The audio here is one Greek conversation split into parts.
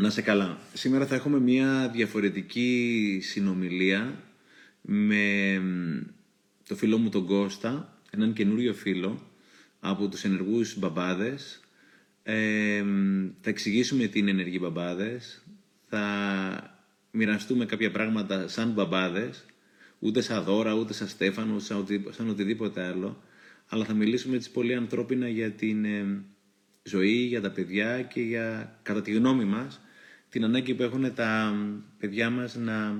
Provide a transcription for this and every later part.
Να σε καλά. Σήμερα θα έχουμε μια διαφορετική συνομιλία με το φίλο μου τον Κώστα, έναν καινούριο φίλο από τους ενεργούς μπαμπάδες. Ε, θα εξηγήσουμε τι είναι ενεργοί μπαμπάδες, θα μοιραστούμε κάποια πράγματα σαν μπαμπάδες, ούτε σαν δώρα, ούτε σαν Στέφανο, σαν, σαν οτιδήποτε άλλο, αλλά θα μιλήσουμε έτσι πολύ ανθρώπινα για την ε, ζωή, για τα παιδιά και για, κατά τη γνώμη μας, την ανάγκη που έχουν τα παιδιά μας να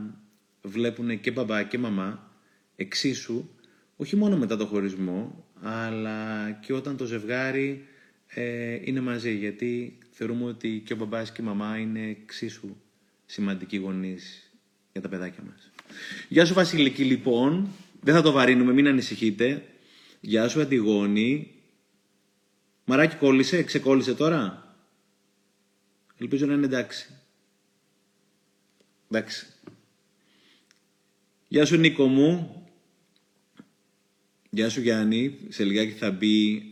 βλέπουν και μπαμπά και μαμά εξίσου, όχι μόνο μετά το χωρισμό, αλλά και όταν το ζευγάρι ε, είναι μαζί, γιατί θεωρούμε ότι και ο μπαμπάς και η μαμά είναι εξίσου σημαντικοί γονείς για τα παιδάκια μας. Γεια σου Βασιλική λοιπόν, δεν θα το βαρύνουμε, μην ανησυχείτε. Γεια σου Αντιγόνη. Μαράκι κόλλησε, ξεκόλλησε τώρα. Ελπίζω να είναι εντάξει. Εντάξει. Γεια σου Νίκο μου. Γεια σου Γιάννη. Σε λιγάκι θα μπει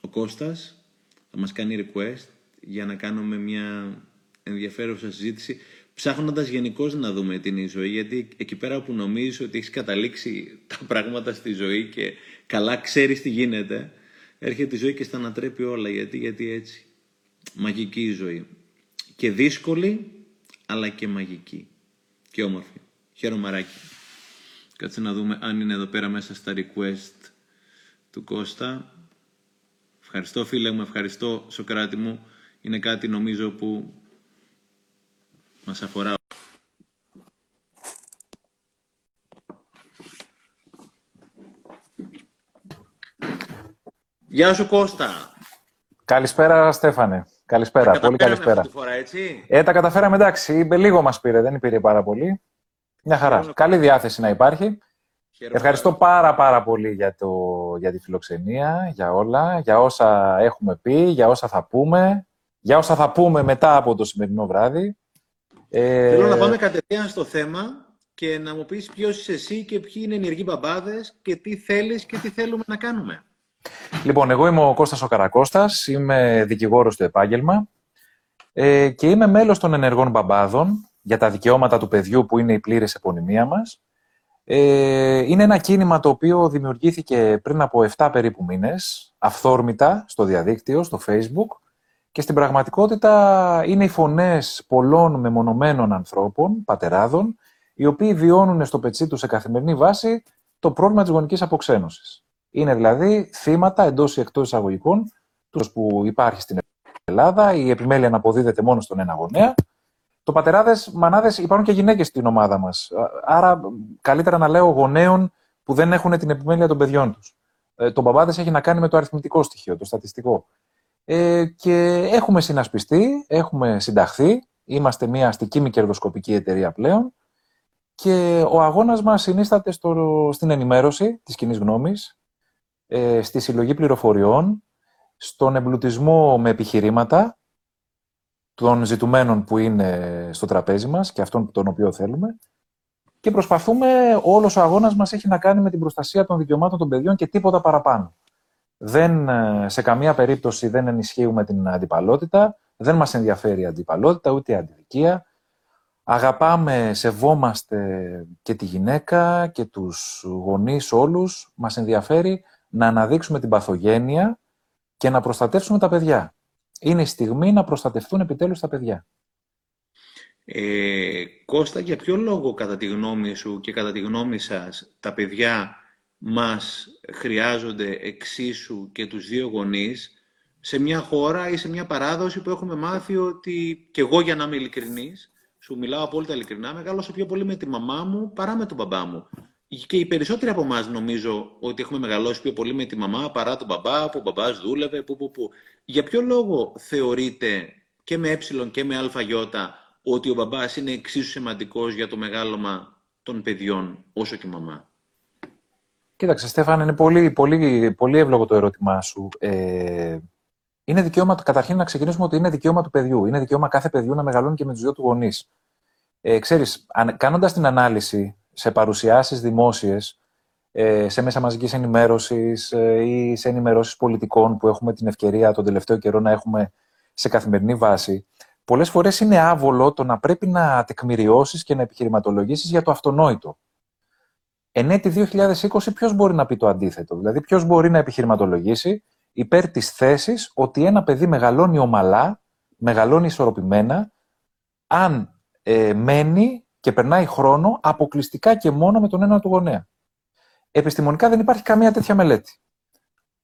ο Κώστας. Θα μας κάνει request για να κάνουμε μια ενδιαφέρουσα συζήτηση. Ψάχνοντας γενικώς να δούμε την η ζωή, γιατί εκεί πέρα που νομίζεις ότι έχεις καταλήξει τα πράγματα στη ζωή και καλά ξέρεις τι γίνεται, έρχεται η ζωή και στα ανατρέπει όλα. Γιατί, γιατί έτσι. Μαγική η ζωή. Και δύσκολη, αλλά και μαγική. Και όμορφη. Χαίρομαι Κάτσε να δούμε αν είναι εδώ πέρα μέσα στα request του Κώστα. Ευχαριστώ φίλε μου, ευχαριστώ Σοκράτη μου. Είναι κάτι νομίζω που μας αφορά. Γεια σου Κώστα. Καλησπέρα Στέφανε. Καλησπέρα, τα πολύ καλησπέρα. Αυτή τη φορά, έτσι; Ε, τα καταφέραμε εντάξει. Είπε λίγο μας πήρε, δεν πήρε πάρα πολύ. Μια χαρά. Καλή διάθεση να υπάρχει. Ευχαριστώ πάρα πάρα πολύ για, το, για τη φιλοξενία, για όλα, για όσα έχουμε πει, για όσα θα πούμε, για όσα θα πούμε μετά από το σημερινό βράδυ. Ε... Θέλω να πάμε κατευθείαν στο θέμα και να μου πεις ποιος είσαι εσύ και ποιοι είναι ενεργοί μπαμπάδες και τι θέλεις και τι θέλουμε να κάνουμε. Λοιπόν, εγώ είμαι ο Κώστας ο Καρακώστας, είμαι δικηγόρος του επάγγελμα ε, και είμαι μέλος των ενεργών μπαμπάδων για τα δικαιώματα του παιδιού που είναι η πλήρης επωνυμία μας. Ε, είναι ένα κίνημα το οποίο δημιουργήθηκε πριν από 7 περίπου μήνες, αυθόρμητα στο διαδίκτυο, στο facebook και στην πραγματικότητα είναι οι φωνές πολλών μεμονωμένων ανθρώπων, πατεράδων, οι οποίοι βιώνουν στο πετσί τους σε καθημερινή βάση το πρόβλημα της γονικής αποξένωσης. Είναι δηλαδή θύματα εντός ή εκτός εισαγωγικών, τους που υπάρχει στην Ελλάδα, η επιμέλεια να αποδίδεται μόνο στον ένα γονέα. Το πατεράδες, μανάδες, υπάρχουν και γυναίκες στην ομάδα μας. Άρα καλύτερα να λέω γονέων που δεν έχουν την επιμέλεια των παιδιών τους. Ε, το μπαμπάδες έχει να κάνει με το αριθμητικό στοιχείο, το στατιστικό. Ε, και έχουμε συνασπιστεί, έχουμε συνταχθεί, είμαστε μια αστική μη κερδοσκοπική εταιρεία πλέον και ο αγώνας μας συνίσταται στο, στην ενημέρωση της κοινή γνώμης, ε, στη συλλογή πληροφοριών, στον εμπλουτισμό με επιχειρήματα των ζητουμένων που είναι στο τραπέζι μας και αυτών τον οποίο θέλουμε και προσπαθούμε, όλος ο αγώνας μας έχει να κάνει με την προστασία των δικαιωμάτων των παιδιών και τίποτα παραπάνω. Δεν, ε, σε καμία περίπτωση δεν ενισχύουμε την αντιπαλότητα, δεν μας ενδιαφέρει η αντιπαλότητα, ούτε η αντιδικία. Αγαπάμε, σεβόμαστε και τη γυναίκα και τους γονείς όλους. Μας ενδιαφέρει να αναδείξουμε την παθογένεια και να προστατεύσουμε τα παιδιά. Είναι η στιγμή να προστατευτούν επιτέλους τα παιδιά. Ε, Κώστα, για ποιο λόγο κατά τη γνώμη σου και κατά τη γνώμη σας τα παιδιά μας χρειάζονται εξίσου και τους δύο γονείς σε μια χώρα ή σε μια παράδοση που έχουμε μάθει ότι και εγώ για να είμαι ειλικρινής, σου μιλάω απόλυτα ειλικρινά, μεγάλωσα πιο πολύ με τη μαμά μου παρά με τον μπαμπά μου. Και οι περισσότεροι από εμάς νομίζω ότι έχουμε μεγαλώσει πιο πολύ με τη μαμά παρά τον μπαμπά, που ο μπαμπάς δούλευε, που, που, που. Για ποιο λόγο θεωρείτε και με ε και με ΑΙ ότι ο μπαμπάς είναι εξίσου σημαντικός για το μεγάλωμα των παιδιών όσο και η μαμά; Κοίταξε, Στέφαν, είναι πολύ, πολύ, πολύ εύλογο το ερώτημά σου. Ε, είναι δικαίωμα, καταρχήν να ξεκινήσουμε ότι είναι δικαίωμα του παιδιού. Είναι δικαίωμα κάθε παιδιού να μεγαλώνει και με του δύο του γονείς. Ε, ξέρεις, κάνοντας την ανάλυση σε παρουσιάσεις δημόσιες, ε, σε μέσα μαζικής ενημέρωσης ε, ή σε ενημερώσεις πολιτικών που έχουμε την ευκαιρία τον τελευταίο καιρό να έχουμε σε καθημερινή βάση, πολλές φορές είναι άβολο το να πρέπει να τεκμηριώσεις και να επιχειρηματολογήσεις για το αυτονόητο. Εν έτη 2020 ποιος μπορεί να πει το αντίθετο; Δηλαδή ποιος μπορεί να επιχειρηματολογήσει υπέρ της θέσης ότι ένα παιδί μεγαλώνει ομαλά, μεγαλώνει ισορροπημένα, αν ε, μένει και περνάει χρόνο αποκλειστικά και μόνο με τον ένα του γονέα. Επιστημονικά δεν υπάρχει καμία τέτοια μελέτη.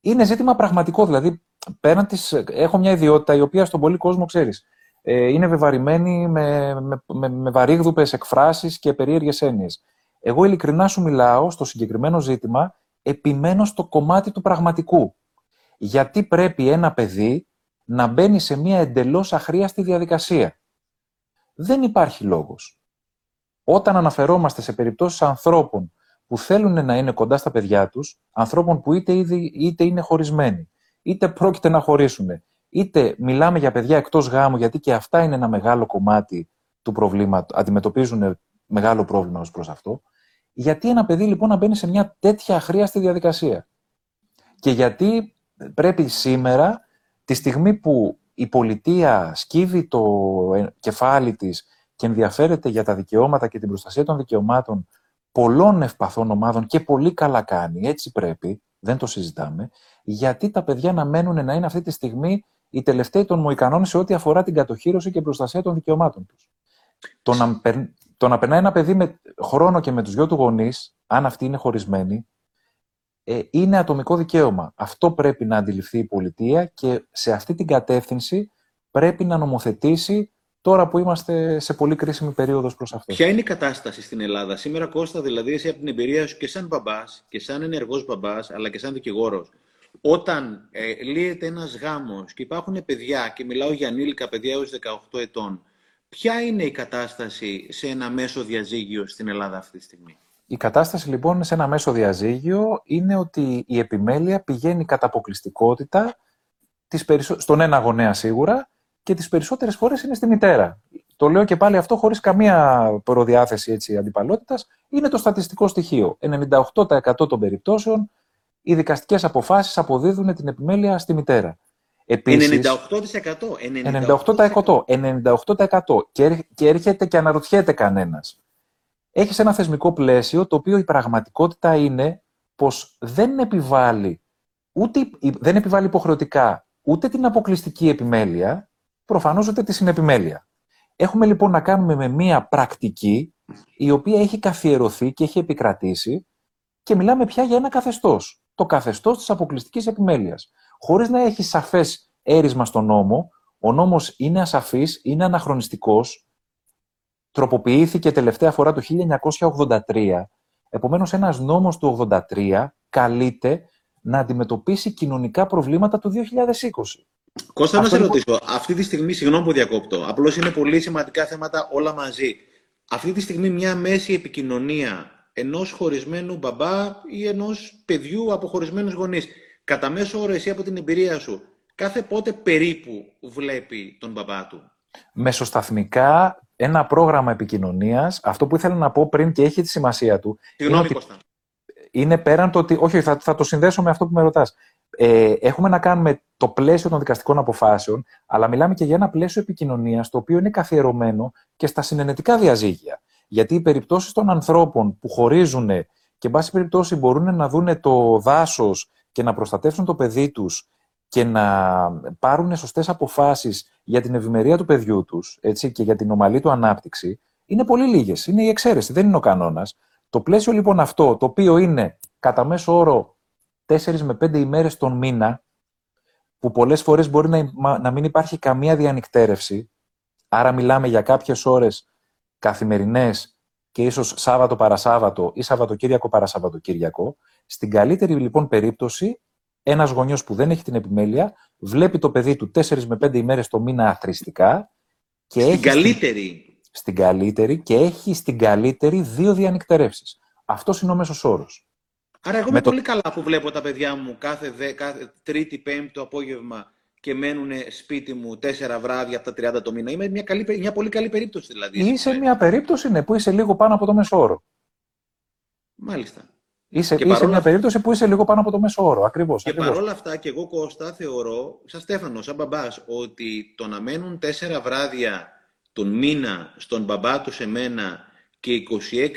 Είναι ζήτημα πραγματικό, δηλαδή πέραν της, έχω μια ιδιότητα η οποία στον πολύ κόσμο, ξέρεις, ε, είναι βεβαρημένη με, με, με, με βαρύγδουπες εκφράσεις και περίεργες έννοιες. Εγώ ειλικρινά σου μιλάω στο συγκεκριμένο ζήτημα, επιμένω στο κομμάτι του πραγματικού. Γιατί πρέπει ένα παιδί να μπαίνει σε μια εντελώς αχρίαστη διαδικασία. Δεν υπάρχει λόγος. Όταν αναφερόμαστε σε περιπτώσεις ανθρώπων που θέλουν να είναι κοντά στα παιδιά τους, ανθρώπων που είτε, ήδη, είτε είναι χωρισμένοι, είτε πρόκειται να χωρίσουν, είτε μιλάμε για παιδιά εκτός γάμου, γιατί και αυτά είναι ένα μεγάλο κομμάτι του προβλήματος, αντιμετωπίζουν μεγάλο πρόβλημα ως προς αυτό, γιατί ένα παιδί λοιπόν να μπαίνει σε μια τέτοια αχρίαστη διαδικασία; Και γιατί πρέπει σήμερα, τη στιγμή που η πολιτεία σκύβει το κεφάλι της και ενδιαφέρεται για τα δικαιώματα και την προστασία των δικαιωμάτων πολλών ευπαθών ομάδων και πολύ καλά κάνει, έτσι πρέπει, δεν το συζητάμε, γιατί τα παιδιά να μένουν να είναι αυτή τη στιγμή οι τελευταίοι των Μοϊκανών σε ό,τι αφορά την κατοχήρωση και προστασία των δικαιωμάτων τους. Το να, το να περνάει ένα παιδί με χρόνο και με τους δυο του γονείς, αν αυτοί είναι χωρισμένοι, ε, είναι ατομικό δικαίωμα. Αυτό πρέπει να αντιληφθεί η πολιτεία και σε αυτή την κατεύθυνση πρέπει να νομοθετήσει τώρα που είμαστε σε πολύ κρίσιμη περίοδος προς αυτό. Ποια είναι η κατάσταση στην Ελλάδα σήμερα, Κώστα, δηλαδή εσύ από την εμπειρία σου και σαν μπαμπάς και σαν ενεργός μπαμπάς, αλλά και σαν δικηγόρος, όταν ε, λύεται ένας γάμος και υπάρχουν παιδιά, και μιλάω για ανήλικα παιδιά έως 18 ετών, ποια είναι η κατάσταση σε ένα μέσο διαζύγιο στην Ελλάδα αυτή τη στιγμή; Η κατάσταση λοιπόν σε ένα μέσο διαζύγιο είναι ότι η επιμέλεια πηγαίνει κατά αποκλειστικότητα στον ένα γονέα σίγουρα και τις περισσότερες φορές είναι στη μητέρα. Το λέω και πάλι αυτό χωρίς καμία προδιάθεση έτσι, αντιπαλότητας. Είναι το στατιστικό στοιχείο. 98% των περιπτώσεων οι δικαστικές αποφάσεις αποδίδουν την επιμέλεια στη μητέρα. Επίσης, 98%. 98%. 98%. Και, και έρχεται και αναρωτιέται κανένας. Έχεις ένα θεσμικό πλαίσιο το οποίο η πραγματικότητα είναι πως δεν επιβάλλει, ούτε, δεν επιβάλλει υποχρεωτικά ούτε την αποκλειστική επιμέλεια, προφανώς ούτε τη συνεπιμέλεια. Έχουμε λοιπόν να κάνουμε με μία πρακτική η οποία έχει καθιερωθεί και έχει επικρατήσει και μιλάμε πια για ένα καθεστώς. Το καθεστώς της αποκλειστικής επιμέλειας. Χωρίς να έχει σαφές έρισμα στον νόμο, ο νόμος είναι ασαφής, είναι αναχρονιστικός, τροποποιήθηκε τελευταία φορά το 1983, επομένως ένας νόμος του 1983 καλείται να αντιμετωπίσει κοινωνικά προβλήματα του 2020. Κώστα, να σε ρωτήσω. Αυτή τη στιγμή, συγγνώμη που διακόπτω, απλώς είναι πολύ σημαντικά θέματα όλα μαζί. Αυτή τη στιγμή, μια μέση επικοινωνία ενός χωρισμένου μπαμπά ή ενός παιδιού από χωρισμένους γονείς. Κατά μέσο όρο, εσύ από την εμπειρία σου, κάθε πότε περίπου βλέπει τον μπαμπά του; Μεσοσταθμικά, ένα πρόγραμμα επικοινωνίας, αυτό που ήθελα να πω πριν και έχει τη σημασία του. Συγγνώμη, είναι Κώστα. Είναι πέραν το ότι. Όχι, θα, θα το συνδέσω με αυτό που με ρωτάς. Ε, έχουμε να κάνουμε το πλαίσιο των δικαστικών αποφάσεων, αλλά μιλάμε και για ένα πλαίσιο επικοινωνίας το οποίο είναι καθιερωμένο και στα συνενετικά διαζύγια. Γιατί οι περιπτώσεις των ανθρώπων που χωρίζουν και, εν πάση περιπτώσει, μπορούν να δουν το δάσος και να προστατεύσουν το παιδί τους και να πάρουν σωστές αποφάσεις για την ευημερία του παιδιού τους και για την ομαλή του ανάπτυξη, είναι πολύ λίγες. Είναι η εξαίρεση, δεν είναι ο κανόνας. Το πλαίσιο λοιπόν αυτό, το οποίο είναι κατά μέσο όρο 4 με 5 ημέρες τον μήνα, που πολλές φορές μπορεί να, να μην υπάρχει καμία διανυκτέρευση, άρα μιλάμε για κάποιες ώρες καθημερινές και ίσως Σάββατο παρασάββατο ή Σαββατοκύριακο παρασαββατοκύριακο, στην καλύτερη λοιπόν περίπτωση, ένας γονιός που δεν έχει την επιμέλεια, βλέπει το παιδί του 4 με 5 ημέρες το μήνα αθρηστικά και στην έχει καλύτερη. Στην καλύτερη και έχει στην καλύτερη δύο διανυκτερεύσεις. Αυτός είναι ο μέσος όρος. Άρα εγώ είμαι πολύ καλά που βλέπω τα παιδιά μου κάθε, δε, κάθε τρίτη, πέμπτη το απόγευμα και μένουν σπίτι μου τέσσερα βράδια από τα 30 το μήνα. Είμαι μια, καλή, μια πολύ καλή περίπτωση δηλαδή. Είσαι μια περίπτωση ναι, που είσαι λίγο πάνω από το μέσο όρο. Μάλιστα. Είσαι, είσαι παρόλα... μια περίπτωση που είσαι λίγο πάνω από το μέσο όρο. Ακριβώς. Και ακριβώς. παρόλα αυτά, και εγώ Κώστα θεωρώ, σαν Στέφανο, σαν μπαμπάς, ότι το να μένουν τέσσερα βράδια τον μήνα στον μπαμπά τους σε μένα και 26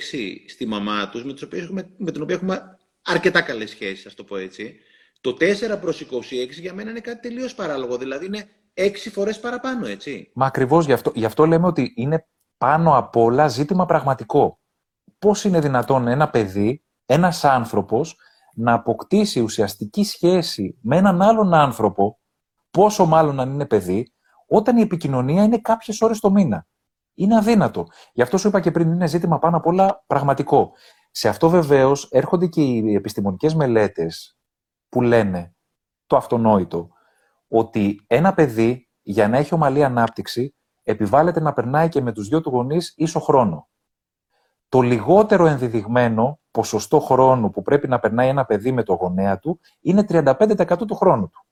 στη μαμά τους, με, έχουμε, με την οποία έχουμε αρκετά καλές σχέσεις, ας το πω έτσι. Το 4 προς 26 για μένα είναι κάτι τελείως παράλογο. Δηλαδή είναι 6 φορές παραπάνω, έτσι. Μα ακριβώς γι' αυτό, γι' αυτό λέμε ότι είναι πάνω απ' όλα ζήτημα πραγματικό. Πώς είναι δυνατόν ένα παιδί, ένας άνθρωπος, να αποκτήσει ουσιαστική σχέση με έναν άλλον άνθρωπο, πόσο μάλλον αν είναι παιδί, όταν η επικοινωνία είναι κάποιες ώρες το μήνα. Είναι αδύνατο. Γι' αυτό σου είπα και πριν, είναι ζήτημα πάνω απ' όλα πραγματικό. Σε αυτό βεβαίως έρχονται και οι επιστημονικές μελέτες που λένε το αυτονόητο, ότι ένα παιδί για να έχει ομαλή ανάπτυξη επιβάλλεται να περνάει και με τους δυο του γονείς ίσο χρόνο. Το λιγότερο ενδεδειγμένο ποσοστό χρόνου που πρέπει να περνάει ένα παιδί με το γονέα του είναι 35% του χρόνου του.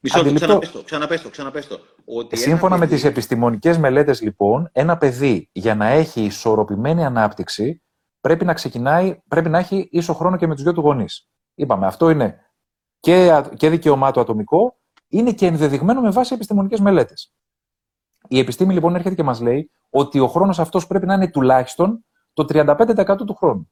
Μισό λεπτό, Αντιληπτό... ξαναπέστο, ξαναπέστο, Ότι Σύμφωνα με τις επιστημονικές μελέτες, λοιπόν, ένα παιδί για να έχει ισορροπημένη ανάπτυξη πρέπει να, ξεκινάει, πρέπει να έχει ίσο χρόνο και με τους δυο του γονείς. Είπαμε, αυτό είναι και, και δικαιωμά ατομικό, είναι και ενδεδειγμένο με βάση επιστημονικές μελέτες. Η επιστήμη λοιπόν έρχεται και μας λέει ότι ο χρόνος αυτός πρέπει να είναι τουλάχιστον το 35% του χρόνου.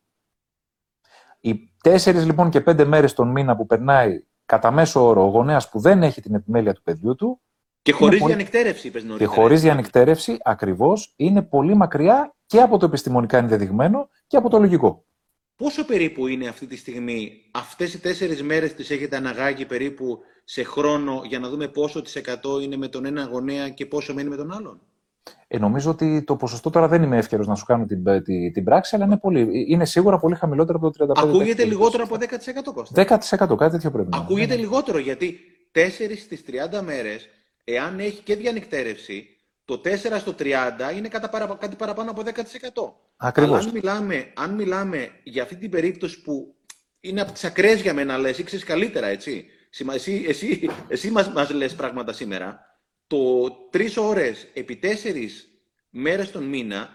Οι τέσσερις λοιπόν και πέντε μέρες τον μήνα που περνάει κατά μέσο όρο ο γονέας που δεν έχει την επιμέλεια του παιδιού του. Και χωρί πολύ... διανυκτέρευση, είπες νωρίτερα. Και χωρί διανυκτέρευση, ακριβώς, είναι πολύ μακριά και από το επιστημονικά ενδεδειγμένο και από το λογικό. Πόσο περίπου είναι αυτή τη στιγμή, αυτές οι τέσσερις μέρες τις έχετε αναγάγει περίπου σε χρόνο για να δούμε πόσο της εκατό είναι με τον ένα γονέα και πόσο μένει με τον άλλον; Ε, νομίζω ότι το ποσοστό τώρα δεν είμαι εύκαιρος να σου κάνω την, την, την πράξη, αλλά είναι, πολύ, είναι σίγουρα πολύ χαμηλότερο από το 35%. Ακούγεται λιγότερο από 10% Κώστα. 10% κάτι τέτοιο πρέπει να είναι. Ακούγεται λιγότερο γιατί 4 στις 30 μέρες, εάν έχει και διανυκτέρευση, το 4 στο 30 είναι κάτι παραπάνω από 10%. Ακριβώς. Αλλά αν μιλάμε, αν μιλάμε για αυτή την περίπτωση που είναι από τις ακραίες για μένα, λες, ήξερε καλύτερα, έτσι. Εσύ, εσύ, εσύ μας, μας λες πράγματα σήμερα. Το τρεις ώρες επί τέσσερις μέρες τον μήνα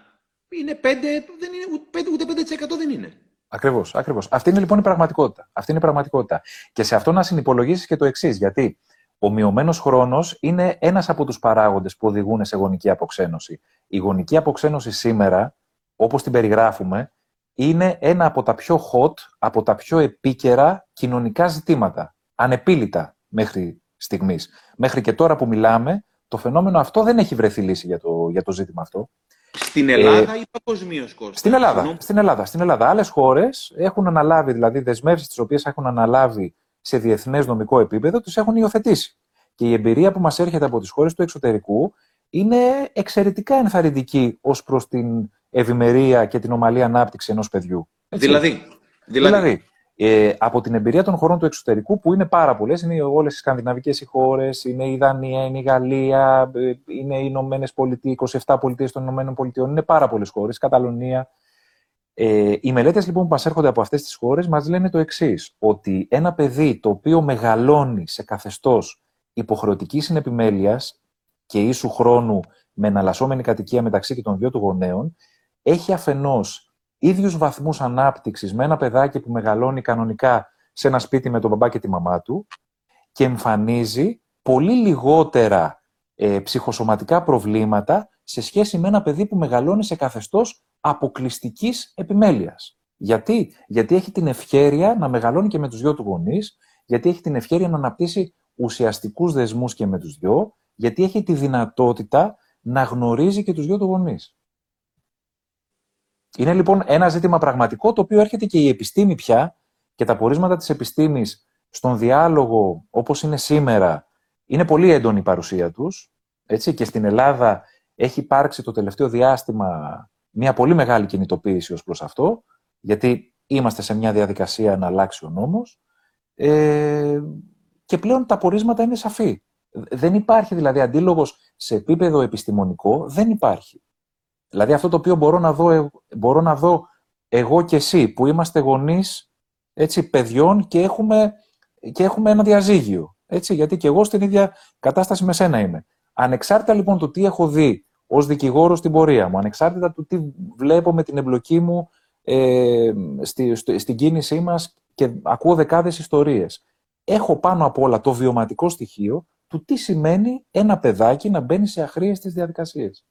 είναι πέντε, δεν είναι, πέντε, ούτε 5% δεν είναι. Ακριβώς, ακριβώς. Αυτή είναι λοιπόν η πραγματικότητα. Αυτή είναι η πραγματικότητα. Και σε αυτό να συνυπολογίσεις και το εξής, γιατί ο μειωμένο χρόνος είναι ένας από τους παράγοντες που οδηγούν σε γονική αποξένωση. Η γονική αποξένωση σήμερα, όπως την περιγράφουμε, είναι ένα από τα πιο hot, από τα πιο επίκαιρα κοινωνικά ζητήματα. Ανεπίλητα μέχρι στιγμής. Μέχρι και τώρα που μιλάμε, το φαινόμενο αυτό δεν έχει βρεθεί λύση για το, για το ζήτημα αυτό. Στην Ελλάδα ε, ή παγκοσμίως, Κώστα; Στην Ελλάδα. Στην Ελλάδα. Στην Ελλάδα. Άλλες χώρες έχουν αναλάβει, δηλαδή δεσμεύσεις τις οποίες έχουν αναλάβει σε διεθνές νομικό επίπεδο, τις έχουν υιοθετήσει. Και η εμπειρία που μας έρχεται από τις χώρες του εξωτερικού είναι εξαιρετικά ενθαρρυντική ως προς την ευημερία και την ομαλή ανάπτυξη ενός παιδιού. Δηλαδή, δηλαδή, δηλαδή ε, από την εμπειρία των χωρών του εξωτερικού, που είναι πάρα πολλές, είναι όλες οι σκανδιναβικές χώρες, είναι η Δανία, είναι η Γαλλία, ε, είναι οι Ηνωμένες Πολιτείες, 27 πολιτείες των Ηνωμένων Πολιτειών, είναι πάρα πολλές χώρες, Καταλωνία. Ε, οι μελέτες λοιπόν που μας έρχονται από αυτές τις χώρες μας λένε το εξής, ότι ένα παιδί το οποίο μεγαλώνει σε καθεστώς υποχρεωτικής συνεπιμέλειας και ίσου χρόνου με εναλλασσόμενη κατοικία μεταξύ και των δύο του γονέων, έχει αφενός ίδιους βαθμούς ανάπτυξης με ένα παιδάκι που μεγαλώνει κανονικά σε ένα σπίτι με τον μπαμπά και τη μαμά του και εμφανίζει πολύ λιγότερα ε, ψυχοσωματικά προβλήματα σε σχέση με ένα παιδί που μεγαλώνει σε καθεστώς αποκλειστικής επιμέλειας. Γιατί; Γιατί έχει την ευχέρεια να μεγαλώνει και με τους δυο του γονείς, γιατί έχει την ευχέρεια να αναπτύσσει ουσιαστικούς δεσμούς και με τους δυο, γιατί έχει τη δυνατότητα να γνωρίζει και τους δυο του γονείς. Είναι λοιπόν ένα ζήτημα πραγματικό, το οποίο έρχεται και η επιστήμη πια και τα πορίσματα της επιστήμης στον διάλογο όπως είναι σήμερα, είναι πολύ έντονη η παρουσία τους. Έτσι, και στην Ελλάδα έχει υπάρξει το τελευταίο διάστημα μια πολύ μεγάλη κινητοποίηση ως προς αυτό, γιατί είμαστε σε μια διαδικασία να αλλάξει ο νόμος ε, και πλέον τα πορίσματα είναι σαφή. Δεν υπάρχει δηλαδή αντίλογος σε επίπεδο επιστημονικό, δεν υπάρχει. Δηλαδή αυτό το οποίο μπορώ να δω, ε, μπορώ να δω εγώ και εσύ, που είμαστε γονείς έτσι, παιδιών και έχουμε, και έχουμε ένα διαζύγιο. Έτσι, γιατί και εγώ στην ίδια κατάσταση με σένα είμαι. Ανεξάρτητα λοιπόν του τι έχω δει ως δικηγόρο στην πορεία μου, ανεξάρτητα του τι βλέπω με την εμπλοκή μου ε, στη, στην κίνησή μας και ακούω δεκάδες ιστορίες. Έχω πάνω απ' όλα το βιωματικό στοιχείο του τι σημαίνει ένα παιδάκι να μπαίνει σε αχρίαστες διαδικασίες.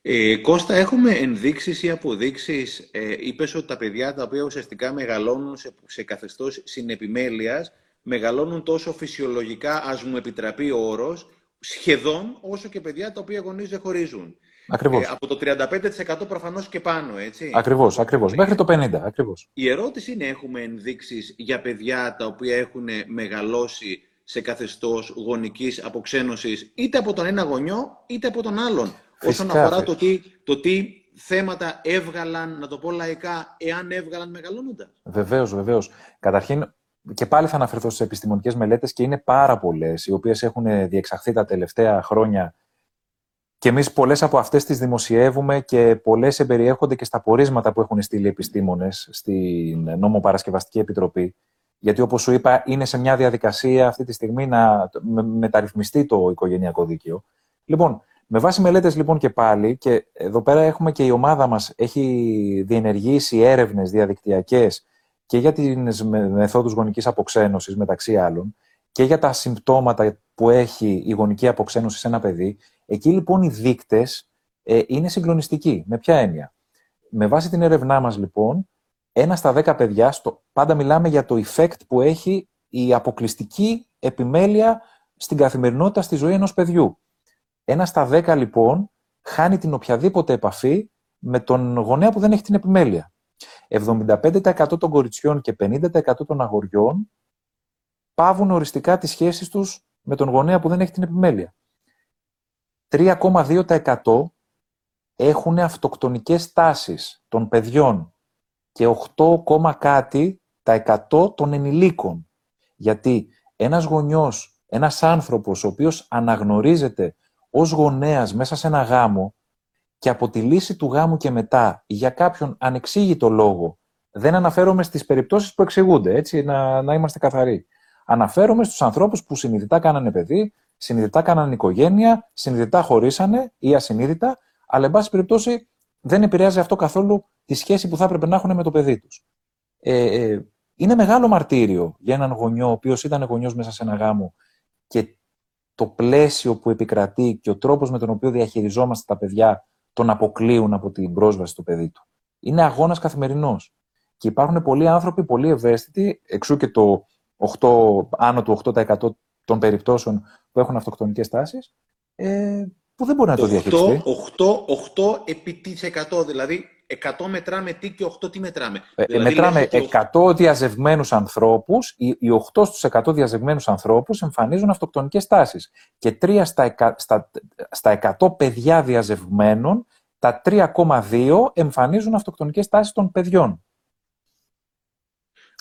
Ε, Κώστα, έχουμε ενδείξεις ή αποδείξεις, ε, είπες ότι τα παιδιά τα οποία ουσιαστικά μεγαλώνουν σε, σε καθεστώς συνεπιμέλειας, μεγαλώνουν τόσο φυσιολογικά, ας μου επιτραπεί ο όρος, σχεδόν όσο και παιδιά τα οποία γονείς δεν χωρίζουν. Ακριβώς. Ε, από το 35% προφανώς και πάνω, έτσι. Ακριβώς, ακριβώς. Μέχρι το 50%, ακριβώς. Η ερώτηση είναι, έχουμε ενδείξεις για παιδιά τα οποία έχουν μεγαλώσει σε καθεστώς γονικής αποξένωσης είτε από τον ένα γονιό είτε από τον άλλον. Όσον αφορά το τι, το τι θέματα έβγαλαν, να το πω λαϊκά, εάν έβγαλαν μεγαλώνοντας. Βεβαίως, βεβαίως. Καταρχήν, και πάλι θα αναφερθώ στις επιστημονικές μελέτες και είναι πάρα πολλές, οι οποίες έχουν διεξαχθεί τα τελευταία χρόνια. Και εμείς πολλές από αυτές τις δημοσιεύουμε και πολλές εμπεριέχονται και στα πορίσματα που έχουν στείλει οι επιστήμονες στην Νομοπαρασκευαστική Επιτροπή. Γιατί, όπως σου είπα, είναι σε μια διαδικασία αυτή τη στιγμή να μεταρρυθμιστεί το οικογενειακό δίκαιο. Λοιπόν, με βάση μελέτες λοιπόν και πάλι, και εδώ πέρα έχουμε και η ομάδα μας έχει διενεργήσει έρευνες διαδικτυακές και για τις μεθόδους γονικής αποξένωσης μεταξύ άλλων και για τα συμπτώματα που έχει η γονική αποξένωση σε ένα παιδί. Εκεί λοιπόν οι δείκτες ε, είναι συγκλονιστικοί. Με ποια έννοια; Με βάση την έρευνά μας λοιπόν, ένα στα δέκα παιδιά, στο, πάντα μιλάμε για το effect που έχει η αποκλειστική επιμέλεια στην καθημερινότητα στη ζωή ενός παιδιού. Ένα στα δέκα, λοιπόν, χάνει την οποιαδήποτε επαφή με τον γονέα που δεν έχει την επιμέλεια. 75% των κοριτσιών και 50% των αγοριών πάβουν οριστικά τις σχέσεις τους με τον γονέα που δεν έχει την επιμέλεια. 3,2% έχουν αυτοκτονικές τάσεις των παιδιών και 8, κάτι τα 100 των ενηλίκων. Γιατί ένας γονιός, ένας άνθρωπος ο οποίος αναγνωρίζεται ως γονέας μέσα σε ένα γάμο και από τη λύση του γάμου και μετά για κάποιον ανεξήγητο λόγο, δεν αναφέρομαι στις περιπτώσεις που εξηγούνται, έτσι, να, να είμαστε καθαροί. Αναφέρομαι στους ανθρώπους που συνειδητά κάνανε παιδί, συνειδητά κάνανε οικογένεια, συνειδητά χωρίσανε ή ασυνείδητα, αλλά εν πάση περιπτώσει δεν επηρεάζει αυτό καθόλου τη σχέση που θα έπρεπε να έχουν με το παιδί τους. Ε, ε, είναι μεγάλο μαρτύριο για έναν γονιό, ο οποίος ήταν γονιός μέσα σε ένα γάμο και το πλαίσιο που επικρατεί και ο τρόπος με τον οποίο διαχειριζόμαστε τα παιδιά τον αποκλείουν από την πρόσβαση στο παιδί του. Είναι αγώνας καθημερινός. Και υπάρχουν πολλοί άνθρωποι, πολύ ευαίσθητοι, εξού και το 8, άνω του 8% των περιπτώσεων που έχουν αυτοκτονικές τάσεις, ε, που δεν μπορεί να το διαχειριστεί. 8, 8, 8 επί 100, δηλαδή 100 μετράμε τι και 8 τι μετράμε. Ε, δηλαδή, μετράμε 100 διαζευμένους ανθρώπους, οι, οι 8 στους 100 διαζευμένους ανθρώπους εμφανίζουν αυτοκτονικές τάσεις. Και 3 στα, στα, στα 100 παιδιά διαζευμένων, τα 3,2 εμφανίζουν αυτοκτονικές τάσεις των παιδιών.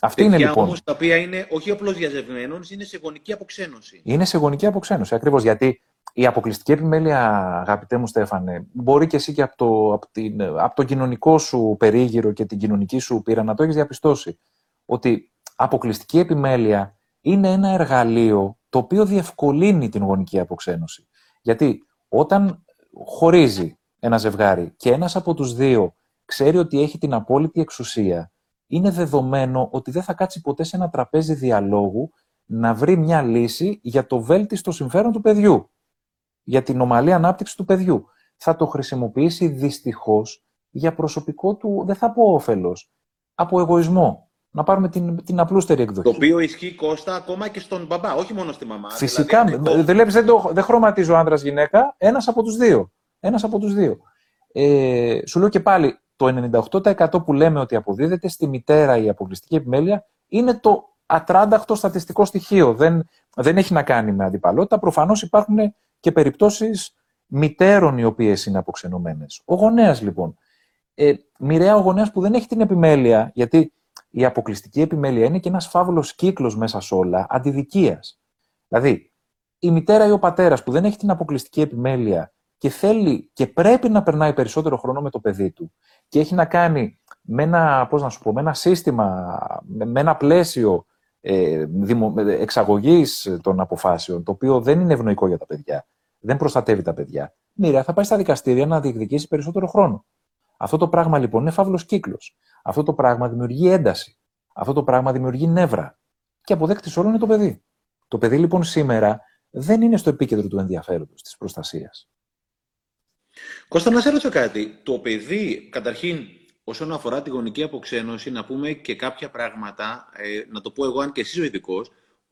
Αυτή είναι λοιπόν. Όμως, τα οποία είναι όχι απλώς διαζευμένων, είναι σε γονική αποξένωση. Είναι σε γονική αποξένωση, ακριβώς. Γιατί η αποκλειστική επιμέλεια, αγαπητέ μου Στέφανε, μπορεί και εσύ και από το, από, την, από το κοινωνικό σου περίγυρο και την κοινωνική σου πείρα να το έχεις διαπιστώσει. Ότι αποκλειστική επιμέλεια είναι ένα εργαλείο το οποίο διευκολύνει την γονική αποξένωση. Γιατί όταν χωρίζει ένα ζευγάρι και ένας από τους δύο ξέρει ότι έχει την απόλυτη εξουσία, είναι δεδομένο ότι δεν θα κάτσει ποτέ σε ένα τραπέζι διαλόγου να βρει μια λύση για το βέλτιστο συμφέρον του παιδιού για την ομαλή ανάπτυξη του παιδιού. Θα το χρησιμοποιήσει δυστυχώς για προσωπικό του, δεν θα πω όφελος, από εγωισμό. Να πάρουμε την, την απλούστερη εκδοχή. Το οποίο ισχύει Κώστα ακόμα και στον μπαμπά, όχι μόνο στη μαμά. Φυσικά. Δηλαδή, δεν, δεν, δεν χρωματίζω άντρα-γυναίκα, ένας από τους δύο. Ένας από τους δύο. Ε, σου λέω και πάλι, το 98% που λέμε ότι αποδίδεται στη μητέρα η αποκλειστική επιμέλεια είναι το ατράνταχτο στατιστικό στοιχείο. Δεν, δεν έχει να κάνει με αντιπαλότητα. Προφανώς υπάρχουν και περιπτώσεις μητέρων οι οποίες είναι αποξενωμένες. Ο γονέας λοιπόν. Ε, μοιραία ο γονέας που δεν έχει την επιμέλεια, γιατί η αποκλειστική επιμέλεια είναι και ένας φαύλος κύκλος μέσα σε όλα, αντιδικίας. Δηλαδή, η μητέρα ή ο πατέρας που δεν έχει την αποκλειστική επιμέλεια και θέλει και πρέπει να περνάει περισσότερο χρόνο με το παιδί του και έχει να κάνει με ένα, πώς να σου πω, με ένα σύστημα, με ένα πλαίσιο ε, εξαγωγής των αποφάσεων, το οποίο δεν είναι ευνοϊκό για τα παιδιά δεν προστατεύει τα παιδιά. Μοίρα θα πάει στα δικαστήρια να διεκδικήσει περισσότερο χρόνο. Αυτό το πράγμα λοιπόν είναι φαύλος κύκλος. Αυτό το πράγμα δημιουργεί ένταση. Αυτό το πράγμα δημιουργεί νεύρα. Και αποδέκτης όλων είναι το παιδί. Το παιδί λοιπόν σήμερα δεν είναι στο επίκεντρο του ενδιαφέροντος, της προστασίας. Κώστα, να σε ρωτήσω κάτι. Το παιδί, καταρχήν, όσον αφορά τη γονική αποξένωση, να πούμε και κάποια πράγματα, ε, να το πω εγώ, αν και εσύ ο ειδικός,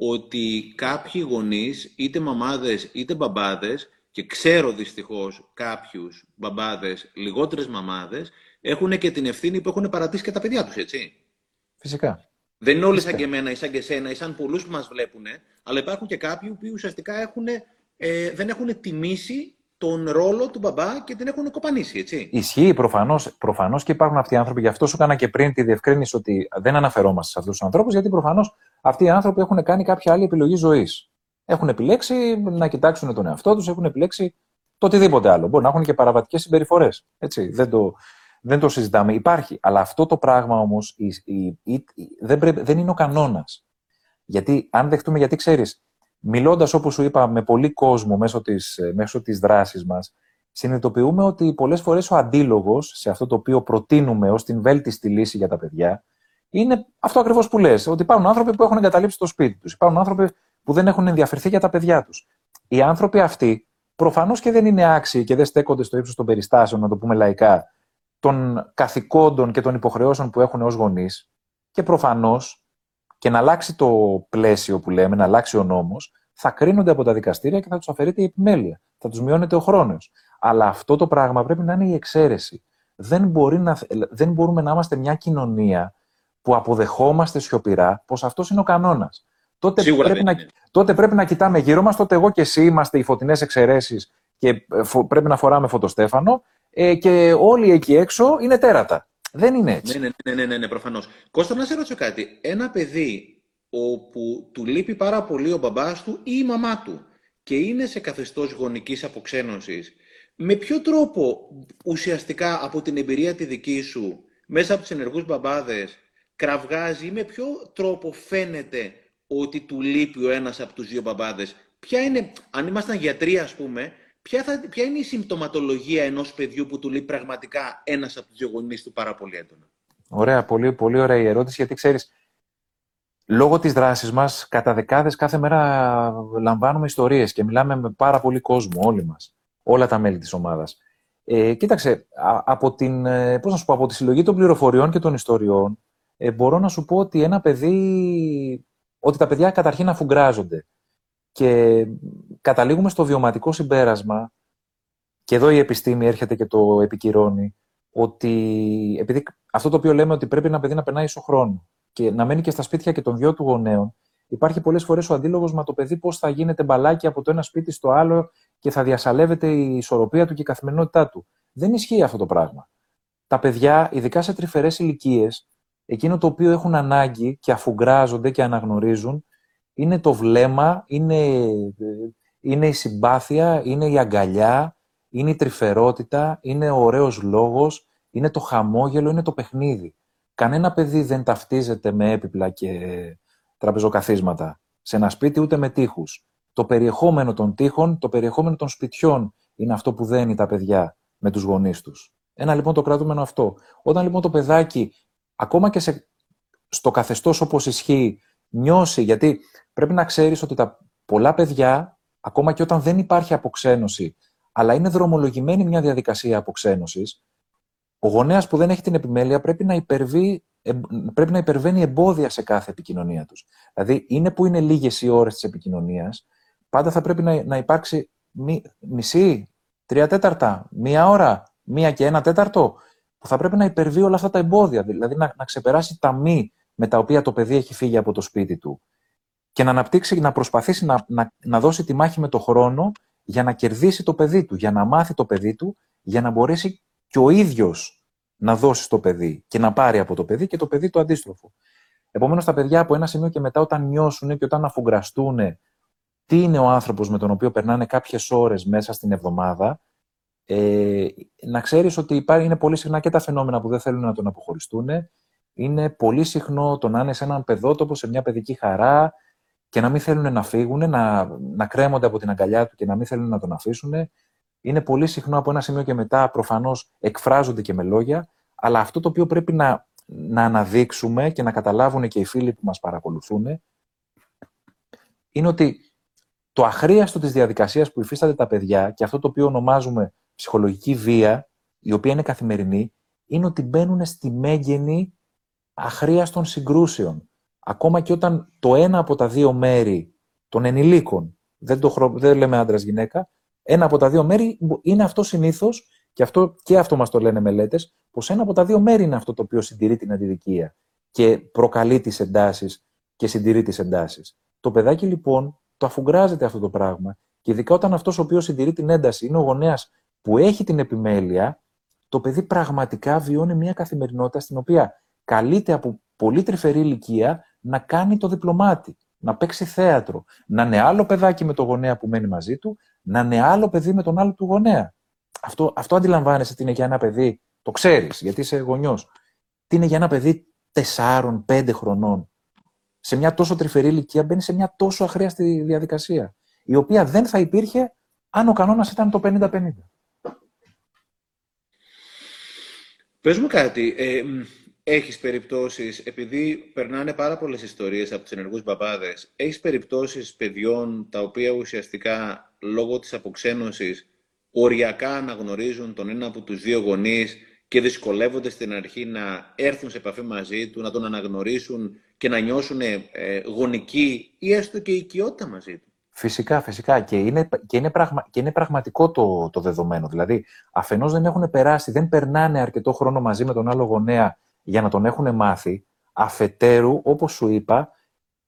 ότι κάποιοι γονείς, είτε μαμάδες είτε μπαμπάδες, και ξέρω δυστυχώς κάποιους μπαμπάδες, λιγότερες μαμάδες, έχουν και την ευθύνη που έχουν παρατήσει και τα παιδιά τους, έτσι. Φυσικά. Δεν είναι όλοι σαν και εμένα ή σαν και εσένα ή σαν πολλούς που μας βλέπουν, αλλά υπάρχουν και κάποιοι που ουσιαστικά έχουν, ε, δεν έχουν τιμήσει τον ρόλο του μπαμπά και την έχουν κοπανίσει, έτσι. Ισχύει προφανώς προφανώς και υπάρχουν αυτοί οι άνθρωποι. Γι' αυτό σου έκανα και πριν τη διευκρίνηση ότι δεν αναφερόμαστε σε αυτούς τους ανθρώπους, γιατί προφανώς αυτοί οι άνθρωποι έχουν κάνει κάποια άλλη επιλογή ζωής. Έχουν επιλέξει να κοιτάξουν τον εαυτό τους, έχουν επιλέξει το οτιδήποτε άλλο. Μπορεί να έχουν και παραβατικές συμπεριφορές. Δεν το, δεν το συζητάμε. Υπάρχει. Αλλά αυτό το πράγμα όμως δεν, δεν είναι ο κανόνας. Γιατί αν δεχτούμε, γιατί ξέρεις, μιλώντας όπως σου είπα με πολύ κόσμο μέσω της μέσω της δράσης μας, συνειδητοποιούμε ότι πολλές φορές ο αντίλογος σε αυτό το οποίο προτείνουμε ως την βέλτιστη λύση για τα παιδιά είναι αυτό ακριβώς που λες. Ότι υπάρχουν άνθρωποι που έχουν εγκαταλείψει το σπίτι τους. Υπάρχουν άνθρωποι που δεν έχουν ενδιαφερθεί για τα παιδιά τους. Οι άνθρωποι αυτοί προφανώς και δεν είναι άξιοι και δεν στέκονται στο ύψος των περιστάσεων, να το πούμε λαϊκά, των καθηκόντων και των υποχρεώσεων που έχουν ως γονείς και προφανώς και να αλλάξει το πλαίσιο που λέμε, να αλλάξει ο νόμος, θα κρίνονται από τα δικαστήρια και θα τους αφαιρείται η επιμέλεια. Θα τους μειώνεται ο χρόνος. Αλλά αυτό το πράγμα πρέπει να είναι η εξαίρεση. Δεν, μπορεί να, δεν μπορούμε να είμαστε μια κοινωνία που αποδεχόμαστε σιωπηρά πως αυτός είναι ο κανόνας. Τότε πρέπει, να, τότε πρέπει να κοιτάμε γύρω μας, τότε εγώ και εσύ είμαστε οι φωτεινές εξαιρέσεις και ε, πρέπει να φοράμε φωτοστέφανο ε, και όλοι εκεί έξω είναι τέρατα. Δεν είναι έτσι. Ναι, ναι, ναι, ναι, ναι προφανώς. Κώστα, να σε ρωτήσω κάτι. Ένα παιδί όπου του λείπει πάρα πολύ ο μπαμπάς του ή η μαμά του και είναι σε καθεστώς γονικής αποξένωσης, με ποιο τρόπο ουσιαστικά από την εμπειρία τη δική σου, μέσα από τους ενεργούς μπαμπάδες, κραυγάζει ή με ποιο τρόπο φαίνεται ότι του λείπει ο ένας από τους δύο μπαμπάδες; Ποια είναι, αν ήμασταν γιατροί ας πούμε, Ποια, θα, ποια είναι η συμπτωματολογία ενός παιδιού που του λέει πραγματικά ένας από τους δύο γονείς του πάρα πολύ έντονα; Ωραία, πολύ, πολύ ωραία η ερώτηση, γιατί ξέρεις, λόγω της δράσης μας, κατά δεκάδες κάθε μέρα λαμβάνουμε ιστορίες και μιλάμε με πάρα πολύ κόσμο, όλοι μας, όλα τα μέλη της ομάδας. Ε, κοίταξε, από, την, ε, πώς να σου πω, από τη συλλογή των πληροφοριών και των ιστοριών, ε, μπορώ να σου πω ότι ένα παιδί, ότι τα παιδιά καταρχήν αφουγκράζονται. Και καταλήγουμε στο βιωματικό συμπέρασμα, και εδώ η επιστήμη έρχεται και το επικυρώνει, ότι επειδή αυτό το οποίο λέμε ότι πρέπει ένα παιδί να περνάει ίσο χρόνο και να μένει και στα σπίτια και των δυο του γονέων, υπάρχει πολλές φορές ο αντίλογος με το παιδί πώς θα γίνεται μπαλάκι από το ένα σπίτι στο άλλο και θα διασαλεύεται η ισορροπία του και η καθημερινότητά του. Δεν ισχύει αυτό το πράγμα. Τα παιδιά, ειδικά σε τρυφερές ηλικίες, εκείνο το οποίο έχουν ανάγκη και αφουγκράζονται και αναγνωρίζουν, είναι το βλέμμα, είναι, είναι η συμπάθεια, είναι η αγκαλιά, είναι η τρυφερότητα, είναι ο ωραίος λόγος, είναι το χαμόγελο, είναι το παιχνίδι. Κανένα παιδί δεν ταυτίζεται με έπιπλα και τραπεζοκαθίσματα σε ένα σπίτι ούτε με τείχους. Το περιεχόμενο των τείχων, το περιεχόμενο των σπιτιών είναι αυτό που δένει τα παιδιά με τους γονείς τους. Ένα λοιπόν το κρατούμενο αυτό. Όταν λοιπόν το παιδάκι, ακόμα και σε, στο καθεστώς όπως ισχύει, νιώσει, γιατί πρέπει να ξέρεις ότι τα πολλά παιδιά, ακόμα και όταν δεν υπάρχει αποξένωση, αλλά είναι δρομολογημένη μια διαδικασία αποξένωσης, ο γονέας που δεν έχει την επιμέλεια πρέπει να, υπερβεί, πρέπει να υπερβαίνει εμπόδια σε κάθε επικοινωνία τους. Δηλαδή, είναι που είναι λίγες οι ώρες της επικοινωνίας, πάντα θα πρέπει να, να υπάρξει μισή, τρία τέταρτα, μία ώρα, μία και ένα τέταρτο, που θα πρέπει να υπερβεί όλα αυτά τα εμπόδια, δηλαδή να, να ξεπεράσει τα μη με τα οποία το παιδί έχει φύγει από το σπίτι του και να αναπτύξει, να προσπαθήσει να, να, να δώσει τη μάχη με το χρόνο για να κερδίσει το παιδί του, για να μάθει το παιδί του, για να μπορέσει και ο ίδιος να δώσει στο παιδί και να πάρει από το παιδί και το παιδί το αντίστροφο. Επομένως, τα παιδιά από ένα σημείο και μετά, όταν νιώσουν και όταν αφουγκραστούν τι είναι ο άνθρωπος με τον οποίο περνάνε κάποιες ώρες μέσα στην εβδομάδα, ε, να ξέρεις ότι υπάρχει, είναι πολύ συχνά και τα φαινόμενα που δεν θέλουν να τον αποχωριστούν. Είναι πολύ συχνό το να είναι σε έναν παιδότοπο, σε μια παιδική χαρά, και να μην θέλουν να φύγουν, να, να κρέμονται από την αγκαλιά του και να μην θέλουν να τον αφήσουν. είναι πολύ συχνό από ένα σημείο και μετά προφανώς εκφράζονται και με λόγια, αλλά αυτό το οποίο πρέπει να, να αναδείξουμε και να καταλάβουν και οι φίλοι που μας παρακολουθούν είναι ότι το αχρίαστο της διαδικασίας που υφίσταται τα παιδιά και αυτό το οποίο ονομάζουμε ψυχολογική βία, η οποία είναι καθημερινή, είναι ότι μπαίνουν στη μέγενη αχρίαστων συγκρούσεων. Ακόμα και όταν το ένα από τα δύο μέρη των ενηλίκων, δεν, το, δεν λέμε άντρα-γυναίκα, ένα από τα δύο μέρη είναι αυτό συνήθως, και αυτό, και αυτό μας το λένε μελέτες, πως ένα από τα δύο μέρη είναι αυτό το οποίο συντηρεί την αντιδικία και προκαλεί τις εντάσεις και συντηρεί τις εντάσεις. Το παιδάκι λοιπόν το αφουγκράζεται αυτό το πράγμα και ειδικά όταν αυτός ο οποίος συντηρεί την ένταση είναι ο γονέας που έχει την επιμέλεια, το παιδί πραγματικά βιώνει μια καθημερινότητα στην οποία καλείται από πολύ τρυφερή ηλικία να κάνει το διπλωμάτι, να παίξει θέατρο, να είναι άλλο παιδάκι με το γονέα που μένει μαζί του, να είναι άλλο παιδί με τον άλλο του γονέα. Αυτό, αυτό αντιλαμβάνεσαι τι είναι για ένα παιδί, το ξέρεις, γιατί είσαι γονιός. Τι είναι για ένα παιδί τεσσάρων, πέντε χρονών. Σε μια τόσο τρυφερή ηλικία μπαίνει σε μια τόσο αχρίαστη διαδικασία, η οποία δεν θα υπήρχε αν ο κανόνας ήταν το 50-50. Πες μου κάτι, ε, έχεις περιπτώσεις, επειδή περνάνε πάρα πολλές ιστορίες από τους ενεργούς μπαμπάδες, έχεις περιπτώσεις παιδιών τα οποία ουσιαστικά λόγω της αποξένωσης οριακά αναγνωρίζουν τον ένα από τους δύο γονείς και δυσκολεύονται στην αρχή να έρθουν σε επαφή μαζί του, να τον αναγνωρίσουν και να νιώσουν ε, γονική ή έστω και οικειότητα μαζί του. Φυσικά, φυσικά. Και είναι, και είναι, πραγμα, και είναι πραγματικό το, το δεδομένο. Δηλαδή, αφενός δεν έχουν περάσει, δεν περνάνε αρκετό χρόνο μαζί με τον άλλο γονέα για να τον έχουν μάθει. Αφετέρου, όπως σου είπα,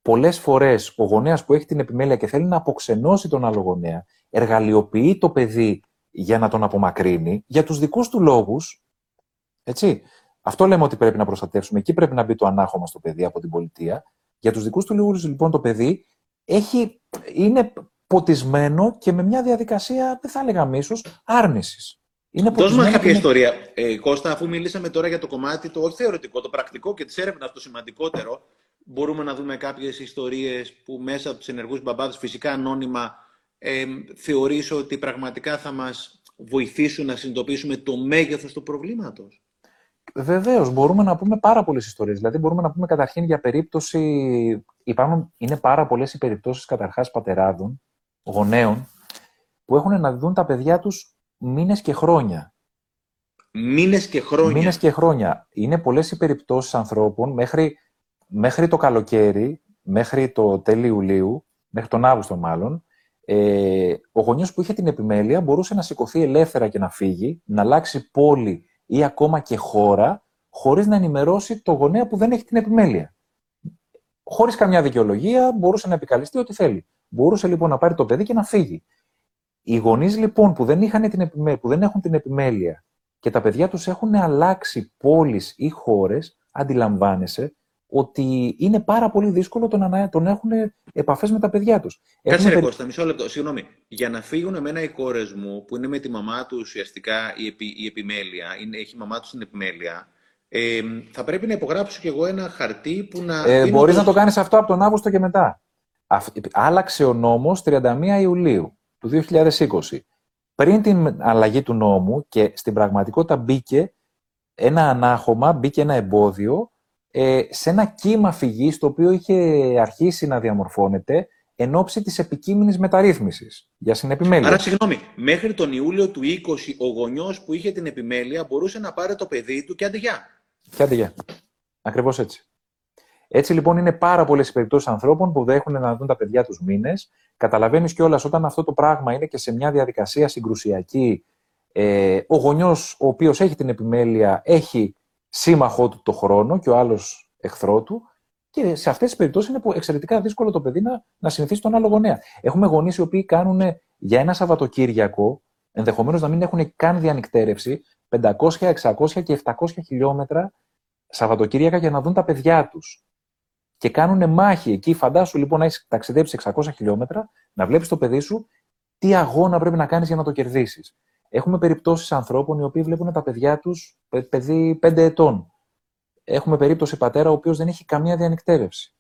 πολλές φορές ο γονέας που έχει την επιμέλεια και θέλει να αποξενώσει τον άλλο γονέα, εργαλειοποιεί το παιδί για να τον απομακρύνει, για τους δικούς του λόγους, έτσι. Αυτό λέμε ότι πρέπει να προστατεύσουμε. Εκεί πρέπει να μπει το ανάχωμα στο παιδί από την πολιτεία. Για τους δικούς του λόγους, λοιπόν, το παιδί έχει, είναι ποτισμένο και με μια διαδικασία, δεν θα έλεγα μίσος, άρνησης. Είναι Δώσ' μας κάποια ιστορία. Ε, Κώστα, αφού μιλήσαμε τώρα για το κομμάτι το όχι θεωρητικό, το πρακτικό και της έρευνας, το σημαντικότερο, μπορούμε να δούμε κάποιες ιστορίες που μέσα από τους ενεργούς μπαμπάδες, φυσικά ανώνυμα, ε, θεωρείς ότι πραγματικά θα μας βοηθήσουν να συνειδητοποιήσουμε το μέγεθος του προβλήματος; Βεβαίως, μπορούμε να πούμε πάρα πολλές ιστορίες. Δηλαδή, μπορούμε να πούμε καταρχήν για περίπτωση. Υπάρχουν, είναι πάρα πολλές οι περιπτώσεις καταρχάς πατεράδων, γονέων, που έχουν να δουν τα παιδιά τους μήνες και χρόνια. Μήνες και χρόνια. Μήνες και χρόνια. Είναι πολλές οι περιπτώσεις ανθρώπων μέχρι, μέχρι το καλοκαίρι, μέχρι το τέλη Ιουλίου, μέχρι τον Αύγουστο μάλλον, ε, ο γονιός που είχε την επιμέλεια μπορούσε να σηκωθεί ελεύθερα και να φύγει, να αλλάξει πόλη ή ακόμα και χώρα, χωρίς να ενημερώσει το γονέα που δεν έχει την επιμέλεια. Χωρίς καμιά δικαιολογία, μπορούσε να επικαλεστεί ό,τι θέλει. Μπορούσε λοιπόν να πάρει το παιδί και να φύγει. Οι γονείς λοιπόν που δεν, είχαν την επιμέλεια, που δεν έχουν την επιμέλεια και τα παιδιά τους έχουν αλλάξει πόλεις ή χώρες, αντιλαμβάνεσαι ότι είναι πάρα πολύ δύσκολο το να τον έχουν επαφές με τα παιδιά τους. Κάτσε ρε Κώστα, μισό λεπτό. Συγγνώμη. Για να φύγουν εμένα οι κόρε μου, που είναι με τη μαμά τους ουσιαστικά η, επι, η επιμέλεια, είναι, έχει η μαμά τους την επιμέλεια, ε, θα πρέπει να υπογράψω κι εγώ ένα χαρτί που να. Ε, Μπορείς το... να το κάνεις αυτό από τον Αύγουστο και μετά. Άλλαξε ο νόμος 31 Ιουλίου του 2020. Πριν την αλλαγή του νόμου και στην πραγματικότητα μπήκε ένα ανάχωμα, μπήκε ένα εμπόδιο ε, σε ένα κύμα φυγής το οποίο είχε αρχίσει να διαμορφώνεται εν ώψη της επικείμενης μεταρρύθμισης για συνεπιμέλεια. Άρα, συγγνώμη, μέχρι τον Ιούλιο του 20 ο γονιός που είχε την επιμέλεια μπορούσε να πάρει το παιδί του και αντιγιά. Και αντιγιά. Ακριβώς έτσι. Έτσι λοιπόν είναι πάρα πολλές οι περιπτώσεις ανθρώπων που δεν έχουν να δουν τα παιδιά τους μήνες. Καταλαβαίνεις κιόλας όταν αυτό το πράγμα είναι και σε μια διαδικασία συγκρουσιακή. Ε, ο γονιός, ο οποίος έχει την επιμέλεια, έχει σύμμαχό του το χρόνο και ο άλλος εχθρό του. Και σε αυτές τις περιπτώσεις είναι εξαιρετικά δύσκολο το παιδί να, να συνηθίσει τον άλλο γονέα. Έχουμε γονείς οι οποίοι κάνουν για ένα Σαββατοκύριακο, ενδεχομένως να μην έχουν καν διανυκτέρευση, 500, 600 και 700 χιλιόμετρα Σαββατοκύριακα για να δουν τα παιδιά τους. Και κάνουν μάχη εκεί. Φαντάσου λοιπόν να έχεις ταξιδέψει 600 χιλιόμετρα, να βλέπεις το παιδί σου τι αγώνα πρέπει να κάνεις για να το κερδίσεις. Έχουμε περιπτώσεις ανθρώπων οι οποίοι βλέπουν τα παιδιά τους παιδί 5 ετών. Έχουμε περίπτωση πατέρα ο οποίος δεν έχει καμία διανυκτέρευση.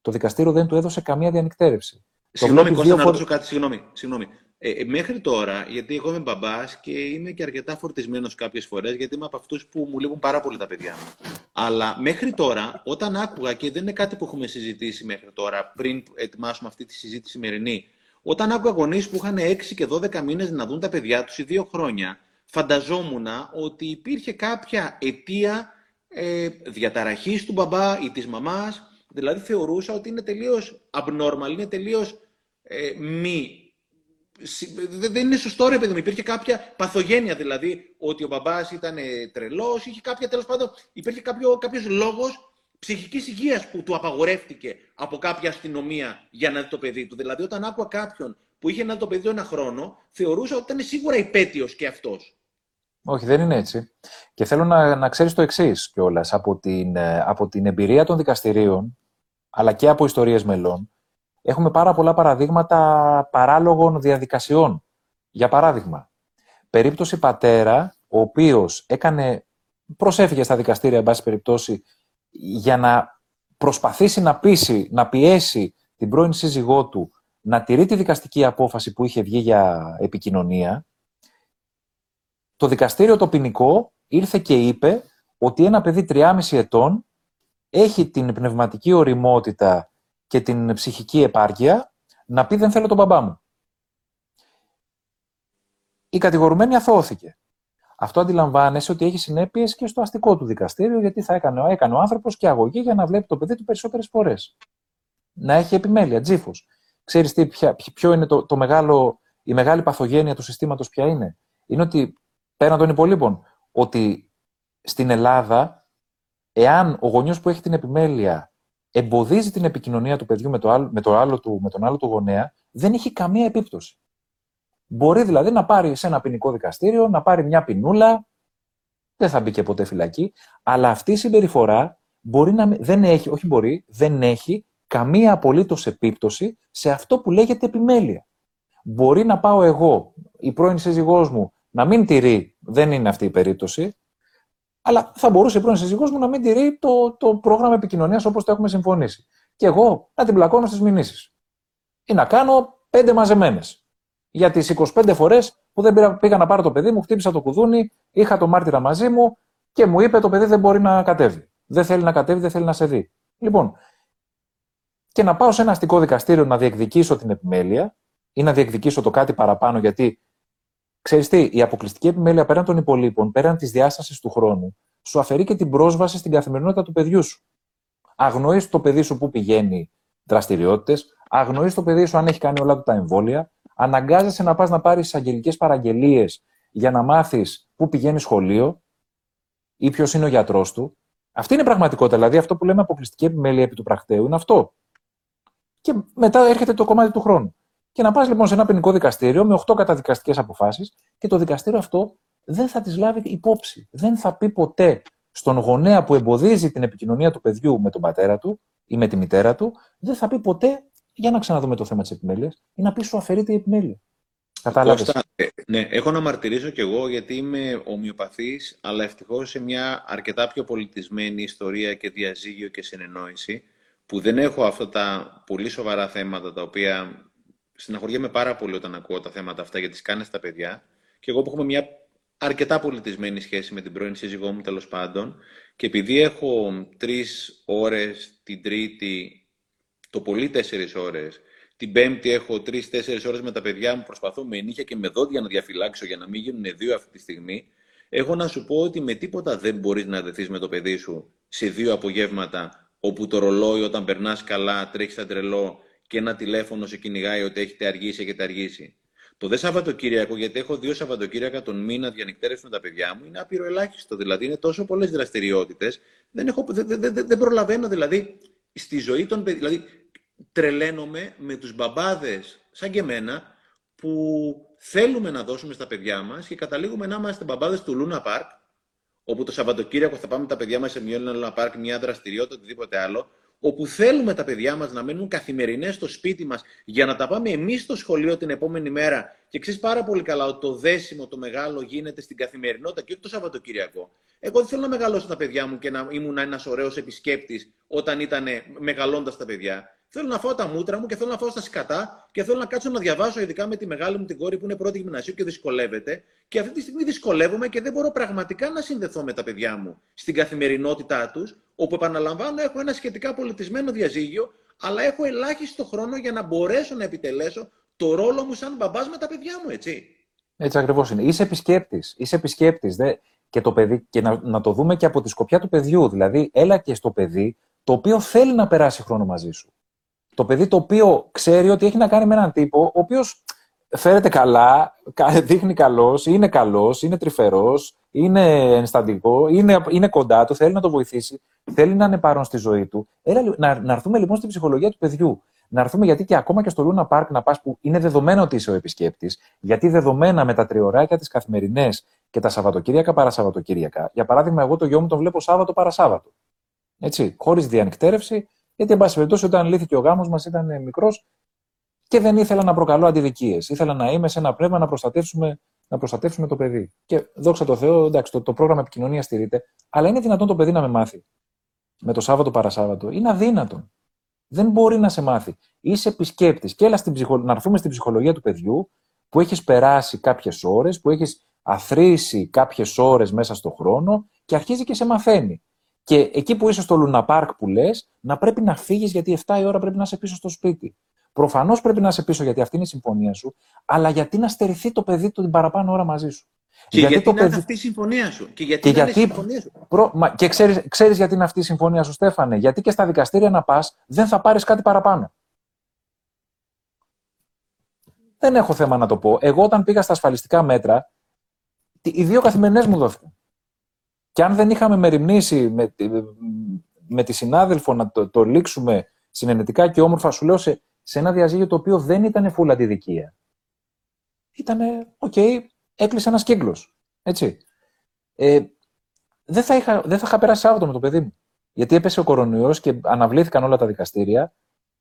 Το δικαστήριο δεν του έδωσε καμία διανυκτέρευση. Συγγνώμη, Κώστα, να ρωτήσω κάτι, συγγνώμη. συγγνώμη. Ε, ε, μέχρι τώρα, γιατί εγώ είμαι μπαμπάς και είμαι και αρκετά φορτισμένος κάποιες φορές, γιατί είμαι από αυτούς που μου λείπουν πάρα πολύ τα παιδιά μου. Αλλά μέχρι τώρα, όταν άκουγα, και δεν είναι κάτι που έχουμε συζητήσει μέχρι τώρα, πριν ετοιμάσουμε αυτή τη συζήτηση σημερινή, όταν άκουγα γονείς που είχαν 6 και 12 μήνες να δουν τα παιδιά τους ή δύο χρόνια, φανταζόμουν ότι υπήρχε κάποια αιτία ε, διαταραχής του μπαμπά ή της μαμάς. Δηλαδή θεωρούσα ότι είναι τελείως abnormal, είναι τελείως ε, μη... Δεν είναι σωστό ρε παιδί μου. Υπήρχε κάποια παθογένεια δηλαδή ότι ο μπαμπάς ήταν τρελός, είχε κάποια τέλος πάντων, υπήρχε κάποιο, κάποιος λόγος ψυχικής υγείας που του απαγορεύτηκε από κάποια αστυνομία για να δει το παιδί του. Δηλαδή όταν άκουγα κάποιον που είχε να δει το παιδί του ένα χρόνο, θεωρούσα ότι ήταν σίγουρα υπέτειος και αυτός. Όχι, δεν είναι έτσι. Και θέλω να, να ξέρεις το εξής κιόλας. Από την, ε, από την εμπειρία των δικαστηρίων, αλλά και από ιστορίες μελών, έχουμε πάρα πολλά παραδείγματα παράλογων διαδικασιών. Για παράδειγμα, περίπτωση πατέρα, ο οποίος έκανε, προσέφηκε στα δικαστήρια, εν πάση περιπτώσει, για να προσπαθήσει να πείσει, να πιέσει την πρώην σύζυγό του να τηρεί τη δικαστική απόφαση που είχε βγει για επικοινωνία το δικαστήριο το ποινικό ήρθε και είπε ότι ένα παιδί 3,5 ετών έχει την πνευματική οριμότητα και την ψυχική επάρκεια να πει δεν θέλω τον μπαμπά μου. Η κατηγορουμένη αθώθηκε. Αυτό αντιλαμβάνεσαι ότι έχει συνέπειες και στο αστικό του δικαστήριο, γιατί θα έκανε, έκανε ο άνθρωπος και αγωγή για να βλέπει το παιδί του περισσότερες φορές. Να έχει επιμέλεια, τζίφος. Ξέρεις ποιο είναι το, το μεγάλο, η μεγάλη παθογένεια του συστήματος, ποια είναι; Είναι ότι πέραν των υπολείπων, ότι στην Ελλάδα, εάν ο γονιός που έχει την επιμέλεια εμποδίζει την επικοινωνία του παιδιού με, το άλλο, με, το άλλο του, με τον άλλο του γονέα, δεν έχει καμία επίπτωση. Μπορεί δηλαδή να πάρει σε ένα ποινικό δικαστήριο, να πάρει μια πινούλα, δεν θα μπει και ποτέ φυλακή, αλλά αυτή η συμπεριφορά μπορεί να, δεν έχει, όχι μπορεί, δεν έχει καμία απολύτως επίπτωση σε αυτό που λέγεται επιμέλεια. Μπορεί να πάω εγώ, η πρώην σύζυγός μου, να μην τηρεί, δεν είναι αυτή η περίπτωση, αλλά θα μπορούσε η πρώην σύζυγός μου να μην τηρεί το, το πρόγραμμα επικοινωνίας όπως το έχουμε συμφωνήσει. Και εγώ να την πλακώνω στις μηνύσεις. Ή να κάνω πέντε μαζεμένες. Για τις 25 φορές που δεν πήγα να πάρω το παιδί μου, χτύπησα το κουδούνι, είχα το μάρτυρα μαζί μου και μου είπε το παιδί δεν μπορεί να κατέβει. Δεν θέλει να κατέβει, δεν θέλει να σε δει. Λοιπόν, και να πάω σε ένα αστικό δικαστήριο να διεκδικήσω την επιμέλεια ή να διεκδικήσω το κάτι παραπάνω γιατί Ξέρεις τι, η αποκλειστική επιμέλεια πέραν των υπολείπων, πέραν της διάστασης του χρόνου, σου αφαιρεί και την πρόσβαση στην καθημερινότητα του παιδιού σου. Αγνοείς το παιδί σου που πηγαίνει δραστηριότητες, αγνοείς το παιδί σου αν έχει κάνει όλα του τα εμβόλια, αναγκάζεσαι να πας να πάρεις αγγελικέ παραγγελίες για να μάθεις πού πηγαίνει σχολείο ή ποιος είναι ο γιατρός του. Αυτή είναι η πραγματικότητα. Δηλαδή, αυτό που λέμε αποκλειστική επιμέλεια επί του πρακτέου είναι αυτό. Και μετά έρχεται το κομμάτι του χρόνου. Και να πας λοιπόν σε ένα ποινικό δικαστήριο με 8 καταδικαστικές αποφάσεις και το δικαστήριο αυτό δεν θα τι λάβει υπόψη. Δεν θα πει ποτέ στον γονέα που εμποδίζει την επικοινωνία του παιδιού με τον πατέρα του ή με τη μητέρα του, δεν θα πει ποτέ για να ξαναδούμε το θέμα της επιμέλειας ή να πει σου αφαιρείται η επιμέλεια. Κατάλαβες; Ε, ναι, έχω να μαρτυρήσω κι εγώ γιατί είμαι ομοιοπαθής, αλλά ευτυχώς σε μια αρκετά πιο πολιτισμένη ιστορία και διαζύγιο και συνεννόηση, που δεν έχω αυτά τα πολύ σοβαρά θέματα τα οποία Συναχωριέμαι πάρα πολύ όταν ακούω τα θέματα αυτά γιατί σκάνε στα παιδιά. Και εγώ που έχουμε μια αρκετά πολιτισμένη σχέση με την πρώην σύζυγό μου τέλος πάντων. Και επειδή έχω τρεις ώρες την Τρίτη, το πολύ τέσσερις ώρες, την Πέμπτη έχω τρει-τέσσερι ώρες με τα παιδιά μου. Προσπαθώ με νύχια και με δόντια να διαφυλάξω για να μην γίνουν δύο αυτή τη στιγμή. Έχω να σου πω ότι με τίποτα δεν μπορείς να δεθείς με το παιδί σου σε δύο απογεύματα όπου το ρολόι όταν περνάς καλά τρέχεις σαν τρελό και ένα τηλέφωνο σε κυνηγάει ότι έχετε αργήσει, έχετε αργήσει. Το δε Σαββατοκύριακο, γιατί έχω δύο Σαββατοκύριακα τον μήνα διανυκτέρευση με τα παιδιά μου, είναι άπειρο ελάχιστο. Δηλαδή είναι τόσο πολλές δραστηριότητες. Δεν, δεν, δεν, δεν προλαβαίνω δηλαδή στη ζωή των παιδιών. Δηλαδή τρελαίνομαι με τους μπαμπάδες σαν και εμένα που θέλουμε να δώσουμε στα παιδιά μας και καταλήγουμε να είμαστε μπαμπάδες του Λούνα Πάρκ, όπου το Σαββατοκύριακο θα πάμε τα παιδιά μας σε μια Λούνα Πάρκ, μια δραστηριότητα, οτιδήποτε άλλο, όπου θέλουμε τα παιδιά μας να μένουν καθημερινές στο σπίτι μας για να τα πάμε εμείς στο σχολείο την επόμενη μέρα και ξέρεις πάρα πολύ καλά ότι το δέσιμο, το μεγάλο γίνεται στην καθημερινότητα και όχι το Σαββατοκυριακό. Εγώ δεν θέλω να μεγαλώσω τα παιδιά μου και να ήμουν ένας ωραίος επισκέπτης όταν ήταν μεγαλώντας τα παιδιά. Θέλω να φάω τα μούτρα μου και θέλω να φάω στα σκατά και θέλω να κάτσω να διαβάσω, ειδικά με τη μεγάλη μου την κόρη που είναι πρώτη γυμνασίου και δυσκολεύεται. Και αυτή τη στιγμή δυσκολεύομαι και δεν μπορώ πραγματικά να συνδεθώ με τα παιδιά μου στην καθημερινότητά τους, όπου επαναλαμβάνω, έχω ένα σχετικά πολιτισμένο διαζύγιο, αλλά έχω ελάχιστο χρόνο για να μπορέσω να επιτελέσω το ρόλο μου σαν μπαμπάς με τα παιδιά μου, έτσι. Έτσι ακριβώς είναι. Είσαι επισκέπτης. Είσαι επισκέπτης, δε... και, το παιδί, και να, να το δούμε και από τη σκοπιά του παιδιού. Δηλαδή, έλα και στο παιδί το οποίο θέλει να περάσει χρόνο μαζί σου. Το παιδί το οποίο ξέρει ότι έχει να κάνει με έναν τύπο, ο οποίος φέρεται καλά, δείχνει καλός, είναι καλός, είναι τρυφερός, είναι ενσταντικό, είναι, είναι κοντά του, θέλει να το βοηθήσει, θέλει να είναι παρόν στη ζωή του. Έλα, να, να έρθουμε λοιπόν στην ψυχολογία του παιδιού. Να έρθουμε γιατί και ακόμα και στο Λούνα Πάρκ να πας που είναι δεδομένο ότι είσαι ο επισκέπτης, γιατί δεδομένα με τα τριωράκια τις καθημερινές και τα Σαββατοκύριακα παρασαββατοκύριακα. Για παράδειγμα, εγώ το γιο μου τον βλέπω Σάββατο παρασάββατο. Έτσι, χωρίς διανυκτέρευση, γιατί, εν πάση περιπτώσει, όταν λύθηκε ο γάμος μας ήταν μικρός και δεν ήθελα να προκαλώ αντιδικίες. Ήθελα να είμαι σε ένα πνεύμα να προστατεύσουμε, να προστατεύσουμε το παιδί. Και δόξα τω Θεώ, εντάξει, το, το πρόγραμμα επικοινωνίας στηρείται, αλλά είναι δυνατόν το παιδί να με μάθει με το Σάββατο παρασάββατο. Είναι αδύνατον. Δεν μπορεί να σε μάθει. Είσαι επισκέπτης. Και έλα στην ψυχο... να έρθουμε στην ψυχολογία του παιδιού που έχεις περάσει κάποιες ώρες, που έχεις αθροίσει κάποιες ώρες μέσα στον χρόνο και αρχίζει και σε μαθαίνει. Και εκεί που είσαι στο Λούνα Πάρκ που λες, να πρέπει να φύγεις γιατί 7 η ώρα πρέπει να είσαι πίσω στο σπίτι. Προφανώς πρέπει να είσαι πίσω γιατί αυτή είναι η συμφωνία σου, αλλά γιατί να στερηθεί το παιδί του την παραπάνω ώρα μαζί σου; Και γιατί, γιατί το είναι παιδί... αυτή η συμφωνία σου; Και γιατί, και γιατί... είναι η συμφωνία σου; Προ... Μα... Και ξέρεις, ξέρεις γιατί είναι αυτή η συμφωνία σου, Στέφανε; Γιατί και στα δικαστήρια να πας δεν θα πάρεις κάτι παραπάνω. Δεν έχω θέμα να το πω. Εγώ όταν πήγα στα ασφαλιστικά μέτρα, οι δύο καθημερινές μου δόθηκαν. Και αν δεν είχαμε μεριμνήσει με, με τη συνάδελφο να το, το λήξουμε συνενετικά και όμορφα, σου λέω σε, σε ένα διαζύγιο το οποίο δεν ήταν φούλα αντιδικία. Ήτανε, OK, okay, έκλεισε ένας κύκλος. Έτσι. Ε, δεν, θα είχα, δεν θα είχα περάσει Σάββατο με το παιδί μου. Γιατί έπεσε ο κορονοϊός και αναβλήθηκαν όλα τα δικαστήρια.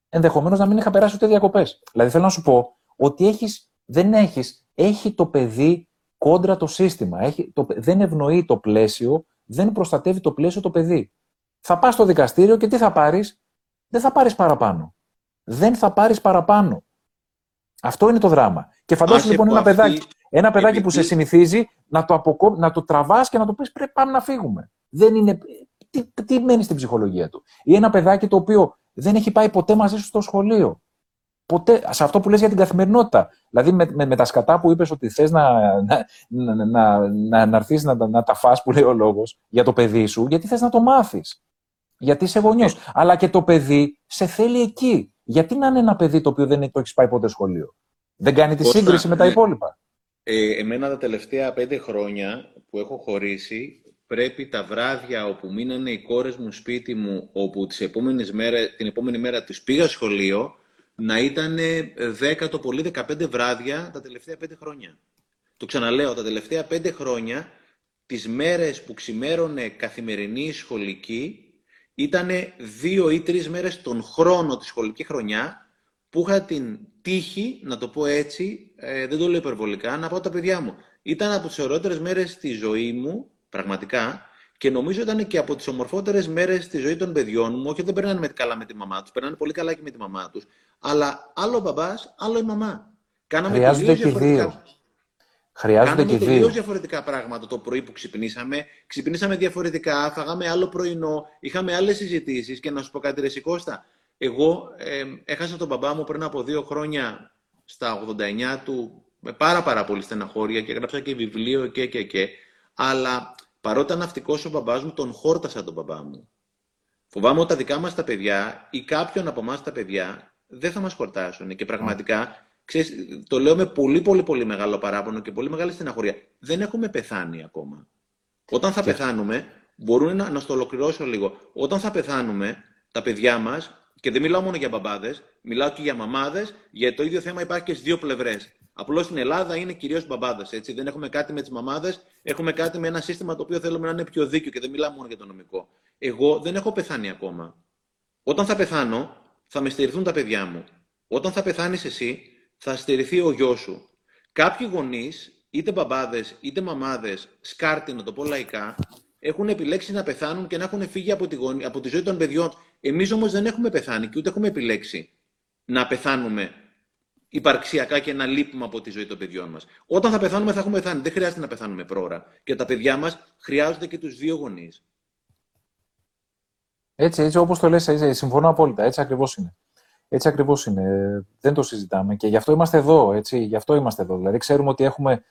Ενδεχομένως να μην είχα περάσει ούτε διακοπές. Δηλαδή θέλω να σου πω ότι έχεις, δεν έχεις, έχει το παιδί κόντρα το σύστημα. Έχει, το, δεν ευνοεί το πλαίσιο, δεν προστατεύει το πλαίσιο το παιδί. Θα πας στο δικαστήριο και τι θα πάρεις, δεν θα πάρεις παραπάνω. Δεν θα πάρεις παραπάνω. Αυτό είναι το δράμα. Και φαντάζομαι λοιπόν ένα παιδάκι, ένα παιδάκι που σε συνηθίζει να το, αποκό... να το τραβάς και να το πεις πρέπει πάμε να φύγουμε. Δεν είναι... τι, τι μένει στην ψυχολογία του; Ή ένα παιδάκι το οποίο δεν έχει πάει ποτέ μαζί σου στο σχολείο; Ποτέ, σε αυτό που λες για την καθημερινότητα. Δηλαδή με, με, με τα σκατά που είπες ότι θες να, να, να, να, να, να έρθεις να, να, τα φας που λέει ο λόγος για το παιδί σου, γιατί θες να το μάθεις. Γιατί είσαι γονιός. Αλλά και το παιδί σε θέλει εκεί. Γιατί να είναι ένα παιδί το οποίο δεν το έχεις πάει ποτέ σχολείο; Δεν κάνει τη σύγκριση με τα ναι. υπόλοιπα. Ε, εμένα τα τελευταία πέντε χρόνια που έχω χωρίσει, πρέπει τα βράδια όπου μείνανε οι κόρες μου σπίτι μου, όπου τις επόμενες μέρες, την επόμενη μέρα τις πήγα σχολείο, να ήταν 10 το πολύ 15 βράδια τα τελευταία πέντε χρόνια. Το ξαναλέω, τα τελευταία πέντε χρόνια, τις μέρες που ξημέρωνε καθημερινή σχολική, ήταν δύο ή τρεις μέρες τον χρόνο τη σχολική χρονιά που είχα την τύχη, να το πω έτσι, ε, δεν το λέω υπερβολικά, να πάω τα παιδιά μου. Ήταν από τις ωραιότερες μέρες στη ζωή μου, πραγματικά, και νομίζω ήταν και από τις ομορφότερες μέρες στη ζωή των παιδιών μου. Όχι, δεν περνάνε καλά με τη μαμά τους, περνάνε πολύ καλά και με τη μαμά τους. Αλλά άλλο ο μπαμπάς, άλλο η μαμά. Κάναμε Χρειάζονται και δύο. Χρειάζονται και δύο. διαφορετικά πράγματα το πρωί που ξυπνήσαμε. Ξυπνήσαμε διαφορετικά, φάγαμε άλλο πρωινό, είχαμε άλλες συζητήσεις και να σου πω κάτι, Ρε Σικώστα, εγώ ε, έχασα τον μπαμπά μου πριν από δύο χρόνια στα 89 του με πάρα πάρα πολύ στεναχώρια και έγραψα και βιβλίο και και και. Αλλά παρότι ήταν ναυτικός ο μπαμπάς μου, τον χόρτασα τον μπαμπά μου. Φοβάμαι ότι τα δικά μας τα παιδιά ή κάποιον από εμάς τα παιδιά δεν θα μας χορτάσουν. Και πραγματικά, ξέρεις, το λέω με πολύ πολύ πολύ μεγάλο παράπονο και πολύ μεγάλη στεναχωρία. Δεν έχουμε πεθάνει ακόμα. Όταν θα πεθάνουμε, μπορούν να, να στο ολοκληρώσω λίγο. Όταν θα πεθάνουμε, τα παιδιά μας και δεν μιλάω μόνο για μπαμπάδες, μιλάω και για μαμάδες, γιατί το ίδιο θέμα υπάρχει και στις δύο πλευρές. Απλώς στην Ελλάδα είναι κυρίως μπαμπάδες. Δεν έχουμε κάτι με τις μαμάδες, έχουμε κάτι με ένα σύστημα το οποίο θέλουμε να είναι πιο δίκαιο και δεν μιλάω μόνο για το νομικό. Εγώ δεν έχω πεθάνει ακόμα. Όταν θα πεθάνω, θα με στηριχθούν τα παιδιά μου. Όταν θα πεθάνεις εσύ, θα στηριχθεί ο γιος σου. Κάποιοι γονείς, είτε μπαμπάδες είτε μαμάδες, σκάρτη να το πω λαϊκά, έχουν επιλέξει να πεθάνουν και να έχουν φύγει από τη, γονή, από τη ζωή των παιδιών. Εμείς όμως δεν έχουμε πεθάνει και ούτε έχουμε επιλέξει να πεθάνουμε υπαρξιακά και να λείπουμε από τη ζωή των παιδιών μας. Όταν θα πεθάνουμε, θα έχουμε πεθάνει. Δεν χρειάζεται να πεθάνουμε πρόωρα. Και τα παιδιά μας χρειάζονται και τους δύο γονείς. Έτσι, έτσι όπως το λες, έτσι, συμφωνώ απόλυτα. Έτσι ακριβώς είναι. Έτσι ακριβώς είναι. Δεν το συζητάμε. Και γι' αυτό είμαστε εδώ. Έτσι, γι' αυτό είμαστε εδώ. Δηλαδή, ξέρουμε ότι έχουμε,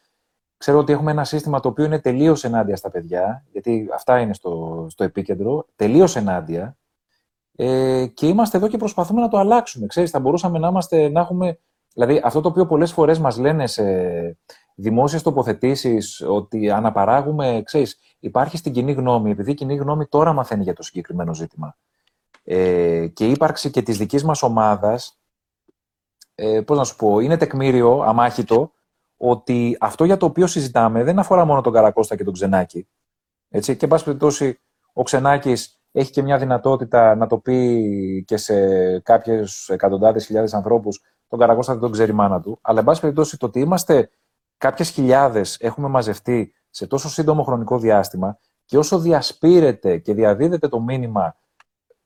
ξέρω ότι έχουμε ένα σύστημα το οποίο είναι τελείως ενάντια στα παιδιά, γιατί αυτά είναι στο, στο επίκεντρο. Τελείως ενάντια. Ε, και είμαστε εδώ και προσπαθούμε να το αλλάξουμε. Ξέρεις, θα μπορούσαμε να, είμαστε, να έχουμε Δηλαδή, αυτό το οποίο πολλές φορές μας λένε σε δημόσιες τοποθετήσεις ότι αναπαράγουμε, ξέρεις, υπάρχει στην κοινή γνώμη, επειδή η κοινή γνώμη τώρα μαθαίνει για το συγκεκριμένο ζήτημα. Ε, και η ύπαρξη και της δικής μας ομάδας, ε, πώς να σου πω, είναι τεκμήριο, αμάχητο, ότι αυτό για το οποίο συζητάμε δεν αφορά μόνο τον Καρακώστα και τον Ξενάκη. Έτσι, και, εν πάση περιπτώσει, ο Ξενάκης έχει και μια δυνατότητα να το πει και σε κάποιες εκατοντάδες χιλιάδες ανθρώπους τον Καρακώστα δεν τον ξέρει η μάνα του. Αλλά, εν πάση περιπτώσει, το ότι είμαστε κάποιες χιλιάδες έχουμε μαζευτεί σε τόσο σύντομο χρονικό διάστημα και όσο διασπείρεται και διαδίδεται το μήνυμα,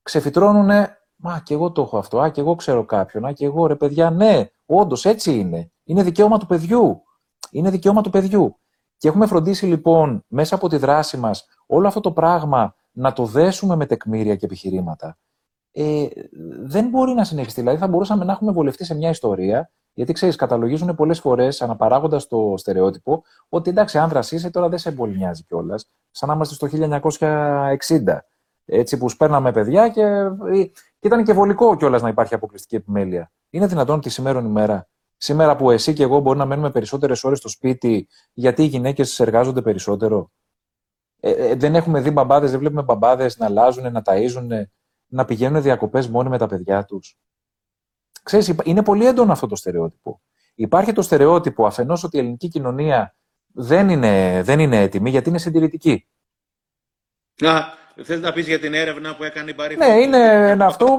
ξεφυτρώνουν. Μα και εγώ το έχω αυτό. Α, και εγώ ξέρω κάποιον. Α, και εγώ ρε παιδιά, ναι, όντως έτσι είναι. Είναι δικαίωμα του παιδιού. Είναι δικαίωμα του παιδιού. Και έχουμε φροντίσει λοιπόν μέσα από τη δράση μας όλο αυτό το πράγμα να το δέσουμε με τεκμήρια και επιχειρήματα ε, δεν μπορεί να συνεχιστεί. Δηλαδή, θα μπορούσαμε να έχουμε βολευτεί σε μια ιστορία, γιατί ξέρεις, καταλογίζουν πολλές φορές, αναπαράγοντας το στερεότυπο, ότι εντάξει, άνδρας είσαι, τώρα δεν σε πολύ νοιάζει κιόλας. Σαν να είμαστε στο 1960. Έτσι, που σπέρναμε παιδιά και, ε, και ήταν και βολικό κιόλας να υπάρχει αποκλειστική επιμέλεια. Είναι δυνατόν τη σήμερα ημέρα, σήμερα που εσύ και εγώ μπορεί να μένουμε περισσότερες ώρες στο σπίτι, γιατί οι γυναίκες εργάζονται περισσότερο; Ε, ε, δεν έχουμε δει μπαμπάδες, δεν βλέπουμε μπαμπάδες να αλλάζουν, να ταΐζουν, να πηγαίνουν διακοπές μόνοι με τα παιδιά τους; Ξέρεις, είναι πολύ έντονο αυτό το στερεότυπο. Υπάρχει το στερεότυπο αφενός ότι η ελληνική κοινωνία δεν είναι, δεν είναι έτοιμη γιατί είναι συντηρητική. Να, θες να πεις για την έρευνα που έκανε η Παρή. Ναι, είναι ένα αυτό.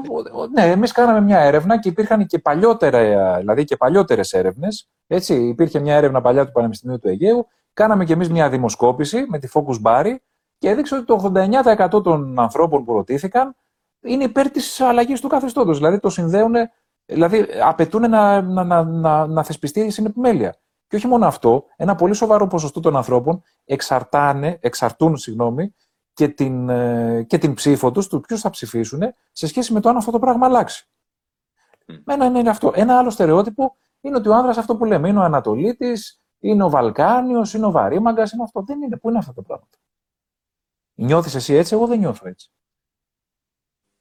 Ναι, εμείς κάναμε μια έρευνα και υπήρχαν και, παλιότερα, δηλαδή και παλιότερες έρευνες. Έτσι, υπήρχε μια έρευνα παλιά του Πανεπιστημίου του Αιγαίου. Κάναμε και εμείς μια δημοσκόπηση με τη Focus Bari και έδειξε ότι το 89% των ανθρώπων που ρωτήθηκαν είναι υπέρ της αλλαγής του καθεστώτος. Δηλαδή το συνδέουν, δηλαδή απαιτούν να, να, να, να, να θεσπιστεί η συνεπιμέλεια. Και όχι μόνο αυτό, ένα πολύ σοβαρό ποσοστό των ανθρώπων εξαρτάνε, εξαρτούν συγγνώμη, και, την, ε, και την ψήφο τους, του ποιους θα ψηφίσουν, σε σχέση με το αν αυτό το πράγμα αλλάξει. Ένα είναι αυτό. Ένα άλλο στερεότυπο είναι ότι ο άνδρας αυτό που λέμε είναι ο Ανατολίτης, είναι ο Βαλκάνιος, είναι ο Βαρύμαγκας, είναι αυτό. Δεν είναι. Πού είναι αυτά τα πράγματα. Νιώθεις εσύ έτσι, εγώ δεν νιώθω έτσι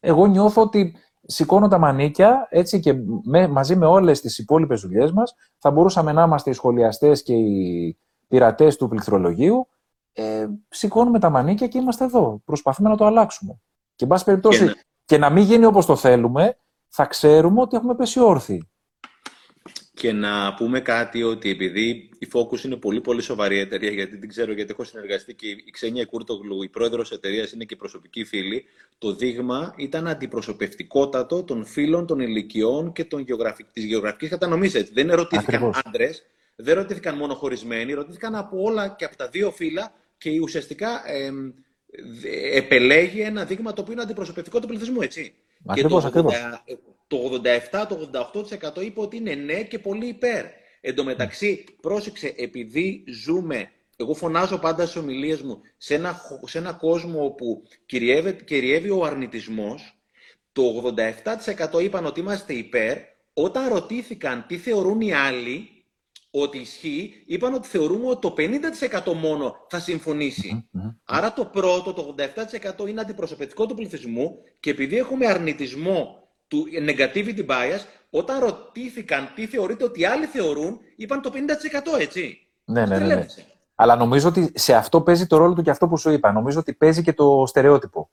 εγώ νιώθω ότι σηκώνω τα μανίκια έτσι και με, μαζί με όλες τις υπόλοιπες δουλειές μας θα μπορούσαμε να είμαστε οι σχολιαστές και οι πειρατές του πληκτρολογίου ε, σηκώνουμε τα μανίκια και είμαστε εδώ. Προσπαθούμε να το αλλάξουμε. Και, εν πάση περιπτώσει, και, και να μην γίνει όπως το θέλουμε, θα ξέρουμε ότι έχουμε πέσει όρθιοι. Και να πούμε κάτι ότι επειδή η Focus είναι πολύ πολύ σοβαρή εταιρεία, γιατί την ξέρω γιατί έχω συνεργαστεί και η Ξένια Κούρτογλου, η πρόεδρος εταιρείας είναι και προσωπική φίλη, το δείγμα ήταν αντιπροσωπευτικότατο των φίλων, των ηλικιών και των γεωγραφικ... της γεωγραφικής κατανομής. Έτσι. Δεν ερωτήθηκαν άντρες, δεν ρωτήθηκαν μόνο χωρισμένοι, ρωτήθηκαν από όλα και από τα δύο φύλλα και ουσιαστικά ε, επελέγει ένα δείγμα το οποίο είναι αντιπροσωπευτικό του πληθυσμού, έτσι. Ακριβώς, και το, το 87, το 88% είπε ότι είναι ναι και πολύ υπέρ. Εν τω μεταξύ, πρόσεξε, επειδή ζούμε, εγώ φωνάζω πάντα στις ομιλίες μου, σε ένα, σε ένα κόσμο όπου κυριεύει ο αρνητισμός, το 87% είπαν ότι είμαστε υπέρ, όταν ρωτήθηκαν τι θεωρούν οι άλλοι ότι ισχύει, είπαν ότι θεωρούμε ότι το 50% μόνο θα συμφωνησει Άρα το πρώτο, το 87% είναι αντιπροσωπευτικό του πληθυσμού και επειδή έχουμε αρνητισμό του negativity bias, όταν ρωτήθηκαν τι θεωρείτε ότι άλλοι θεωρούν, είπαν το 50% έτσι. Ναι, ναι, ναι, ναι. Αλλά νομίζω ότι σε αυτό παίζει το ρόλο του και αυτό που σου είπα. Νομίζω ότι παίζει και το στερεότυπο.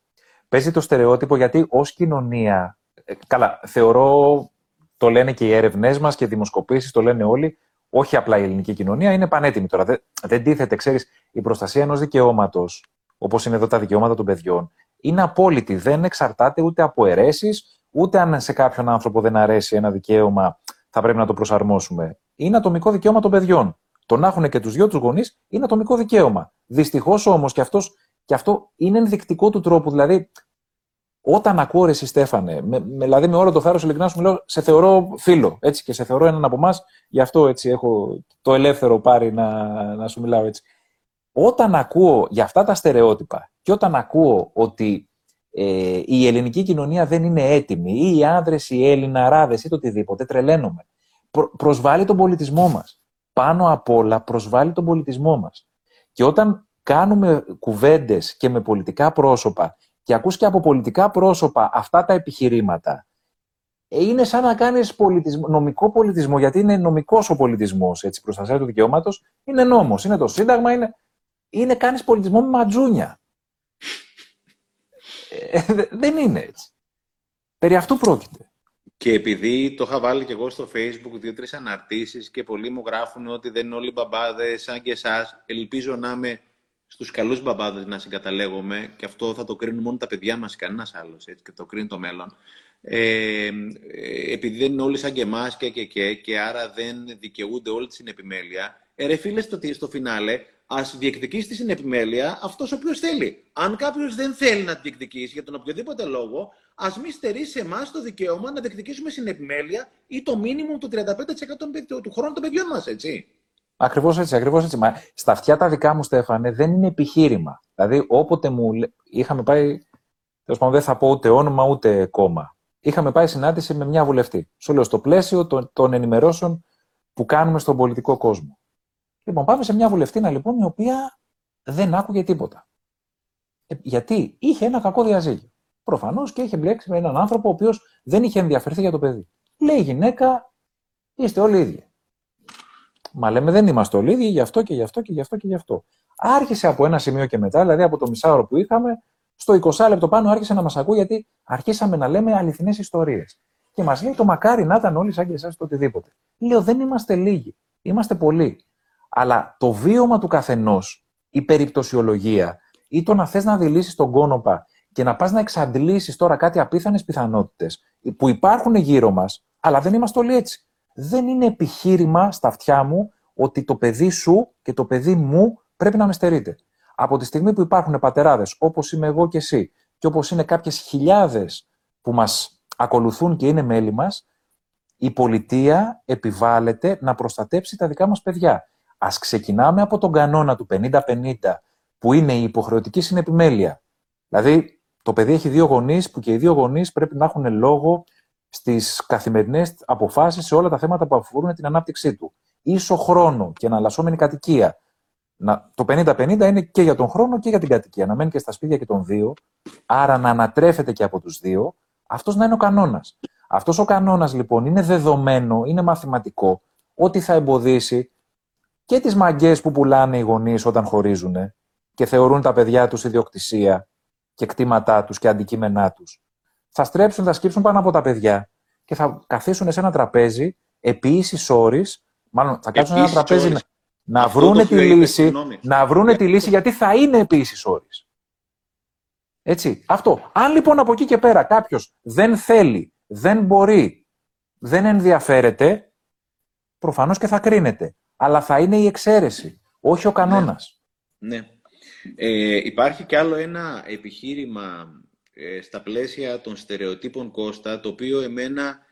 Παίζει το στερεότυπο γιατί ως κοινωνία. Ε, καλά, θεωρώ, το λένε και οι έρευνές μας και οι δημοσκοπήσεις, το λένε όλοι, όχι απλά η ελληνική κοινωνία, είναι πανέτοιμη τώρα. Δεν, δεν τίθεται, ξέρεις, η προστασία ενός δικαιώματος, όπως είναι εδώ τα δικαιώματα των παιδιών, είναι απόλυτη. Δεν εξαρτάται ούτε από αιρέσεις, Ούτε αν σε κάποιον άνθρωπο δεν αρέσει ένα δικαίωμα, θα πρέπει να το προσαρμόσουμε. Είναι ατομικό δικαίωμα των παιδιών. Το να έχουν και τους δυο τους γονείς είναι ατομικό δικαίωμα. Δυστυχώς όμως και, και αυτό είναι ενδεικτικό του τρόπου. Δηλαδή, Όταν ακούω ρε Στέφανε, με, με, δηλαδή με όλο το θάρρος ειλικρινά σου μιλάω, σε θεωρώ φίλο έτσι, και σε θεωρώ έναν από εμάς, γι' αυτό έτσι έχω το ελεύθερο πάρει να, να σου μιλάω έτσι. Όταν ακούω για αυτά τα στερεότυπα και όταν ακούω ότι ε, η ελληνική κοινωνία δεν είναι έτοιμη, ή οι άνδρες, οι Έλληναράδε ή το οτιδήποτε, τρελαίνομαι. Προ, προσβάλλει τον πολιτισμό μας. Πάνω απ' όλα προσβάλλει τον πολιτισμό μας. Και όταν κάνουμε κουβέντες και με πολιτικά πρόσωπα και ακούς και από πολιτικά πρόσωπα αυτά τα επιχειρήματα, ε, είναι σαν να κάνεις νομικό πολιτισμό, γιατί είναι νομικός ο πολιτισμός, έτσι, προστασία του δικαιώματος, είναι νόμος, είναι το Σύνταγμα, είναι, είναι κάνεις πολιτισμό με ματζούνια. Ε, δεν είναι έτσι. Περί αυτού πρόκειται. Και επειδή το είχα βάλει και εγώ στο facebook δύο-τρεις αναρτήσεις και πολλοί μου γράφουν ότι δεν είναι όλοι μπαμπάδες σαν και εσάς, ελπίζω να είμαι στους καλούς μπαμπάδες να συγκαταλέγομαι και αυτό θα το κρίνουν μόνο τα παιδιά μας, κανένας άλλος και το κρίνει το μέλλον. Ε, επειδή δεν είναι όλοι σαν και εμάς και, και, και, και άρα δεν δικαιούνται όλη την επιμέλεια. Ε, ρε φίλε, στο, στο φινάλε, ας διεκδικήσει τη συνεπιμέλεια αυτός ο οποίος θέλει. Αν κάποιος δεν θέλει να τη διεκδικήσει για τον οποιοδήποτε λόγο, ας μην στερήσει σε εμάς το δικαίωμα να διεκδικήσουμε συνεπιμέλεια ή το μήνυμο του 35% του χρόνου των παιδιών μας, έτσι. Ακριβώς έτσι, ακριβώς έτσι. Μα στα αυτιά τα δικά μου, Στέφανε, δεν είναι επιχείρημα. Δηλαδή, όποτε μου είχαμε πάει. Τέλος πάντων, δεν θα πω ούτε όνομα ούτε κόμμα. Είχαμε πάει συνάντηση με μια βουλευτή. Σου λέω στο πλαίσιο των, των ενημερώσεων που κάνουμε στον πολιτικό κόσμο. Λοιπόν, πάμε σε μια βουλευτήνα λοιπόν η οποία δεν άκουγε τίποτα. Ε, γιατί είχε ένα κακό διαζύγιο. Προφανώς και είχε μπλέξει με έναν άνθρωπο ο οποίος δεν είχε ενδιαφερθεί για το παιδί. Λέει η γυναίκα, είστε όλοι ίδιοι. Μα λέμε δεν είμαστε όλοι ίδιοι, γι' αυτό και γι' αυτό και γι' αυτό και γι' αυτό. Άρχισε από ένα σημείο και μετά, δηλαδή από το μισάωρο που είχαμε, στο 20 λεπτό πάνω άρχισε να μας ακούει γιατί αρχίσαμε να λέμε αληθινές ιστορίες. Και μας λέει το μακάρι να ήταν όλοι σαν και εσάς το οτιδήποτε. Λέω δεν είμαστε λίγοι. Είμαστε πολλοί. Αλλά το βίωμα του καθενός, η περιπτωσιολογία ή το να θες να δηλήσεις τον κόνοπα και να πας να εξαντλήσεις τώρα κάτι απίθανες πιθανότητες που υπάρχουν γύρω μας, αλλά δεν είμαστε όλοι έτσι. Δεν είναι επιχείρημα στα αυτιά μου ότι το παιδί σου και το παιδί μου πρέπει να με στερείται. Από τη στιγμή που υπάρχουν πατεράδες όπως είμαι εγώ και εσύ, και όπως είναι κάποιες χιλιάδες που μας ακολουθούν και είναι μέλη μας, η πολιτεία επιβάλλεται να προστατέψει τα δικά μας παιδιά. Ας ξεκινάμε από τον κανόνα του 50-50, που είναι η υποχρεωτική συνεπιμέλεια. Δηλαδή, το παιδί έχει δύο γονείς, που και οι δύο γονείς πρέπει να έχουν λόγο στις καθημερινές αποφάσεις σε όλα τα θέματα που αφορούν την ανάπτυξή του. Ίσο χρόνο και εναλλασσόμενη κατοικία. Να, το 50-50 είναι και για τον χρόνο και για την κατοικία. Να μένει και στα σπίτια και των δύο, άρα να ανατρέφεται και από τους δύο. Αυτός να είναι ο κανόνας. Αυτός ο κανόνας λοιπόν είναι δεδομένο, είναι μαθηματικό, ότι θα εμποδίσει και τις μαγκές που πουλάνε οι γονείς όταν χωρίζουν και θεωρούν τα παιδιά τους ιδιοκτησία και κτήματά τους και αντικείμενά τους. Θα στρέψουν, θα σκύψουν πάνω από τα παιδιά και θα καθίσουν σε ένα τραπέζι επί ίσης όρης, μάλλον θα κάτσουν σε ένα τραπέζι να, να βρούνε τη λύση, να βρούνε τη λύση γιατί θα είναι επί ίσης όρης. Έτσι, αυτό. Αν λοιπόν από εκεί και πέρα κάποιος δεν θέλει, δεν μπορεί, δεν ενδιαφέρεται, προφανώς και θα κρίνεται αλλά θα είναι η εξαίρεση, όχι ο κανόνας. Ναι. ναι. Ε, υπάρχει κι άλλο ένα επιχείρημα ε, στα πλαίσια των στερεοτύπων Κώστα, το οποίο εμένα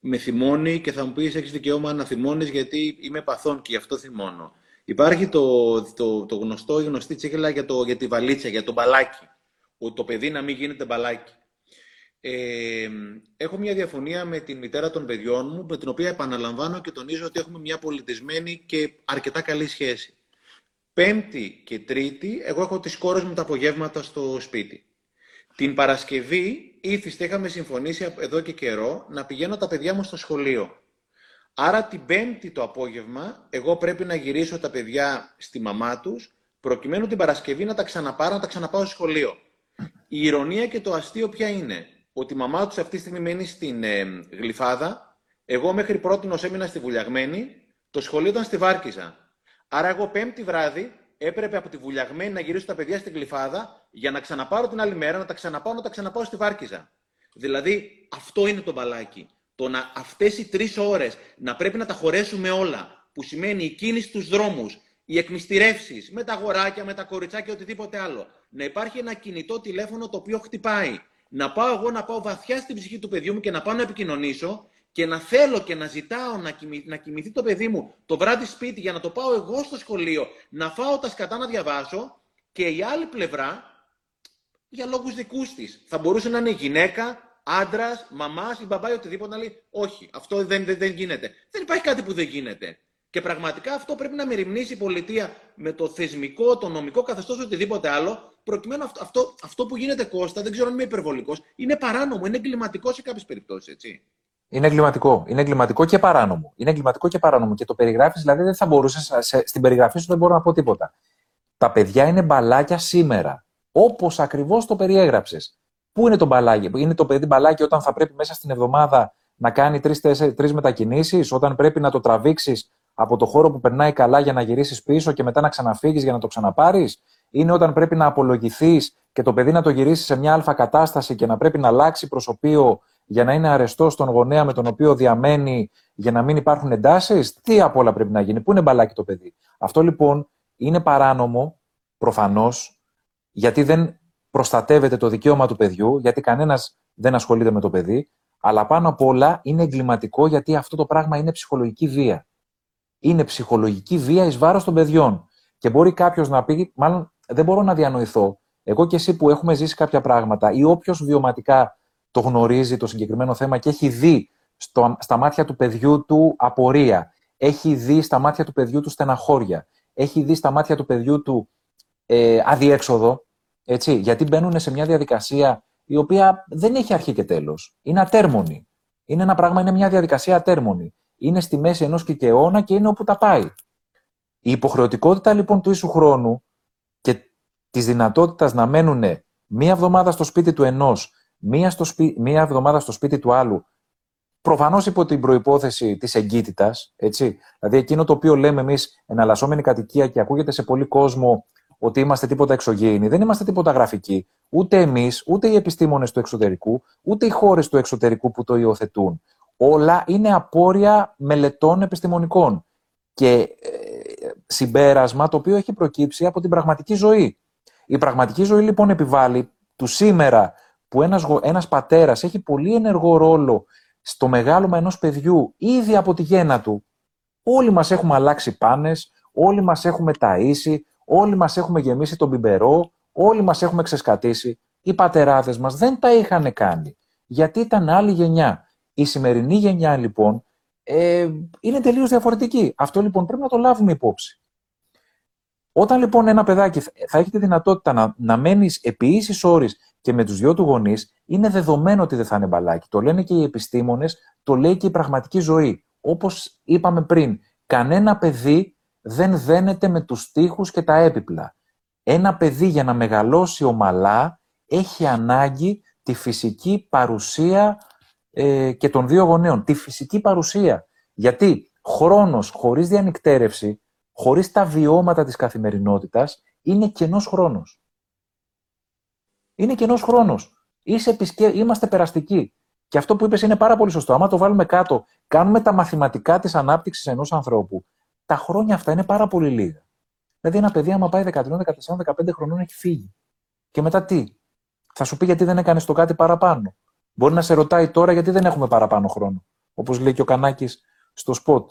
με θυμώνει και θα μου πεις έχεις δικαίωμα να θυμώνεις γιατί είμαι παθών και γι' αυτό θυμώνω. Υπάρχει το, το, το γνωστό, η γνωστή τσίχλα για, το, για τη βαλίτσα, για το μπαλάκι. Ότι το παιδί να μην γίνεται μπαλάκι. Ε, έχω μια διαφωνία με την μητέρα των παιδιών μου, με την οποία επαναλαμβάνω και τονίζω ότι έχουμε μια πολιτισμένη και αρκετά καλή σχέση. Πέμπτη και Τρίτη, εγώ έχω τις κόρες μου τα απογεύματα στο σπίτι. Την Παρασκευή, ήθιστε, είχαμε συμφωνήσει εδώ και καιρό να πηγαίνω τα παιδιά μου στο σχολείο. Άρα την Πέμπτη το απόγευμα, εγώ πρέπει να γυρίσω τα παιδιά στη μαμά τους, προκειμένου την Παρασκευή να τα ξαναπάρω, να τα ξαναπάω στο σχολείο. Η ηρωνία και το αστείο ποια είναι; Ότι η μαμά τους αυτή τη στιγμή μένει στην ε, Γλυφάδα. Εγώ μέχρι πρώτη έμεινα στη Βουλιαγμένη. Το σχολείο ήταν στη Βάρκιζα. Άρα, εγώ πέμπτη βράδυ έπρεπε από τη Βουλιαγμένη να γυρίσω τα παιδιά στην Γλυφάδα για να ξαναπάρω την άλλη μέρα, να τα ξαναπάω, να τα ξαναπάω στη Βάρκιζα. Δηλαδή, αυτό είναι το μπαλάκι. Το να αυτές οι τρεις ώρες να πρέπει να τα χωρέσουμε όλα, που σημαίνει η κίνηση στους δρόμους, οι εκμυστηρεύσεις με τα αγοράκια, με τα κοριτσάκια, οτιδήποτε άλλο. Να υπάρχει ένα κινητό τηλέφωνο το οποίο χτυπάει να πάω εγώ να πάω βαθιά στην ψυχή του παιδιού μου και να πάω να επικοινωνήσω και να θέλω και να ζητάω να, κοιμη, να κοιμηθεί το παιδί μου το βράδυ σπίτι για να το πάω εγώ στο σχολείο, να φάω τα σκατά να διαβάσω και η άλλη πλευρά για λόγους δικούς της. Θα μπορούσε να είναι γυναίκα, άντρας, μαμάς ή μπαμπά ή οτιδήποτε να λέει Όχι, αυτό δεν, δεν, δεν γίνεται. Δεν υπάρχει κάτι που δεν γίνεται. Και πραγματικά αυτό πρέπει να μεριμνήσει η πολιτεία με το θεσμικό, το νομικό καθεστώς, οτιδήποτε άλλο, προκειμένου αυτό, αυτό, αυτό που γίνεται Κώστα, δεν ξέρω αν είμαι υπερβολικός, είναι παράνομο, είναι εγκληματικό σε κάποιες περιπτώσεις, έτσι. Είναι εγκληματικό. Είναι εγκληματικό και παράνομο. Είναι εγκληματικό και παράνομο. Και το περιγράφεις, δηλαδή δεν θα μπορούσες. Στην περιγραφή σου δεν μπορώ να πω τίποτα. Τα παιδιά είναι μπαλάκια σήμερα. Όπως ακριβώς το περιέγραψες. Πού είναι το μπαλάκι, Είναι το παιδί μπαλάκι όταν θα πρέπει μέσα στην εβδομάδα να κάνει τρεις μετακινήσεις, όταν πρέπει να το τραβήξεις από το χώρο που περνάει καλά για να γυρίσεις πίσω και μετά να ξαναφύγεις για να το ξαναπάρεις; Είναι όταν πρέπει να απολογηθείς και το παιδί να το γυρίσεις σε μια αλφα κατάσταση και να πρέπει να αλλάξει προσωπείο για να είναι αρεστό στον γονέα με τον οποίο διαμένει για να μην υπάρχουν εντάσεις; Τι από όλα πρέπει να γίνει, Πού είναι μπαλάκι το παιδί; Αυτό λοιπόν είναι παράνομο, προφανώς, γιατί δεν προστατεύεται το δικαίωμα του παιδιού, γιατί κανένας δεν ασχολείται με το παιδί, αλλά πάνω απ' όλα είναι εγκληματικό γιατί αυτό το πράγμα είναι ψυχολογική βία. Είναι ψυχολογική βία εις βάρος των παιδιών. Και μπορεί κάποιος να πει, μάλλον δεν μπορώ να διανοηθώ, εγώ και εσύ που έχουμε ζήσει κάποια πράγματα ή όποιος βιωματικά το γνωρίζει το συγκεκριμένο θέμα και έχει δει στο, στα μάτια του παιδιού του απορία, έχει δει στα μάτια του παιδιού του στεναχώρια, έχει δει στα μάτια του παιδιού του ε, αδιέξοδο, έτσι, γιατί μπαίνουν σε μια διαδικασία η οποία δεν έχει αρχή και τέλος. Είναι ατέρμονη. Είναι ένα πράγμα, είναι μια διαδικασία ατέρμονη. Είναι στη μέση ενός κικαιώνα και είναι όπου τα πάει. Η υποχρεωτικότητα λοιπόν του ίσου χρόνου και της δυνατότητας να μένουν μία εβδομάδα στο σπίτι του ενός μία, στο σπί... μία εβδομάδα στο σπίτι του άλλου, προφανώς υπό την προπόθεση της εγκύτητας, έτσι. Δηλαδή, εκείνο το οποίο λέμε εμείς εναλλασσόμενη κατοικία και ακούγεται σε πολύ κόσμο ότι είμαστε τίποτα εξωγήινοι, δεν είμαστε τίποτα γραφικοί. Ούτε εμείς, ούτε οι επιστήμονες του εξωτερικού, ούτε οι χώρες του εξωτερικού που το υιοθετούν. Όλα είναι απόρρια μελετών επιστημονικών και ε, συμπέρασμα το οποίο έχει προκύψει από την πραγματική ζωή. Η πραγματική ζωή λοιπόν επιβάλλει του σήμερα που ένας, ένας πατέρας έχει πολύ ενεργό ρόλο στο μεγάλωμα ενός παιδιού ήδη από τη γέννα του. Όλοι μας έχουμε αλλάξει πάνες, όλοι μας έχουμε ταΐσει, όλοι μας έχουμε γεμίσει τον μπιμπερό, όλοι μας έχουμε ξεσκατήσει. Οι πατεράδες μας δεν τα είχαν κάνει, γιατί ήταν άλλη γενιά. Η σημερινή γενιά λοιπόν ε, είναι τελείως διαφορετική. Αυτό λοιπόν πρέπει να το λάβουμε υπόψη. Όταν λοιπόν ένα παιδάκι θα έχει τη δυνατότητα να, να μένει επί ίσης όρης και με τους δυο του γονείς, είναι δεδομένο ότι δεν θα είναι μπαλάκι. Το λένε και οι επιστήμονες, το λέει και η πραγματική ζωή. Όπως είπαμε πριν, κανένα παιδί δεν δένεται με τους τοίχου και τα έπιπλα. Ένα παιδί για να μεγαλώσει ομαλά έχει ανάγκη τη φυσική παρουσία ε, και των δύο γονέων. Τη φυσική παρουσία. Γιατί χρόνος χωρίς διανυκτέρευση, χωρίς τα βιώματα της καθημερινότητας, είναι κενός χρόνος. Είναι κενός χρόνος. Είμαστε περαστικοί. Και αυτό που είπες είναι πάρα πολύ σωστό. Άμα το βάλουμε κάτω, κάνουμε τα μαθηματικά της ανάπτυξης ενός ανθρώπου, τα χρόνια αυτά είναι πάρα πολύ λίγα. Δηλαδή, ένα παιδί, άμα πάει 13, 14, 15 χρονών, έχει φύγει. Και μετά τι; Θα σου πει γιατί δεν έκανες το κάτι παραπάνω. Μπορεί να σε ρωτάει τώρα γιατί δεν έχουμε παραπάνω χρόνο. Όπως λέει και ο Κανάκης στο σποτ.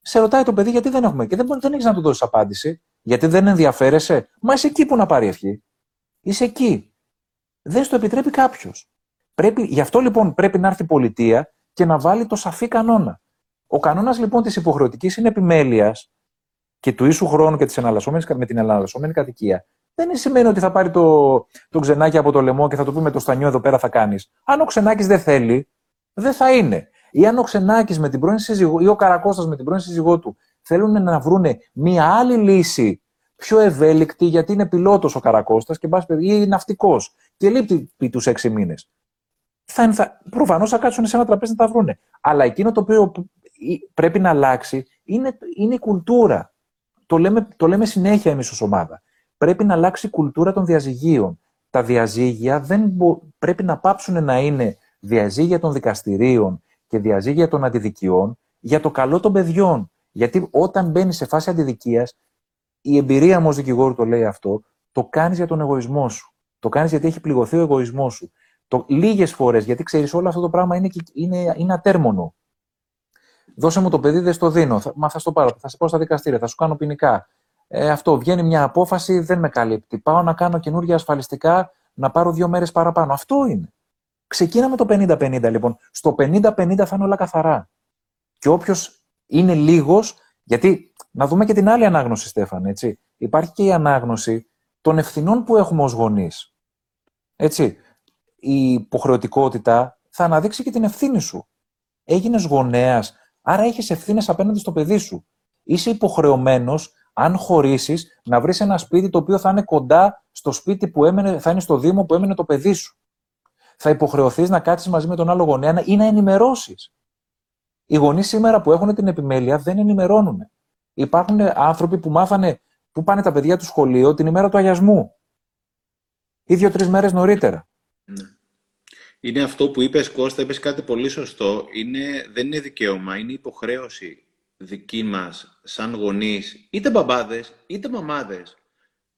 Σε ρωτάει το παιδί γιατί δεν έχουμε. Και δεν, δεν έχεις να του δώσεις απάντηση. Γιατί δεν ενδιαφέρεσαι. Μα είσαι εκεί που να πάρει ευχή. Είσαι εκεί. Δεν στο επιτρέπει κάποιος. Γι' αυτό λοιπόν πρέπει να έρθει η πολιτεία και να βάλει το σαφή κανόνα. Ο κανόνας λοιπόν της υποχρεωτικής είναι επιμέλεια και του ίσου χρόνου και της με την εναλλασσόμενη κατοικία δεν σημαίνει ότι θα πάρει το, το ξενάκι από το λαιμό και θα του πει με το στανιό εδώ πέρα θα κάνεις. Αν ο ξενάκι δεν θέλει, δεν θα είναι. Ή αν ο ξενάκι με την πρώην σύζυγό ή ο Καρακώστας με την πρώην σύζυγό του θέλουν να βρούνε μία άλλη λύση πιο ευέλικτη, γιατί είναι πιλότος ο Καρακώστας και ή ναυτικός και λείπει τους έξι μήνες. Θα, θα, Προφανώς θα κάτσουν σε ένα τραπέζι να τα βρούνε. Αλλά εκείνο το οποίο πρέπει να αλλάξει είναι, είναι η κουλτούρα. Το λέμε, το λέμε συνέχεια εμείς ως ομάδα. Πρέπει να αλλάξει η κουλτούρα των διαζυγίων. Τα διαζύγια δεν πρέπει να πάψουν να είναι διαζύγια των δικαστηρίων και διαζύγια των αντιδικιών για το καλό των παιδιών. Γιατί όταν μπαίνει σε φάση αντιδικίας, η εμπειρία μου ως δικηγόρου το λέει αυτό, το κάνεις για τον εγωισμό σου. Το κάνεις γιατί έχει πληγωθεί ο εγωισμός σου. Το, λίγες φορές, γιατί ξέρεις όλο αυτό το πράγμα είναι, είναι, είναι ατέρμονο. Δώσε μου το παιδί, δεν στο δίνω. Θα, μα θα στο πάρω, θα σε πάω στα δικαστήρια, θα σου κάνω ποινικά. Ε, αυτό, βγαίνει μια απόφαση, δεν με καλύπτει. Πάω να κάνω καινούργια ασφαλιστικά, να πάρω δύο μέρες παραπάνω. Αυτό είναι. Ξεκίναμε το 50-50 λοιπόν. Στο 50-50 θα είναι όλα καθαρά. Και όποιος είναι λίγος, γιατί να δούμε και την άλλη ανάγνωση, Στέφανε, έτσι. Υπάρχει και η ανάγνωση των ευθυνών που έχουμε ως γονείς. Έτσι. Η υποχρεωτικότητα θα αναδείξει και την ευθύνη σου. Έγινες γονέας, άρα έχεις ευθύνες απέναντι στο παιδί σου. Είσαι υποχρεωμένος, αν χωρίσεις, να βρεις ένα σπίτι το οποίο θα είναι κοντά στο σπίτι που έμενε, θα είναι στο Δήμο που έμενε το παιδί σου. Θα υποχρεωθείς να κάτσεις μαζί με τον άλλο γονέα ή να ενημερώσεις. Οι γονείς σήμερα που έχουν την επιμέλεια δεν ενημερώνουν. Υπάρχουν άνθρωποι που μάθανε πού πάνε τα παιδιά του σχολείο την ημέρα του αγιασμού. Ή δύο-τρεις μέρες νωρίτερα. Ναι. Είναι αυτό που είπες Κώστα, είπες κάτι πολύ σωστό. Είναι, δεν είναι δικαίωμα, είναι υποχρέωση δική μας σαν γονείς, είτε μπαμπάδες είτε μαμάδες,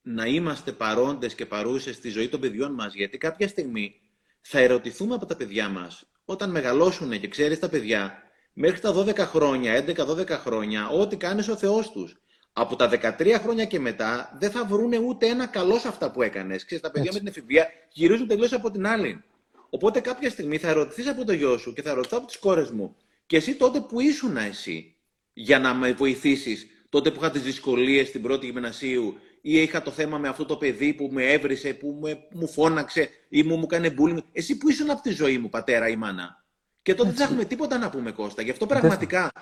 να είμαστε παρόντες και παρούσες στη ζωή των παιδιών μας. Γιατί κάποια στιγμή θα ερωτηθούμε από τα παιδιά μας, όταν μεγαλώσουν και ξέρεις τα παιδιά, μέχρι τα 12 χρόνια, 11-12 χρόνια, ό,τι κάνεις ο Θεός τους. Από τα 13 χρόνια και μετά δεν θα βρουν ούτε ένα καλό σε αυτά που έκανες. Ξέρεις, τα παιδιά με την εφηβεία γυρίζουν τελείως από την άλλη. Οπότε κάποια στιγμή θα ερωτηθείς από το γιο σου και θα ρωτήσω από τις κόρες μου, και εσύ τότε που ήσουν εσύ, για να με βοηθήσεις, τότε που είχα τις δυσκολίες στην πρώτη γυμνασίου ή είχα το θέμα με αυτό το παιδί που με έβρισε, που με, μου φώναξε ή μου, μου έκανε bullying. Εσύ που ήσουν από τη ζωή μου, πατέρα ή μάνα. Και τότε δεν έχουμε τίποτα να πούμε, Κώστα. Γι' αυτό πραγματικά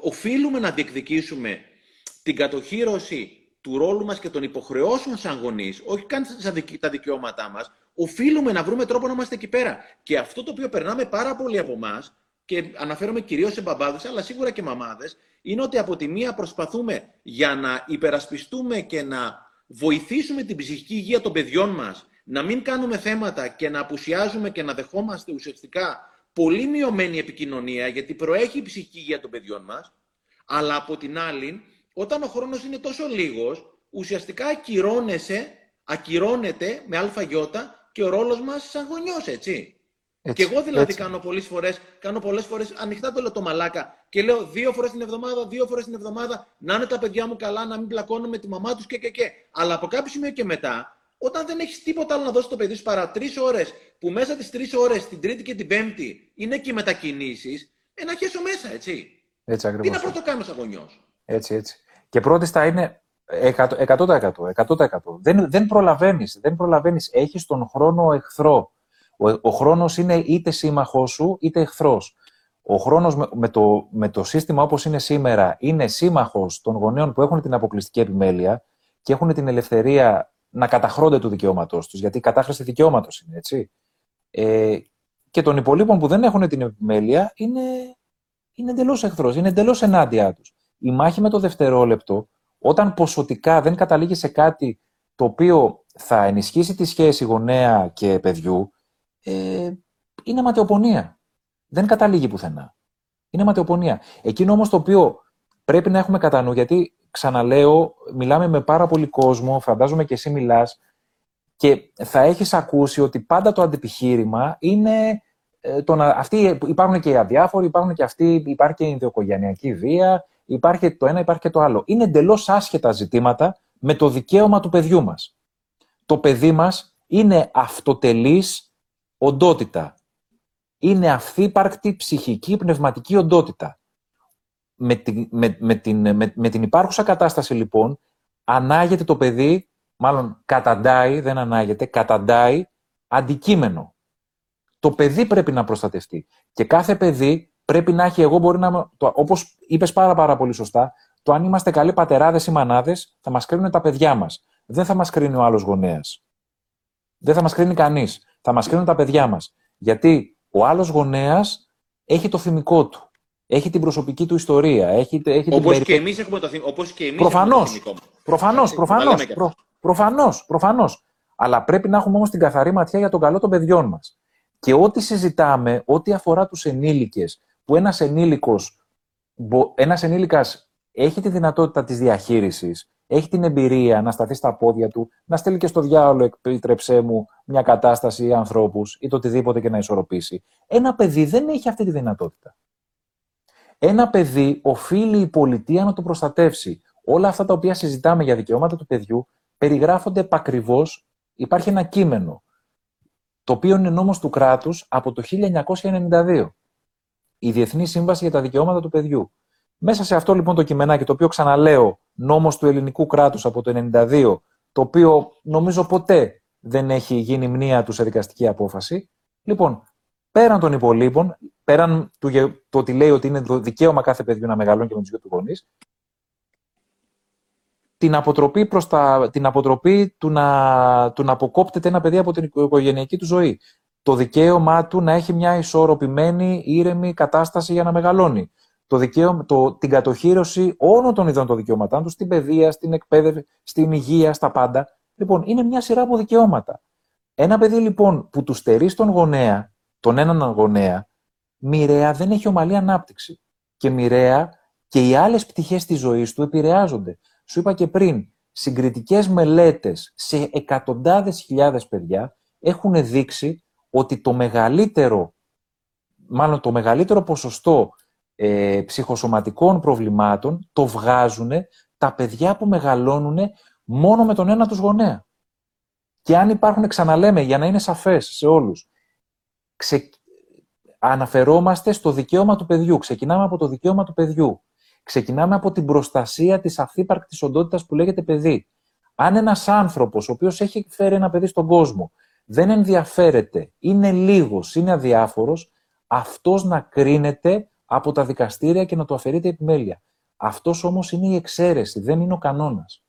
οφείλουμε να διεκδικήσουμε την κατοχήρωση του ρόλου μας και των υποχρεώσεων σαν γονείς, όχι καν σαν τα δικαιώματά μας, οφείλουμε να βρούμε τρόπο να είμαστε εκεί πέρα. Και αυτό το οποίο περνάμε πάρα πολύ από εμάς, και αναφέρομαι κυρίως σε μπαμπάδες, αλλά σίγουρα και μαμάδες, είναι ότι από τη μία προσπαθούμε για να υπερασπιστούμε και να βοηθήσουμε την ψυχική υγεία των παιδιών μας, να μην κάνουμε θέματα και να απουσιάζουμε και να δεχόμαστε ουσιαστικά πολύ μειωμένη επικοινωνία, γιατί προέχει η ψυχική υγεία των παιδιών μας, αλλά από την άλλη, όταν ο χρόνος είναι τόσο λίγος, ουσιαστικά ακυρώνεσαι, ακυρώνεται με αλφαγιώτα και ο ρόλος μας σαν γονιός, έτσι. Έτσι, και εγώ δηλαδή έτσι. κάνω πολλές φορές, κάνω πολλές φορές ανοιχτά το λέω το μαλάκα και λέω δύο φορές την εβδομάδα, δύο φορές την εβδομάδα να είναι τα παιδιά μου καλά, να μην πλακώνω με τη μαμά τους και, και, και. Αλλά από κάποιο σημείο και μετά, όταν δεν έχεις τίποτα άλλο να δώσεις το παιδί σου παρά τρεις ώρες, που μέσα τις τρεις ώρες, την Τρίτη και την Πέμπτη, είναι και οι μετακινήσεις, ε, να χέσω μέσα, έτσι. Έτσι ακριβώς. Τι να πρώτο κάνω σαν γονιός; Έτσι, έτσι. Και πρώτη θα είναι 100%. 100%, 100%. Δεν, δεν προλαβαίνεις. Δεν προλαβαίνεις. Έχεις τον χρόνο εχθρό. Ο, ο χρόνος είναι είτε σύμμαχός σου, είτε εχθρός. Ο χρόνος με, με, το, με το σύστημα όπως είναι σήμερα είναι σύμμαχος των γονέων που έχουν την αποκλειστική επιμέλεια και έχουν την ελευθερία να καταχρώνται του δικαιώματός τους, γιατί η κατάχρηση δικαιώματος είναι, έτσι. Ε, και των υπολείπων που δεν έχουν την επιμέλεια είναι, είναι εντελώς εχθρός, είναι εντελώς ενάντια τους. Η μάχη με το δευτερόλεπτο, όταν ποσοτικά δεν καταλήγει σε κάτι το οποίο θα ενισχύσει τη σχέση γονέα και παιδιού, ε, είναι ματαιοπονία. Δεν καταλήγει πουθενά. Είναι ματαιοπονία. Εκείνο όμως το οποίο πρέπει να έχουμε κατά νου, γιατί ξαναλέω, μιλάμε με πάρα πολύ κόσμο, φαντάζομαι και εσύ μιλάς, και θα έχεις ακούσει ότι πάντα το αντιπιχείρημα είναι ε, το να, αυτοί, υπάρχουν και οι αδιάφοροι, υπάρχουν και αυτοί, υπάρχει και η ιδεοκογενειακή βία, υπάρχει το ένα, υπάρχει και το άλλο. Είναι εντελώς άσχετα ζητήματα με το δικαίωμα του παιδιού μας. Το παιδί μας είναι αυτοτελής οντότητα. Είναι αυθύπαρκτη ψυχική πνευματική οντότητα με την, με, με, την, με, με την υπάρχουσα κατάσταση λοιπόν ανάγεται το παιδί, μάλλον καταντάει, δεν ανάγεται, καταντάει αντικείμενο. Το παιδί πρέπει να προστατευτεί. Και κάθε παιδί πρέπει να έχει, εγώ μπορεί να, το, όπως είπες πάρα πάρα πολύ σωστά, το αν είμαστε καλοί πατεράδες ή μανάδες, θα μας κρίνουν τα παιδιά μας. Δεν θα μας κρίνει ο άλλος γονέας. Δεν θα μας κρίνει κανείς. Θα μας κρίνουν τα παιδιά μας. Γιατί ο άλλος γονέας έχει το θυμικό του έχει την προσωπική του ιστορία. Έχει, έχει όπως, και εμείς έχουμε το, όπως και εμείς προφανώς, έχουμε το Προφανώς, προφανώς, προ, προφανώς, προφανώς. Αλλά πρέπει να έχουμε όμως την καθαρή ματιά για τον καλό των παιδιών μας. Και ό,τι συζητάμε, ό,τι αφορά τους ενήλικες, που ένας ενήλικος, ένας ενήλικας έχει τη δυνατότητα της διαχείρισης, έχει την εμπειρία να σταθεί στα πόδια του, να στείλει και στο διάολο, επιτρέψέ μου, μια κατάσταση ή ανθρώπους ή το οτιδήποτε και να ισορροπήσει. Ένα παιδί δεν έχει αυτή τη δυνατότητα. Ένα παιδί οφείλει η πολιτεία να το προστατεύσει. Όλα αυτά τα οποία συζητάμε για δικαιώματα του παιδιού περιγράφονται επακριβώς. Υπάρχει ένα κείμενο, το οποίο είναι νόμος του κράτους από το 1992. Η Διεθνή Σύμβαση για τα Δικαιώματα του Παιδιού. Μέσα σε αυτό λοιπόν το κειμενάκι, το οποίο ξαναλέω, νόμος του ελληνικού κράτους από το 1992, το οποίο νομίζω ποτέ δεν έχει γίνει μνήα του σε δικαστική απόφαση. Λοιπόν, πέραν των υπολείπων, πέραν του το ότι λέει ότι είναι το δικαίωμα κάθε παιδιού να μεγαλώνει και με τους δύο του γονείς, την αποτροπή, προς τα, την αποτροπή του, να, του να αποκόπτεται ένα παιδί από την οικογενειακή του ζωή. Το δικαίωμά του να έχει μια ισορροπημένη, ήρεμη κατάσταση για να μεγαλώνει. Το δικαίωμα, το, την κατοχήρωση όλων των ειδών των δικαιωματών τους στην παιδεία, στην εκπαίδευση, στην υγεία, στα πάντα. Λοιπόν, είναι μια σειρά από δικαιώματα. Ένα παιδί λοιπόν που του στερεί στον γονέα, τον έναν γονέα, μοιραία δεν έχει ομαλή ανάπτυξη. Και μοιραία και οι άλλες πτυχές της ζωής του επηρεάζονται. Σου είπα και πριν, συγκριτικές μελέτες σε εκατοντάδες χιλιάδες παιδιά έχουν δείξει ότι το μεγαλύτερο, μάλλον το μεγαλύτερο ποσοστό ε, ψυχοσωματικών προβλημάτων το βγάζουν τα παιδιά που μεγαλώνουν μόνο με τον ένα τους γονέα. Και αν υπάρχουν, ξαναλέμε, για να είναι σαφές σε όλους, ξε... αναφερόμαστε στο δικαίωμα του παιδιού. Ξεκινάμε από το δικαίωμα του παιδιού. Ξεκινάμε από την προστασία της αυθύπαρκτη οντότητας που λέγεται παιδί. Αν ένας άνθρωπος, ο οποίος έχει φέρει ένα παιδί στον κόσμο, δεν ενδιαφέρεται, είναι λίγος, είναι αδιάφορος, αυτός να κρίνεται από τα δικαστήρια και να του αφαιρείται επιμέλεια. Αυτός όμως είναι η εξαίρεση, δεν είναι ο κανόνας.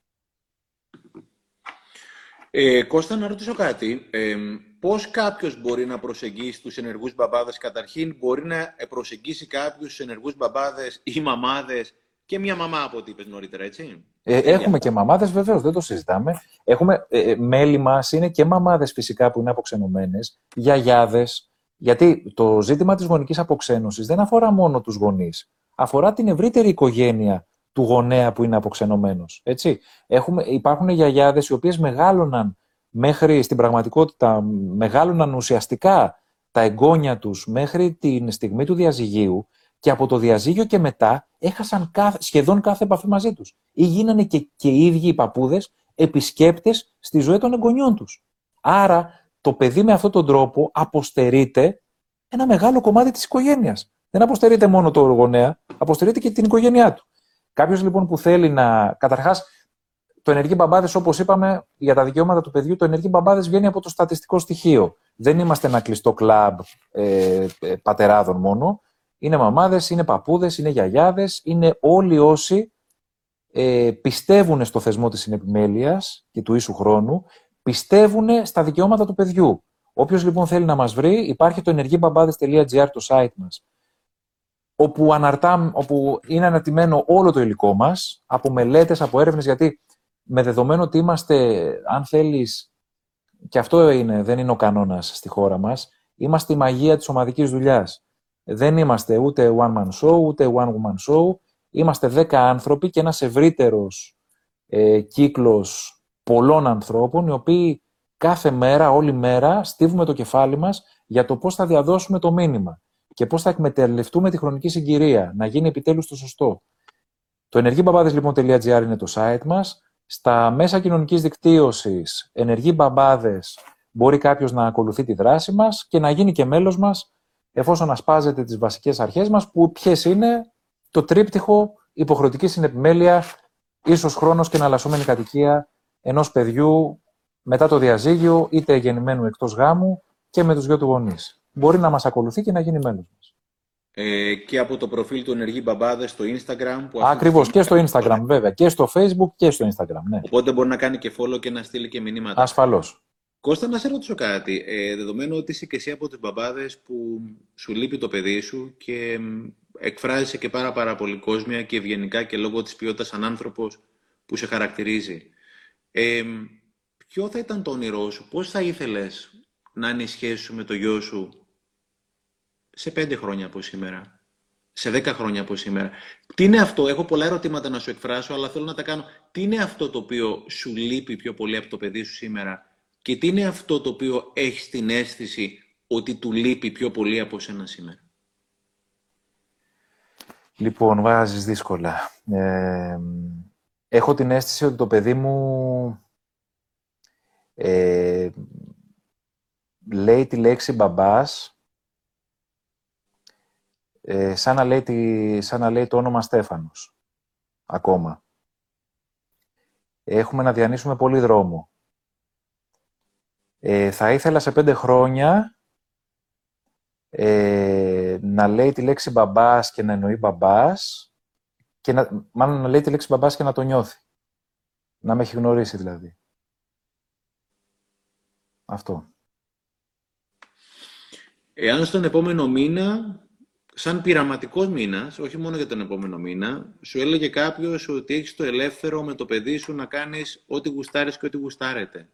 Ε, Κώστα, να ρωτήσω κάτι. Ε, πώς κάποιος μπορεί να προσεγγίσει τους ενεργούς μπαμπάδες; Καταρχήν, μπορεί να προσεγγίσει κάποιους ενεργούς μπαμπάδες ή μαμάδες και μια μαμά από ό,τι είπες νωρίτερα, έτσι. Ε, έχουμε και μαμάδες βεβαίως, δεν το συζητάμε. Έχουμε, ε, ε, μέλη μας είναι και μαμάδες φυσικά που είναι αποξενωμένες, γιαγιάδες, γιατί το ζήτημα της γονικής αποξένωσης δεν αφορά μόνο τους γονείς. Αφορά την ευρύτερη οικογένεια του γονέα που είναι αποξενωμένος. Έτσι. Έχουμε, υπάρχουν γιαγιάδες οι οποίες μεγάλωναν μέχρι στην πραγματικότητα μεγάλωναν ουσιαστικά τα εγγόνια τους μέχρι την στιγμή του διαζυγίου και από το διαζύγιο και μετά έχασαν σχεδόν κάθε επαφή μαζί τους. Ή γίνανε και, και οι ίδιοι οι παππούδες επισκέπτες στη ζωή των εγγονιών τους. Άρα το παιδί με αυτόν τον τρόπο αποστερείται ένα μεγάλο κομμάτι της οικογένειας. Δεν αποστερείται μόνο το γονέα, αποστερείται και την οικογένειά του. Κάποιος λοιπόν που θέλει να. Καταρχάς, το ενεργή μπαμπάδες, όπως είπαμε, για τα δικαιώματα του παιδιού, το ενεργή μπαμπάδες βγαίνει από το στατιστικό στοιχείο. Δεν είμαστε ένα κλειστό κλαμπ ε, ε, πατεράδων μόνο. Είναι μαμάδες, είναι παππούδες, είναι γιαγιάδες, είναι όλοι όσοι ε, πιστεύουν στο θεσμό της συνεπιμέλειας και του ίσου χρόνου, πιστεύουν στα δικαιώματα του παιδιού. Όποιος λοιπόν θέλει να μας βρει, υπάρχει το ενεργήμπαμπάδε.gr, το site μας, όπου, αναρτά, όπου είναι αναρτημένο όλο το υλικό μας, από μελέτες, από έρευνες, γιατί με δεδομένο ότι είμαστε, αν θέλεις, και αυτό είναι, δεν είναι ο κανόνας στη χώρα μας, είμαστε η μαγεία της ομαδικής δουλειάς. Δεν είμαστε ούτε one man show, ούτε one woman show. Είμαστε δέκα άνθρωποι και ένας ευρύτερος ε, κύκλος πολλών ανθρώπων, οι οποίοι κάθε μέρα, όλη μέρα, στίβουμε το κεφάλι μας για το πώς θα διαδώσουμε το μήνυμα και πώς θα εκμεταλλευτούμε τη χρονική συγκυρία, να γίνει επιτέλους το σωστό. Το ενεργήμπαμπάδες.gr λοιπόν, είναι το site μας. Στα μέσα κοινωνικής δικτύωσης, ενεργοί μπαμπάδες, μπορεί κάποιος να ακολουθεί τη δράση μας και να γίνει και μέλος μας, εφόσον ασπάζεται τις βασικές αρχές μας, που ποιες είναι το τρίπτυχο υποχρεωτική συνεπιμέλεια, ίσως χρόνος και εναλλασσόμενη κατοικία ενός παιδιού μετά το διαζύγιο, είτε γεννημένου εκτός γάμου και με τους δυο του γονείς. Μπορεί να μας ακολουθεί και να γίνει μέλος μας. Ε, και από το προφίλ του Ενεργή Μπαμπάδε στο Instagram. Που Ακριβώς και στο Instagram, βέβαια. Και στο Facebook και στο Instagram. Ναι. Οπότε μπορεί να κάνει και follow και να στείλει και μηνύματα. Ασφαλώς. Κώστα, να σε ρωτήσω κάτι. Ε, δεδομένου ότι είσαι και εσύ από του μπαμπάδες που σου λείπει το παιδί σου και εκφράζεσαι και πάρα, πάρα πολύ κόσμια και ευγενικά και λόγω της ποιότητας σαν άνθρωπος που σε χαρακτηρίζει. Ε, ποιο θα ήταν το όνειρό σου, πώς θα ήθελες να είναι η σχέση σου με το γιο σου σε πέντε χρόνια από σήμερα, σε 10 χρόνια από σήμερα; Τι είναι αυτό, έχω πολλά ερωτήματα να σου εκφράσω, αλλά θέλω να τα κάνω. Τι είναι αυτό το οποίο σου λείπει πιο πολύ από το παιδί σου σήμερα; Και τι είναι αυτό το οποίο έχεις την αίσθηση ότι του λείπει πιο πολύ από σένα σήμερα; Λοιπόν, βάζεις δύσκολα. Ε, έχω την αίσθηση ότι το παιδί μου ε, λέει τη λέξη μπαμπάς ε, σαν, να λέει τη, σαν να λέει το όνομα Στέφανος. Ακόμα. Έχουμε να διανύσουμε πολύ δρόμο. Ε, θα ήθελα σε πέντε χρόνια ε, να λέει τη λέξη μπαμπάς και να εννοεί μπαμπάς και να, μάλλον να λέει τη λέξη μπαμπάς και να το νιώθει. Να με έχει γνωρίσει δηλαδή. Αυτό. Εάν στον επόμενο μήνα, σαν πειραματικός μήνας, όχι μόνο για τον επόμενο μήνα, σου έλεγε κάποιος ότι έχεις το ελεύθερο με το παιδί σου να κάνεις ό,τι γουστάρεις και ό,τι γουστάρετε.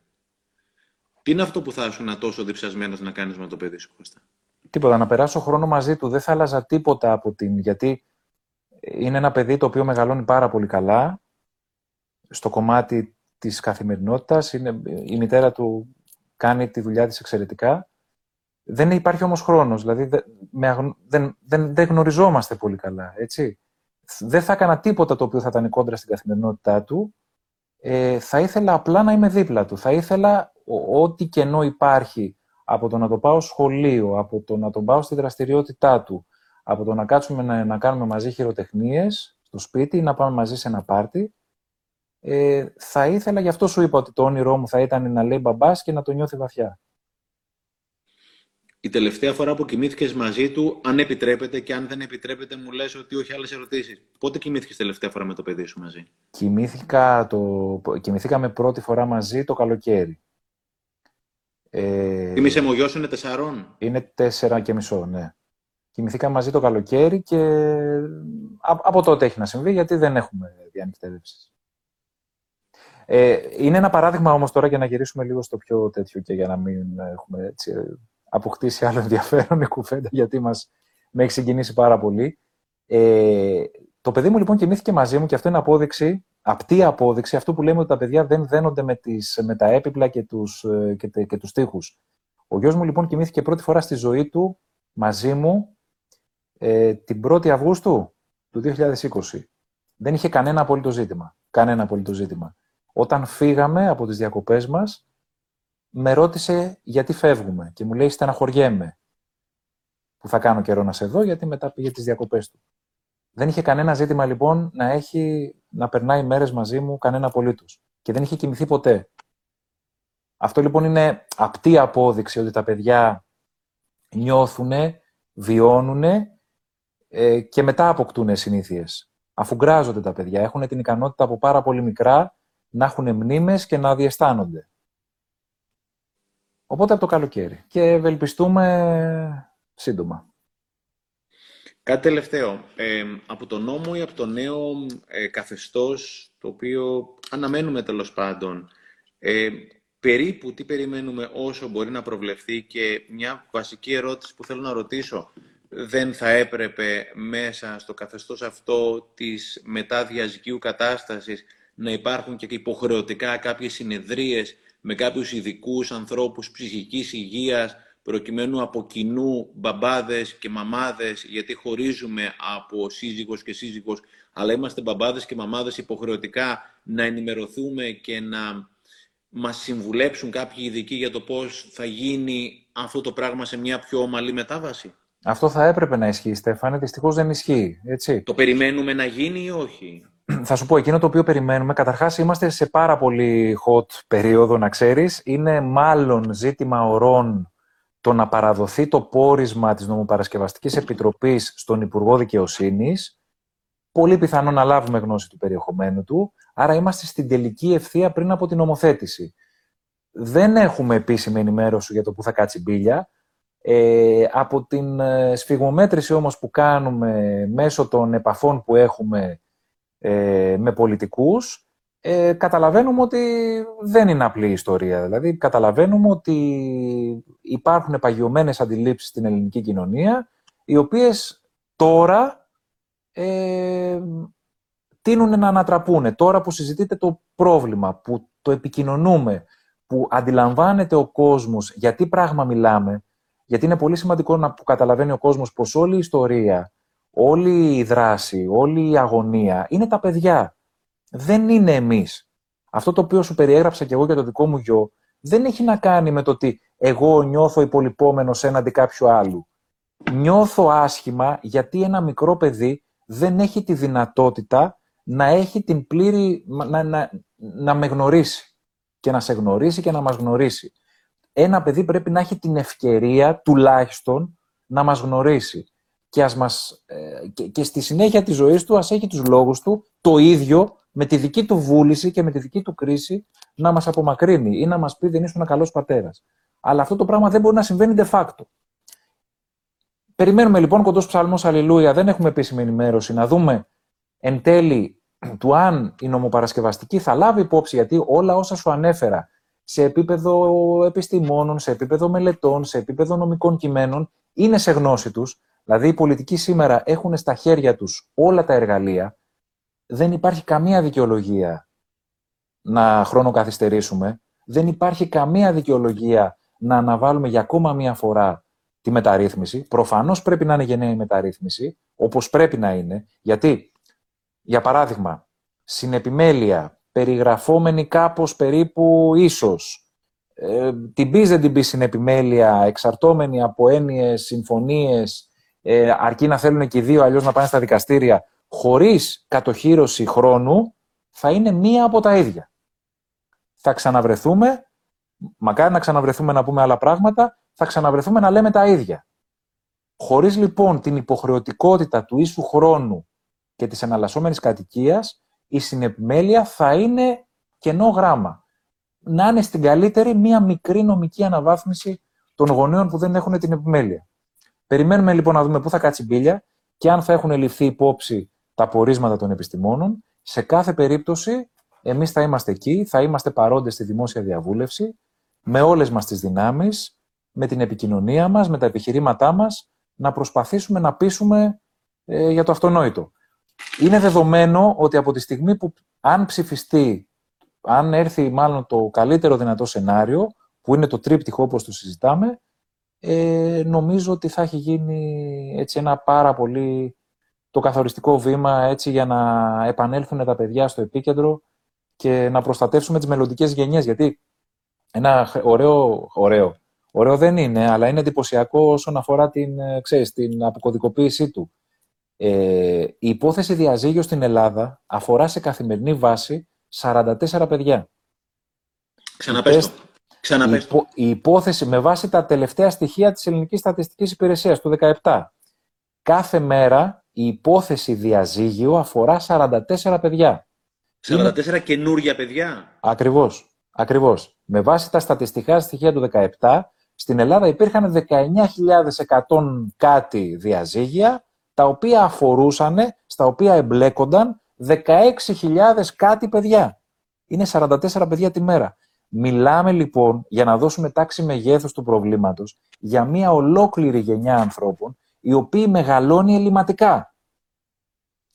Τι είναι αυτό που θα ήσουν τόσο διψασμένος να κάνεις με το παιδί σου, Κώστα; Τίποτα. Να περάσω χρόνο μαζί του. Δεν θα άλλαζα τίποτα από την. Γιατί είναι ένα παιδί το οποίο μεγαλώνει πάρα πολύ καλά στο κομμάτι της καθημερινότητας. Είναι, η μητέρα του κάνει τη δουλειά της εξαιρετικά. Δεν υπάρχει όμως χρόνος, δηλαδή δεν, δεν, δεν, δεν γνωριζόμαστε πολύ καλά, έτσι. Δεν θα έκανα τίποτα το οποίο θα ήταν κόντρα στην καθημερινότητά του. Ε, θα ήθελα απλά να είμαι δίπλα του. Θα ήθελα ό,τι κενό υπάρχει από το να το πάω σχολείο, από το να τον πάω στη δραστηριότητά του, από το να κάτσουμε να, να κάνουμε μαζί χειροτεχνίες στο σπίτι ή να πάμε μαζί σε ένα πάρτι, ε, θα ήθελα, γι' αυτό σου είπα ότι το όνειρό μου θα ήταν να λέει μπαμπάς και να το νιώθει βαθιά. Η τελευταία φορά που κοιμήθηκες μαζί του, αν επιτρέπετε και αν δεν επιτρέπετε, μου λες ότι όχι άλλες ερωτήσεις. Πότε κοιμήθηκες τελευταία φορά με το παιδί σου μαζί, Κοιμήθηκα το... Κοιμηθήκαμε πρώτη φορά μαζί το καλοκαίρι. Ε... Θυμήσε μου, ο γιος είναι τεσσάρων. Είναι τέσσερα και μισό, ναι. Κοιμηθήκαμε μαζί το καλοκαίρι και από τότε έχει να συμβεί γιατί δεν έχουμε διανυκτέρευση. Ε, είναι ένα παράδειγμα όμως τώρα για να γυρίσουμε λίγο στο πιο τέτοιο και για να μην έχουμε έτσι, αποκτήσει άλλο ενδιαφέρον η κουβέντα γιατί μας, με έχει συγκινήσει πάρα πολύ. Ε, το παιδί μου λοιπόν κοιμήθηκε μαζί μου και αυτό είναι απόδειξη, απτή απόδειξη, αυτό που λέμε ότι τα παιδιά δεν δένονται με, τις, με τα έπιπλα και τους, ε, και, και τους τείχους. Ο γιος μου λοιπόν κοιμήθηκε πρώτη φορά στη ζωή του μαζί μου ε, την 1η Αυγούστου του 2020. Δεν είχε κανένα απολύτω ζήτημα. Κανένα απολύτω ζήτημα. Όταν φύγαμε από τις διακοπές μας, με ρώτησε γιατί φεύγουμε; και μου λέει στεναχωριέμαι που θα κάνω καιρό να σε δω γιατί μετά πήγε τις διακοπές του. Δεν είχε κανένα ζήτημα λοιπόν να, έχει, να περνάει μέρες μαζί μου κανένα απολύτως και δεν είχε κοιμηθεί ποτέ. Αυτό λοιπόν είναι απτή απόδειξη ότι τα παιδιά νιώθουν, βιώνουν ε, και μετά αποκτούν συνήθειες. Αφού γκράζονται τα παιδιά, έχουν την ικανότητα από πάρα πολύ μικρά να έχουν μνήμες και να διαισθάνονται. Οπότε από το καλοκαίρι. Και ευελπιστούμε σύντομα. Κάτι τελευταίο. Ε, από το νόμο ή από το νέο ε, καθεστώς, το οποίο αναμένουμε τέλος πάντων, ε, περίπου τι περιμένουμε όσο μπορεί να προβλεφθεί και μια βασική ερώτηση που θέλω να ρωτήσω, δεν θα έπρεπε μέσα στο καθεστώς αυτό της μεταδιαζικίου κατάστασης να υπάρχουν και υποχρεωτικά κάποιες συνεδρίες με κάποιους ειδικούς ανθρώπους ψυχικής υγείας, προκειμένου από κοινού μπαμπάδες και μαμάδες, γιατί χωρίζουμε από σύζυγος και σύζυγος, αλλά είμαστε μπαμπάδες και μαμάδες υποχρεωτικά να ενημερωθούμε και να μας συμβουλέψουν κάποιοι ειδικοί για το πώς θα γίνει αυτό το πράγμα σε μια πιο ομαλή μετάβαση. Αυτό θα έπρεπε να ισχύει, Στέφανε. Δυστυχώς δεν ισχύει. Έτσι. Το περιμένουμε να γίνει ή όχι; Θα σου πω, εκείνο το οποίο περιμένουμε, καταρχάς είμαστε σε πάρα πολύ hot περίοδο, να ξέρεις. Είναι μάλλον ζήτημα ορών το να παραδοθεί το πόρισμα της Νομοπαρασκευαστικής Επιτροπής στον Υπουργό Δικαιοσύνης. Πολύ πιθανό να λάβουμε γνώση του περιεχομένου του. Άρα είμαστε στην τελική ευθεία πριν από την νομοθέτηση. Δεν έχουμε επίσημη ενημέρωση για το που θα κάτσει μπίλια. Ε, από την ε, σφιγμομέτρηση όμως που κάνουμε μέσω των επαφών που έχουμε ε, με πολιτικούς, ε, καταλαβαίνουμε ότι δεν είναι απλή ιστορία. Δηλαδή, καταλαβαίνουμε ότι υπάρχουν παγιωμένες αντιλήψεις στην ελληνική κοινωνία, οι οποίες τώρα ε, τείνουν να ανατραπούν. Τώρα που συζητείτε το πρόβλημα, που το επικοινωνούμε, που αντιλαμβάνεται ο κόσμος γιατί πράγμα μιλάμε, γιατί είναι πολύ σημαντικό να που καταλαβαίνει ο κόσμος πως όλη η ιστορία, όλη η δράση, όλη η αγωνία είναι τα παιδιά. Δεν είναι εμείς. Αυτό το οποίο σου περιέγραψα και εγώ για το δικό μου γιο, δεν έχει να κάνει με το ότι εγώ νιώθω υπολοιπόμενος έναντι κάποιου άλλου. Νιώθω άσχημα γιατί ένα μικρό παιδί δεν έχει τη δυνατότητα να έχει την πλήρη, να, να, να με γνωρίσει και να σε γνωρίσει και να μας γνωρίσει. Ένα παιδί πρέπει να έχει την ευκαιρία τουλάχιστον να μας γνωρίσει και, ας μας, ε, και, και στη συνέχεια της ζωής του ας έχει τους λόγους του το ίδιο με τη δική του βούληση και με τη δική του κρίση να μας απομακρύνει ή να μας πει δεν ήσουν καλός πατέρας. Αλλά αυτό το πράγμα δεν μπορεί να συμβαίνει de facto. Περιμένουμε λοιπόν κοντός ψαλμός Αλληλούια, δεν έχουμε επίσημη ενημέρωση, να δούμε εν τέλει του αν η νομοπαρασκευαστική θα λάβει υπόψη, γιατί όλα όσα σου ανέφερα σε επίπεδο επιστημόνων, σε επίπεδο μελετών, σε επίπεδο νομικών κειμένων, είναι σε γνώση τους. Δηλαδή οι πολιτικοί σήμερα έχουν στα χέρια τους όλα τα εργαλεία. Δεν υπάρχει καμία δικαιολογία να χρονοκαθυστερήσουμε. Δεν υπάρχει καμία δικαιολογία να αναβάλουμε για ακόμα μία φορά τη μεταρρύθμιση. Προφανώς πρέπει να είναι γενναία η μεταρρύθμιση, όπως πρέπει να είναι, γιατί για παράδειγμα, συνεπιμέλεια, περιγραφόμενη κάπως περίπου ίσως, ε, την πεις δεν την πεις συνεπιμέλεια, εξαρτώμενη από έννοιες, συμφωνίες, ε, αρκεί να θέλουν και οι δύο αλλιώς να πάνε στα δικαστήρια, χωρίς κατοχήρωση χρόνου, θα είναι μία από τα ίδια. Θα ξαναβρεθούμε, μακάρι να ξαναβρεθούμε να πούμε άλλα πράγματα, θα ξαναβρεθούμε να λέμε τα ίδια. Χωρίς λοιπόν την υποχρεωτικότητα του ίσου χρόνου και της εναλλασσόμενης κατοικίας, η συνεπιμέλεια θα είναι κενό γράμμα. Να είναι στην καλύτερη μία μικρή νομική αναβάθμιση των γονέων που δεν έχουν την επιμέλεια. Περιμένουμε λοιπόν να δούμε πού θα κάτσει η μπίλια και αν θα έχουν ληφθεί υπόψη τα πορίσματα των επιστημόνων. Σε κάθε περίπτωση, εμείς θα είμαστε εκεί, θα είμαστε παρόντες στη δημόσια διαβούλευση, με όλες μας τις δυνάμεις, με την επικοινωνία μας, με τα επιχειρήματά μας, να προσπαθήσουμε να πείσουμε ε, για το αυτονόητο είναι δεδομένο ότι από τη στιγμή που αν ψηφιστεί, αν έρθει μάλλον το καλύτερο δυνατό σενάριο, που είναι το τρίπτυχο όπως το συζητάμε, ε, νομίζω ότι θα έχει γίνει έτσι ένα πάρα πολύ το καθοριστικό βήμα έτσι για να επανέλθουν τα παιδιά στο επίκεντρο και να προστατεύσουμε τις μελλοντικές γενιές. Γιατί ένα ωραίο, ωραίο, ωραίο δεν είναι, αλλά είναι εντυπωσιακό όσον αφορά την, ε, ξέρεις, την αποκωδικοποίησή του. Ε, η υπόθεση διαζύγιο στην Ελλάδα αφορά σε καθημερινή βάση 44 παιδιά. Ξαναπέστο. Ξαναπέστο. Η, υπόθεση με βάση τα τελευταία στοιχεία της Ελληνικής Στατιστικής Υπηρεσίας του 2017. Κάθε μέρα η υπόθεση διαζύγιο αφορά 44 παιδιά. 44 Είναι... καινούργια παιδιά. Ακριβώς. Ακριβώς. Με βάση τα στατιστικά στοιχεία του 2017, στην Ελλάδα υπήρχαν 19.100 κάτι διαζύγια τα οποία αφορούσαν, στα οποία εμπλέκονταν 16.000 κάτι παιδιά. Είναι 44 παιδιά τη μέρα. Μιλάμε λοιπόν, για να δώσουμε τάξη μεγέθους του προβλήματος, για μια ολόκληρη γενιά ανθρώπων, οι οποίοι μεγαλώνει ελληματικά.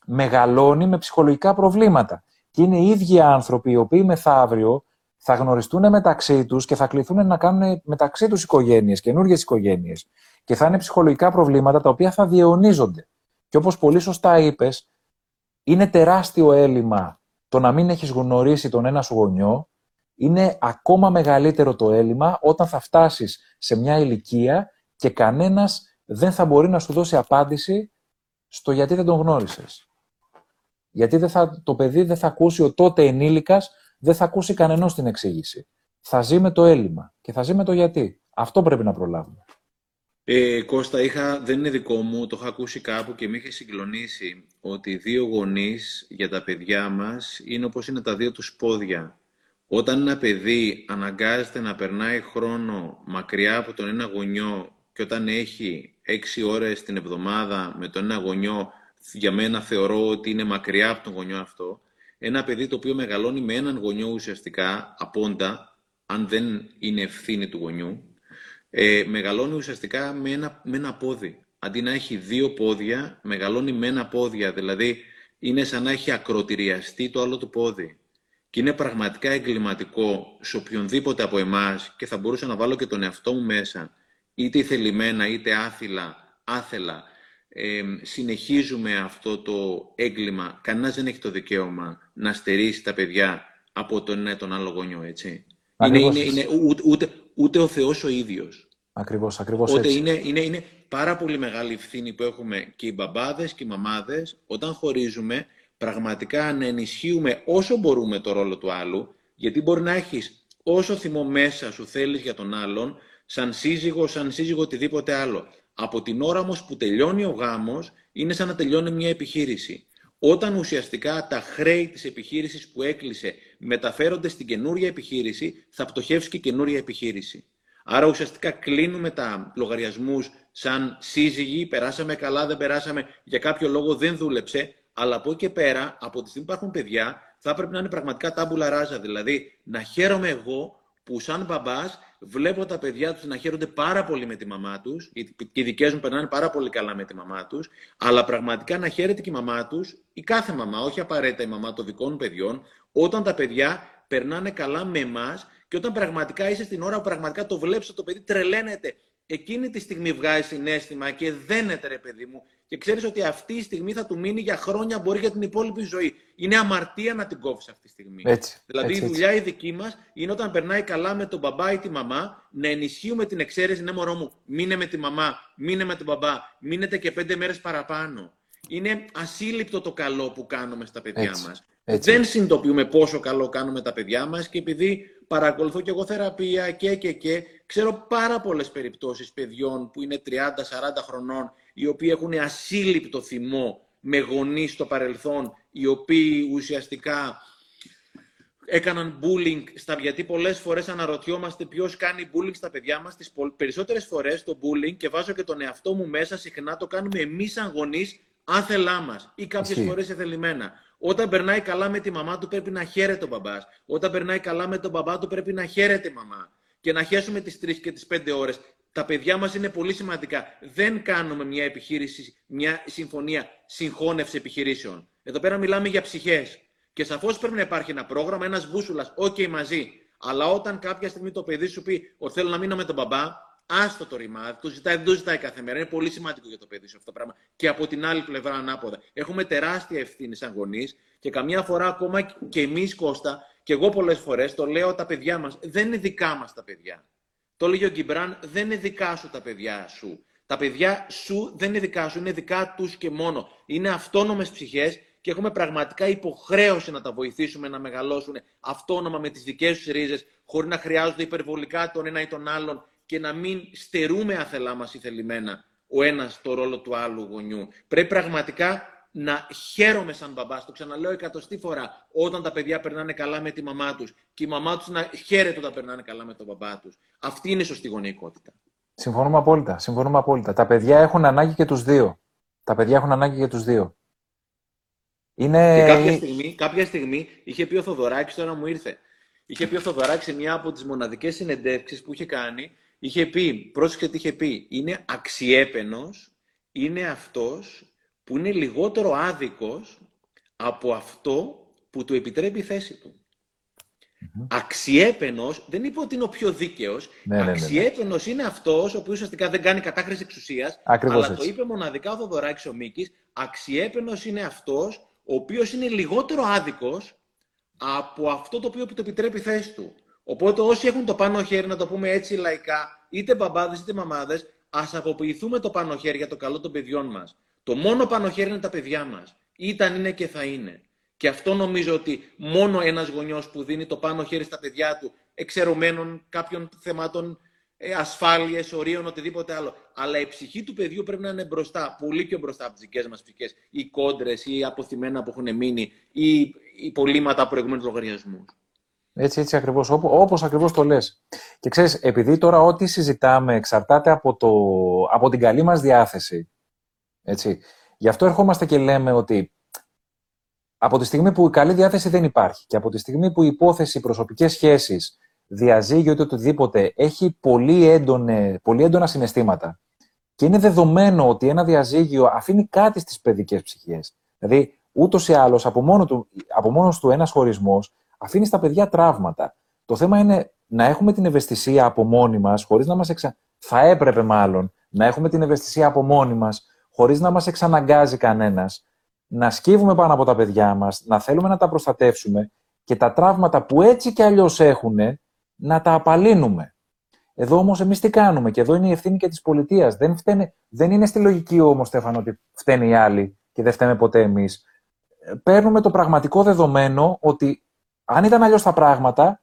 Μεγαλώνει με ψυχολογικά προβλήματα. Και είναι οι ίδιοι άνθρωποι οι οποίοι μεθαύριο θα γνωριστούν μεταξύ τους και θα κληθούν να κάνουν μεταξύ τους οικογένειες, καινούργιες οικογένειες και θα είναι ψυχολογικά προβλήματα τα οποία θα διαιωνίζονται. Και όπως πολύ σωστά είπες, είναι τεράστιο έλλειμμα το να μην έχεις γνωρίσει τον ένα σου γονιό, είναι ακόμα μεγαλύτερο το έλλειμμα όταν θα φτάσεις σε μια ηλικία και κανένας δεν θα μπορεί να σου δώσει απάντηση στο γιατί δεν τον γνώρισες. Γιατί δεν θα, το παιδί δεν θα ακούσει, ο τότε ενήλικας δεν θα ακούσει κανενός την εξήγηση. Θα ζει με το έλλειμμα και θα ζει με το γιατί. Αυτό πρέπει να προλάβουμε. Ε, Κώστα, είχα, δεν είναι δικό μου, το είχα ακούσει κάπου και με είχε συγκλονίσει ότι δύο γονείς για τα παιδιά μας είναι όπως είναι τα δύο τους πόδια. Όταν ένα παιδί αναγκάζεται να περνάει χρόνο μακριά από τον ένα γονιό και όταν έχει έξι ώρες την εβδομάδα με τον ένα γονιό, για μένα θεωρώ ότι είναι μακριά από τον γονιό αυτό, ένα παιδί το οποίο μεγαλώνει με έναν γονιό ουσιαστικά, απόντα, αν δεν είναι ευθύνη του γονιού, ε, μεγαλώνει ουσιαστικά με ένα, με ένα πόδι. αντί να έχει δύο πόδια, μεγαλώνει με ένα πόδια. Δηλαδή, είναι σαν να έχει ακροτηριαστεί το άλλο του πόδι. Και είναι πραγματικά εγκληματικό σε οποιονδήποτε από εμάς, και θα μπορούσα να βάλω και τον εαυτό μου μέσα, είτε θελημένα είτε άθελα, άθελα, ε, συνεχίζουμε αυτό το έγκλημα. Κανένας δεν έχει το δικαίωμα να στερήσει τα παιδιά από τον ένα τον άλλο γονιό, έτσι. Είναι, είναι, είναι, ούτε, ούτε, ούτε ο Θεός ο ίδιος. Ακριβώς, ακριβώς έτσι. είναι, είναι, είναι πάρα πολύ μεγάλη ευθύνη που έχουμε και οι μπαμπάδες και οι μαμάδες όταν χωρίζουμε πραγματικά να ενισχύουμε όσο μπορούμε το ρόλο του άλλου γιατί μπορεί να έχεις όσο θυμό μέσα σου θέλεις για τον άλλον σαν σύζυγο, σαν σύζυγο οτιδήποτε άλλο. Από την ώρα όμως που τελειώνει ο γάμος είναι σαν να τελειώνει μια επιχείρηση. Όταν ουσιαστικά τα χρέη της επιχείρησης που έκλεισε μεταφέρονται στην καινούρια επιχείρηση, θα πτωχεύσει και η καινούρια επιχείρηση. Άρα ουσιαστικά κλείνουμε τα λογαριασμούς σαν σύζυγοι, περάσαμε καλά, δεν περάσαμε, για κάποιο λόγο δεν δούλεψε, αλλά από εκεί και πέρα, από τη στιγμή που υπάρχουν παιδιά, θα πρέπει να είναι πραγματικά τάμπουλα ράζα. Δηλαδή, να χαίρομαι εγώ που σαν μπαμπάς βλέπω τα παιδιά τους να χαίρονται πάρα πολύ με τη μαμά τους, και οι δικές μου περνάνε πάρα πολύ καλά με τη μαμά τους, αλλά πραγματικά να χαίρεται και η μαμά τους, η κάθε μαμά, όχι απαραίτητα η μαμά των δικών παιδιών, όταν τα παιδιά περνάνε καλά με εμάς και όταν πραγματικά είσαι στην ώρα που πραγματικά το βλέπεις το παιδί τρελαίνεται. Εκείνη τη στιγμή βγάζει συνέστημα και δένεται, ρε παιδί μου, και ξέρεις ότι αυτή η στιγμή θα του μείνει για χρόνια, μπορεί για την υπόλοιπη ζωή. Είναι αμαρτία να την κόψεις αυτή τη στιγμή. Έτσι, δηλαδή έτσι, η δουλειά η δική μας είναι όταν περνάει καλά με τον μπαμπά ή τη μαμά, να ενισχύουμε την εξαίρεση. Ναι, μωρό μου, μείνε με τη μαμά, μείνε με τον μπαμπά, μείνετε και πέντε μέρες παραπάνω. Είναι ασύλληπτο το καλό που κάνουμε στα παιδιά μας. Δεν συνειδητοποιούμε πόσο καλό κάνουμε τα παιδιά μας και επειδή παρακολουθώ και εγώ θεραπεία και και και, ξέρω πάρα πολλές περιπτώσεις παιδιών που είναι 30-40 χρονών οι οποίοι έχουν ασύλληπτο θυμό με γονείς στο παρελθόν, οι οποίοι ουσιαστικά έκαναν bullying στα γιατί πολλές φορές αναρωτιόμαστε ποιος κάνει bullying στα παιδιά μας. Τις περισσότερες φορές το bullying και βάζω και τον εαυτό μου μέσα συχνά το κάνουμε εμείς σαν γονείς άθελά μας ή κάποιες φορές εθελημένα. Όταν περνάει καλά με τη μαμά του πρέπει να χαίρεται ο μπαμπάς. Όταν περνάει καλά με τον μπαμπά του πρέπει να χαίρεται η μαμά. Και να χέσουμε τις 3 και τις 5 ώρες τα παιδιά μας είναι πολύ σημαντικά. Δεν κάνουμε μια επιχείρηση, μια συμφωνία συγχώνευση επιχειρήσεων. Εδώ πέρα μιλάμε για ψυχές. Και σαφώς πρέπει να υπάρχει ένα πρόγραμμα, ένας μπούσουλας, ok μαζί. Αλλά όταν κάποια στιγμή το παιδί σου πει ότι θέλω να μείνω με τον μπαμπά, άστο το ρημάδι, το ζητάει, δεν το ζητάει κάθε μέρα. Είναι πολύ σημαντικό για το παιδί σου αυτό το πράγμα. Και από την άλλη πλευρά ανάποδα. Έχουμε τεράστια ευθύνη σαν γονείς και καμιά φορά ακόμα και εμείς, Κώστα, και εγώ πολλές φορές το λέω τα παιδιά μας, δεν είναι δικά μας τα παιδιά. Το έλεγε ο Γκυμπράν, δεν είναι δικά σου τα παιδιά σου. Τα παιδιά σου δεν είναι δικά σου, είναι δικά τους και μόνο. Είναι αυτόνομες ψυχές και έχουμε πραγματικά υποχρέωση να τα βοηθήσουμε να μεγαλώσουν αυτόνομα με τις δικές τους ρίζες, χωρίς να χρειάζονται υπερβολικά τον ένα ή τον άλλον και να μην στερούμε αθελά μας ή θελημένα ο ένας το ρόλο του άλλου γονιού. Πρέπει πραγματικά να χαίρομαι σαν μπαμπάς, το ξαναλέω εκατοστή φορά, όταν τα παιδιά περνάνε καλά με τη μαμά τους και η μαμά τους να χαίρεται όταν περνάνε καλά με τον μπαμπά τους. Αυτή είναι η σωστή γονεϊκότητα. Συμφωνούμε απόλυτα. Συμφωνούμε απόλυτα. Τα παιδιά έχουν ανάγκη και τους δύο. Τα παιδιά έχουν ανάγκη και τους δύο. Είναι... Και κάποια στιγμή, κάποια στιγμή είχε πει ο Θοδωράκης, τώρα μου ήρθε. Είχε πει ο Θοδωράκης σε μια από τις μοναδικές συνεντεύξεις που είχε κάνει, είχε πει, πρόσεχε τι είχε πει, είναι αξιέπαινος, είναι αυτός που είναι λιγότερο άδικος από αυτό που του επιτρέπει η θέση του. Mm-hmm. Αξιέπαινος, δεν είπε ότι είναι ο πιο δίκαιος, ναι, ναι, ναι, ναι. αξιέπαινος είναι αυτός ο οποίος ουσιαστικά δεν κάνει κατάχρηση εξουσίας, αλλά το είπε μοναδικά ο Θοδωράκης ο Μίκης, αξιέπαινος είναι αυτός ο οποίος είναι λιγότερο άδικος από αυτό το οποίο του επιτρέπει η θέση του. Οπότε όσοι έχουν το πάνω χέρι, να το πούμε έτσι λαϊκά, είτε μπαμπάδες είτε μαμάδες, ας αποποιηθούμε το πάνω χέρι για το καλό των παιδιών μας. Το μόνο πάνω χέρι είναι τα παιδιά μας. Ήταν, είναι και θα είναι. Και αυτό νομίζω ότι μόνο ένας γονιός που δίνει το πάνω χέρι στα παιδιά του, εξαιρωμένων κάποιων θεμάτων ε, ασφάλειες, ορίων, οτιδήποτε άλλο. Αλλά η ψυχή του παιδιού πρέπει να είναι μπροστά, πολύ πιο μπροστά από τις δικές μας ψυχές. Οι κόντρες, ή αποθυμένα που έχουν μείνει, ή οι πολύματα από προηγούμενους λογαριασμούς. Έτσι, έτσι ακριβώς, όπως ακριβώς το λες. Και ξέρεις, επειδή τώρα ό,τι συζητάμε εξαρτάται από, το, από την καλή μας διάθεση έτσι. Γι' αυτό ερχόμαστε και λέμε ότι από τη στιγμή που η καλή διάθεση δεν υπάρχει και από τη στιγμή που η υπόθεση προσωπικές σχέσεις, διαζύγιο ή οτιδήποτε έχει πολύ, έντονε, πολύ έντονα συναισθήματα Και είναι δεδομένο ότι ένα διαζύγιο αφήνει κάτι στις παιδικές ψυχές. Δηλαδή, ούτως ή άλλως, από μόνο του, από μόνος του ένας χωρισμός αφήνει στα παιδιά τραύματα. Το θέμα είναι να έχουμε την ευαισθησία από μόνοι μας, χωρίς να μας εξα... Θα έπρεπε μάλλον να έχουμε την ευαισθησία από μόνοι μας, χωρίς να μας εξαναγκάζει κανένας, να σκύβουμε πάνω από τα παιδιά μας, να θέλουμε να τα προστατεύσουμε και τα τραύματα που έτσι κι αλλιώς έχουν να τα απαλύνουμε. Εδώ όμως εμείς τι κάνουμε, και εδώ είναι η ευθύνη και της πολιτείας. Δεν, δεν είναι στη λογική όμως, Στέφανο, ότι φταίνε οι άλλοι και δεν φταίμε ποτέ εμείς. Παίρνουμε το πραγματικό δεδομένο ότι αν ήταν αλλιώς τα πράγματα,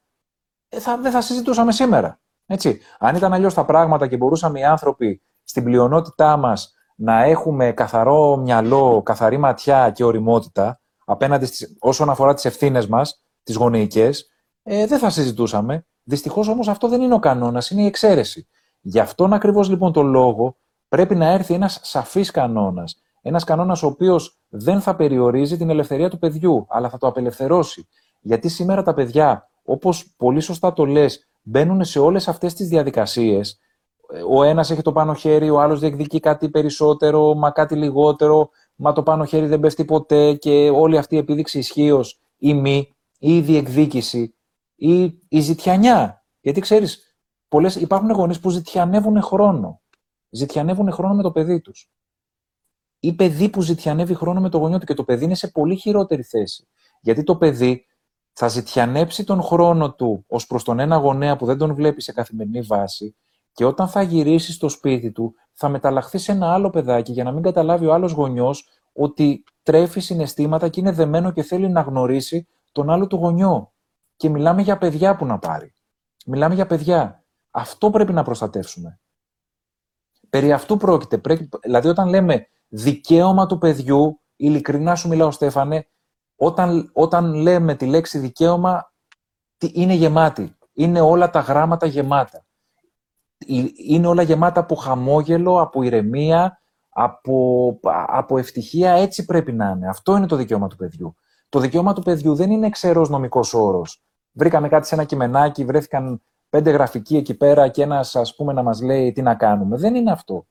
ε, θα, δεν θα συζητούσαμε σήμερα. Έτσι. Αν ήταν αλλιώς τα πράγματα και μπορούσαμε οι άνθρωποι στην πλειονότητά μας να έχουμε καθαρό μυαλό, καθαρή ματιά και οριμότητα απέναντι στις, όσον αφορά τις ευθύνες μας, τις γονεϊκές, ε, δεν θα συζητούσαμε. Δυστυχώς όμως αυτό δεν είναι ο κανόνας, είναι η εξαίρεση. Γι' αυτόν ακριβώς λοιπόν τον λόγο πρέπει να έρθει ένας σαφής κανόνας. Ένας κανόνας ο οποίος δεν θα περιορίζει την ελευθερία του παιδιού, αλλά θα το απελευθερώσει. Γιατί σήμερα τα παιδιά, όπως πολύ σωστά το λες, μπαίνουν σε όλες αυτές τις διαδικασίες. Ο ένας έχει το πάνω χέρι, ο άλλος διεκδικεί κάτι περισσότερο, μα κάτι λιγότερο, μα το πάνω χέρι δεν πέφτει ποτέ και όλη αυτή η επίδειξη ισχύως ή μη, ή η διεκδίκηση, ή η ζητιανιά. Γιατί ξέρεις, υπάρχουν γονείς που ζητιανεύουν χρόνο. Ζητιανεύουν χρόνο με το παιδί τους. Ή παιδί που ζητιανεύει χρόνο με το γονιό του και το παιδί είναι σε πολύ χειρότερη θέση. Γιατί το παιδί θα ζητιανέψει τον χρόνο του ως προς τον ένα γονέα που δεν τον βλέπει σε καθημερινή βάση και όταν θα γυρίσεις στο σπίτι του θα μεταλλαχθείς σε ένα άλλο παιδάκι για να μην καταλάβει ο άλλος γονιός ότι τρέφει συναισθήματα και είναι δεμένο και θέλει να γνωρίσει τον άλλο του γονιό. Και μιλάμε για παιδιά που να πάρει. Μιλάμε για παιδιά. Αυτό πρέπει να προστατεύσουμε. Περί αυτού πρόκειται. Δηλαδή όταν λέμε δικαίωμα του παιδιού, ειλικρινά σου μιλάω Στέφανε, όταν, όταν λέμε τη λέξη δικαίωμα, είναι γεμάτη. Είναι όλα τα γράμματα γεμάτα. Είναι όλα γεμάτα από χαμόγελο, από ηρεμία, από, από ευτυχία. Έτσι πρέπει να είναι. Αυτό είναι το δικαίωμα του παιδιού. Το δικαίωμα του παιδιού δεν είναι ξερός νομικός όρος. Βρήκαμε κάτι σε ένα κειμενάκι, βρέθηκαν πέντε γραφικοί εκεί πέρα και ένας ας πούμε να μας λέει τι να κάνουμε. Δεν είναι αυτό.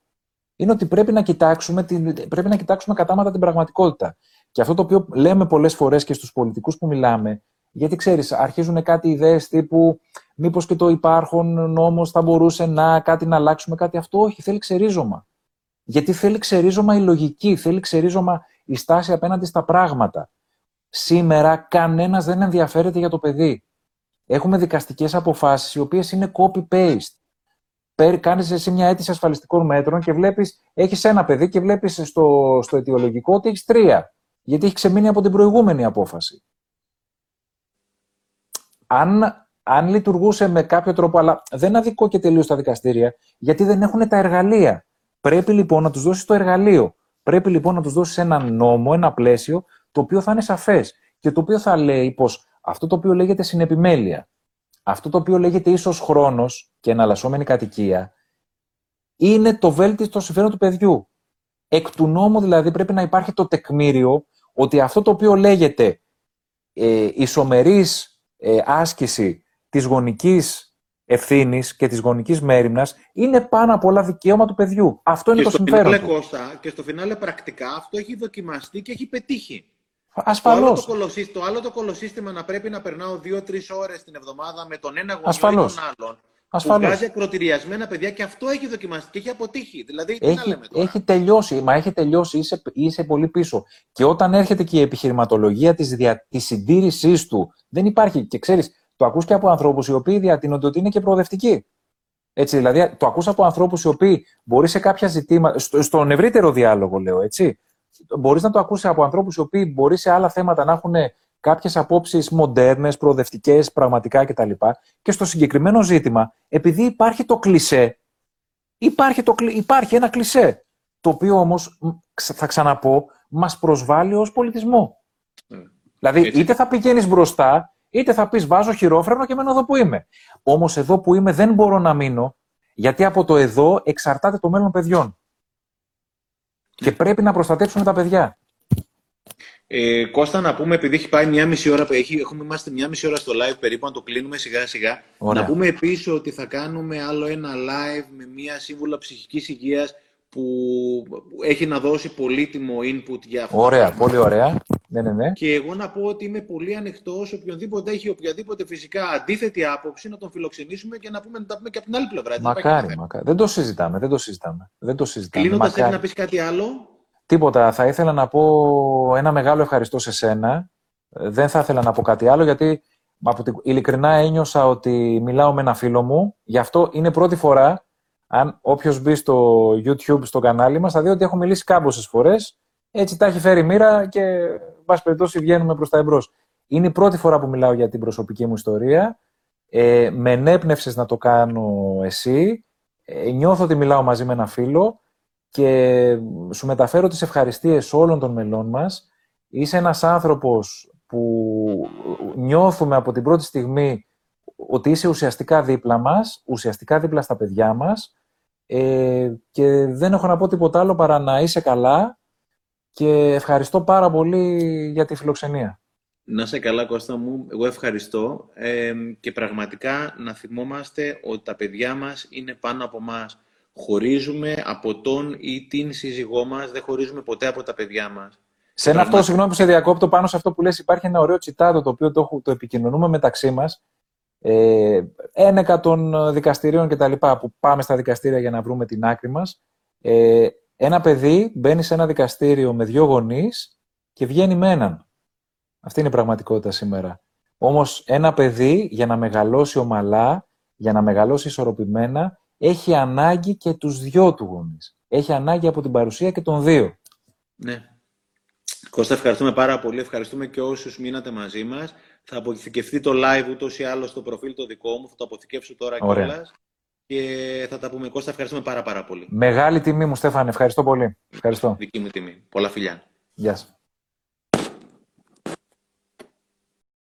Είναι ότι πρέπει να κοιτάξουμε, πρέπει να κοιτάξουμε κατάματα την πραγματικότητα. Και αυτό το οποίο λέμε πολλές φορές και στους πολιτικούς που μιλάμε, γιατί ξέρεις, αρχίζουν κάτι ιδέες τύπου μήπως και το υπάρχον νόμος θα μπορούσε να κάτι να αλλάξουμε, κάτι αυτό. Όχι, θέλει ξερίζωμα. Γιατί θέλει ξερίζωμα η λογική, θέλει ξερίζωμα η στάση απέναντι στα πράγματα. Σήμερα κανένας δεν ενδιαφέρεται για το παιδί. Έχουμε δικαστικές αποφάσεις οι οποίες είναι copy-paste. Κάνεις εσύ μια αίτηση ασφαλιστικών μέτρων και βλέπεις, έχεις ένα παιδί και βλέπεις στο, στο αιτιολογικό ότι έχεις τρία γιατί έχει ξεμείνει από την προηγούμενη απόφαση. Αν, αν λειτουργούσε με κάποιο τρόπο, αλλά δεν αδικό και τελείως τα δικαστήρια, γιατί δεν έχουν τα εργαλεία. Πρέπει λοιπόν να τους δώσεις το εργαλείο. Πρέπει λοιπόν να τους δώσεις ένα νόμο, ένα πλαίσιο, το οποίο θα είναι σαφές και το οποίο θα λέει πως αυτό το οποίο λέγεται συνεπιμέλεια, αυτό το οποίο λέγεται ίσως χρόνος και εναλλασσόμενη κατοικία, είναι το βέλτιστο συμφέρον του παιδιού. Εκ του νόμου δηλαδή πρέπει να υπάρχει το τεκμήριο ότι αυτό το οποίο λέγεται ε, ισομερής ε, άσκηση της γονικής ευθύνης και της γονικής μέρημνας είναι πάνω από όλα δικαίωμα του παιδιού. Αυτό είναι και το συμφέρον φινάλε, Κώστα, και στο φινάλε πρακτικά αυτό έχει δοκιμαστεί και έχει πετύχει. Ασφαλώς. Το άλλο το, το, άλλο το κολοσύστημα να πρέπει να περνάω δύο-τρεις ώρες την εβδομάδα με τον ένα γονιό ή τον άλλον Ασφαλώς. Που βγάζει ακροτηριασμένα παιδιά και αυτό έχει δοκιμαστεί και έχει αποτύχει. Δηλαδή, τι έχει, να λέμε τώρα; Έχει τελειώσει, μα έχει τελειώσει, είσαι, είσαι πολύ πίσω. Και όταν έρχεται και η επιχειρηματολογία της, δια, της συντήρησής του, δεν υπάρχει. Και ξέρεις, το ακούς και από ανθρώπους οι οποίοι διατείνονται ότι είναι και προοδευτικοί. Έτσι, δηλαδή, το ακούς από ανθρώπους οι οποίοι μπορεί σε κάποια ζητήματα, στο, στον ευρύτερο διάλογο λέω, έτσι, μπορείς να το ακούσεις από ανθρώπους οι οποίοι μπορεί σε άλλα θέματα να έχουν κάποιες απόψεις μοντέρνες, προοδευτικές, πραγματικά κτλ. Και στο συγκεκριμένο ζήτημα, επειδή υπάρχει το κλισέ, υπάρχει, το, υπάρχει ένα κλισέ, το οποίο όμως, θα ξαναπώ, μας προσβάλλει ως πολιτισμό. Mm. Δηλαδή, είτε θα πηγαίνεις μπροστά, είτε θα πεις βάζω χειρόφρενο και μένω εδώ που είμαι. Όμως εδώ που είμαι δεν μπορώ να μείνω, γιατί από το εδώ εξαρτάται το μέλλον παιδιών. Και πρέπει να προστατεύσουμε τα παιδιά. Ε, Κώστα, να πούμε, επειδή έχει πάει μια μισή ώρα, έχει, έχουμε είμαστε μια μισή ώρα στο live περίπου, να το κλείνουμε σιγά σιγά. Να πούμε επίσης ότι θα κάνουμε άλλο ένα live με μια σύμβουλα ψυχικής υγείας που έχει να δώσει πολύτιμο input για αυτό. Ωραία, πολύ ωραία. Ναι, ναι, ναι. Και εγώ να πω ότι είμαι πολύ ανοιχτός οποιονδήποτε έχει οποιαδήποτε φυσικά αντίθετη άποψη να τον φιλοξενήσουμε και να πούμε, να τα πούμε και από την άλλη πλευρά. Μακάρι, μακάρι. Δεν το συζητάμε, δεν το συζητάμε. Δεν το συζητάμε. Κλείνοντας, μακάρι. να πεις κάτι άλλο; Τίποτα. Θα ήθελα να πω ένα μεγάλο ευχαριστώ σε σένα. Δεν θα ήθελα να πω κάτι άλλο, γιατί ειλικρινά ένιωσα ότι μιλάω με ένα φίλο μου. Γι' αυτό είναι πρώτη φορά αν όποιος μπει στο YouTube, στο κανάλι μας, θα δει ότι έχω μιλήσει κάμποσες φορές. Έτσι τα έχει φέρει μοίρα και, εν πάση περιπτώσει, βγαίνουμε προς τα εμπρός. Είναι η πρώτη φορά που μιλάω για την προσωπική μου ιστορία. Ε, με ενέπνευσες να το κάνω εσύ. Ε, νιώθω ότι μιλάω μαζί με ένα φίλο και σου μεταφέρω τις ευχαριστίες όλων των μελών μας. Είσαι ένας άνθρωπος που νιώθουμε από την πρώτη στιγμή ότι είσαι ουσιαστικά δίπλα μας, ουσιαστικά δίπλα στα παιδιά μας ε, και δεν έχω να πω τίποτα άλλο παρά να είσαι καλά και ευχαριστώ πάρα πολύ για τη φιλοξενία. Να είσαι καλά Κώστα μου, εγώ ευχαριστώ ε, και πραγματικά να θυμόμαστε ότι τα παιδιά μας είναι πάνω από μας. Χωρίζουμε από τον ή την σύζυγό μας, δεν χωρίζουμε ποτέ από τα παιδιά μας. Σε ένα αυτό, συγγνώμη που σε διακόπτω, πάνω σε αυτό που λες υπάρχει ένα ωραίο τσιτάτο το οποίο το, το επικοινωνούμε μεταξύ μας ε, ένεκα των δικαστηρίων κτλ. που πάμε στα δικαστήρια για να βρούμε την άκρη μας. Ε, ένα παιδί μπαίνει σε ένα δικαστήριο με δύο γονείς και βγαίνει με έναν. Αυτή είναι η πραγματικότητα σήμερα. Όμως ένα παιδί για να μεγαλώσει ομαλά, για να μεγαλώσει ισορροπημένα, έχει ανάγκη και τους δυο του γονείς. Έχει ανάγκη από την παρουσία και των δύο. Ναι. Κώστα, ευχαριστούμε πάρα πολύ. Ευχαριστούμε και όσους μείνατε μαζί μας. Θα αποθηκευτεί το live ούτως ή άλλως στο προφίλ το δικό μου. Θα το αποθηκεύσω τώρα κιόλας. Και θα τα πούμε. Κώστα, ευχαριστούμε πάρα, πάρα πολύ. Μεγάλη τιμή μου, Στέφανε. Ευχαριστώ πολύ. Ευχαριστώ. Δική μου τιμή. Πολλά φιλιά. Γεια σας.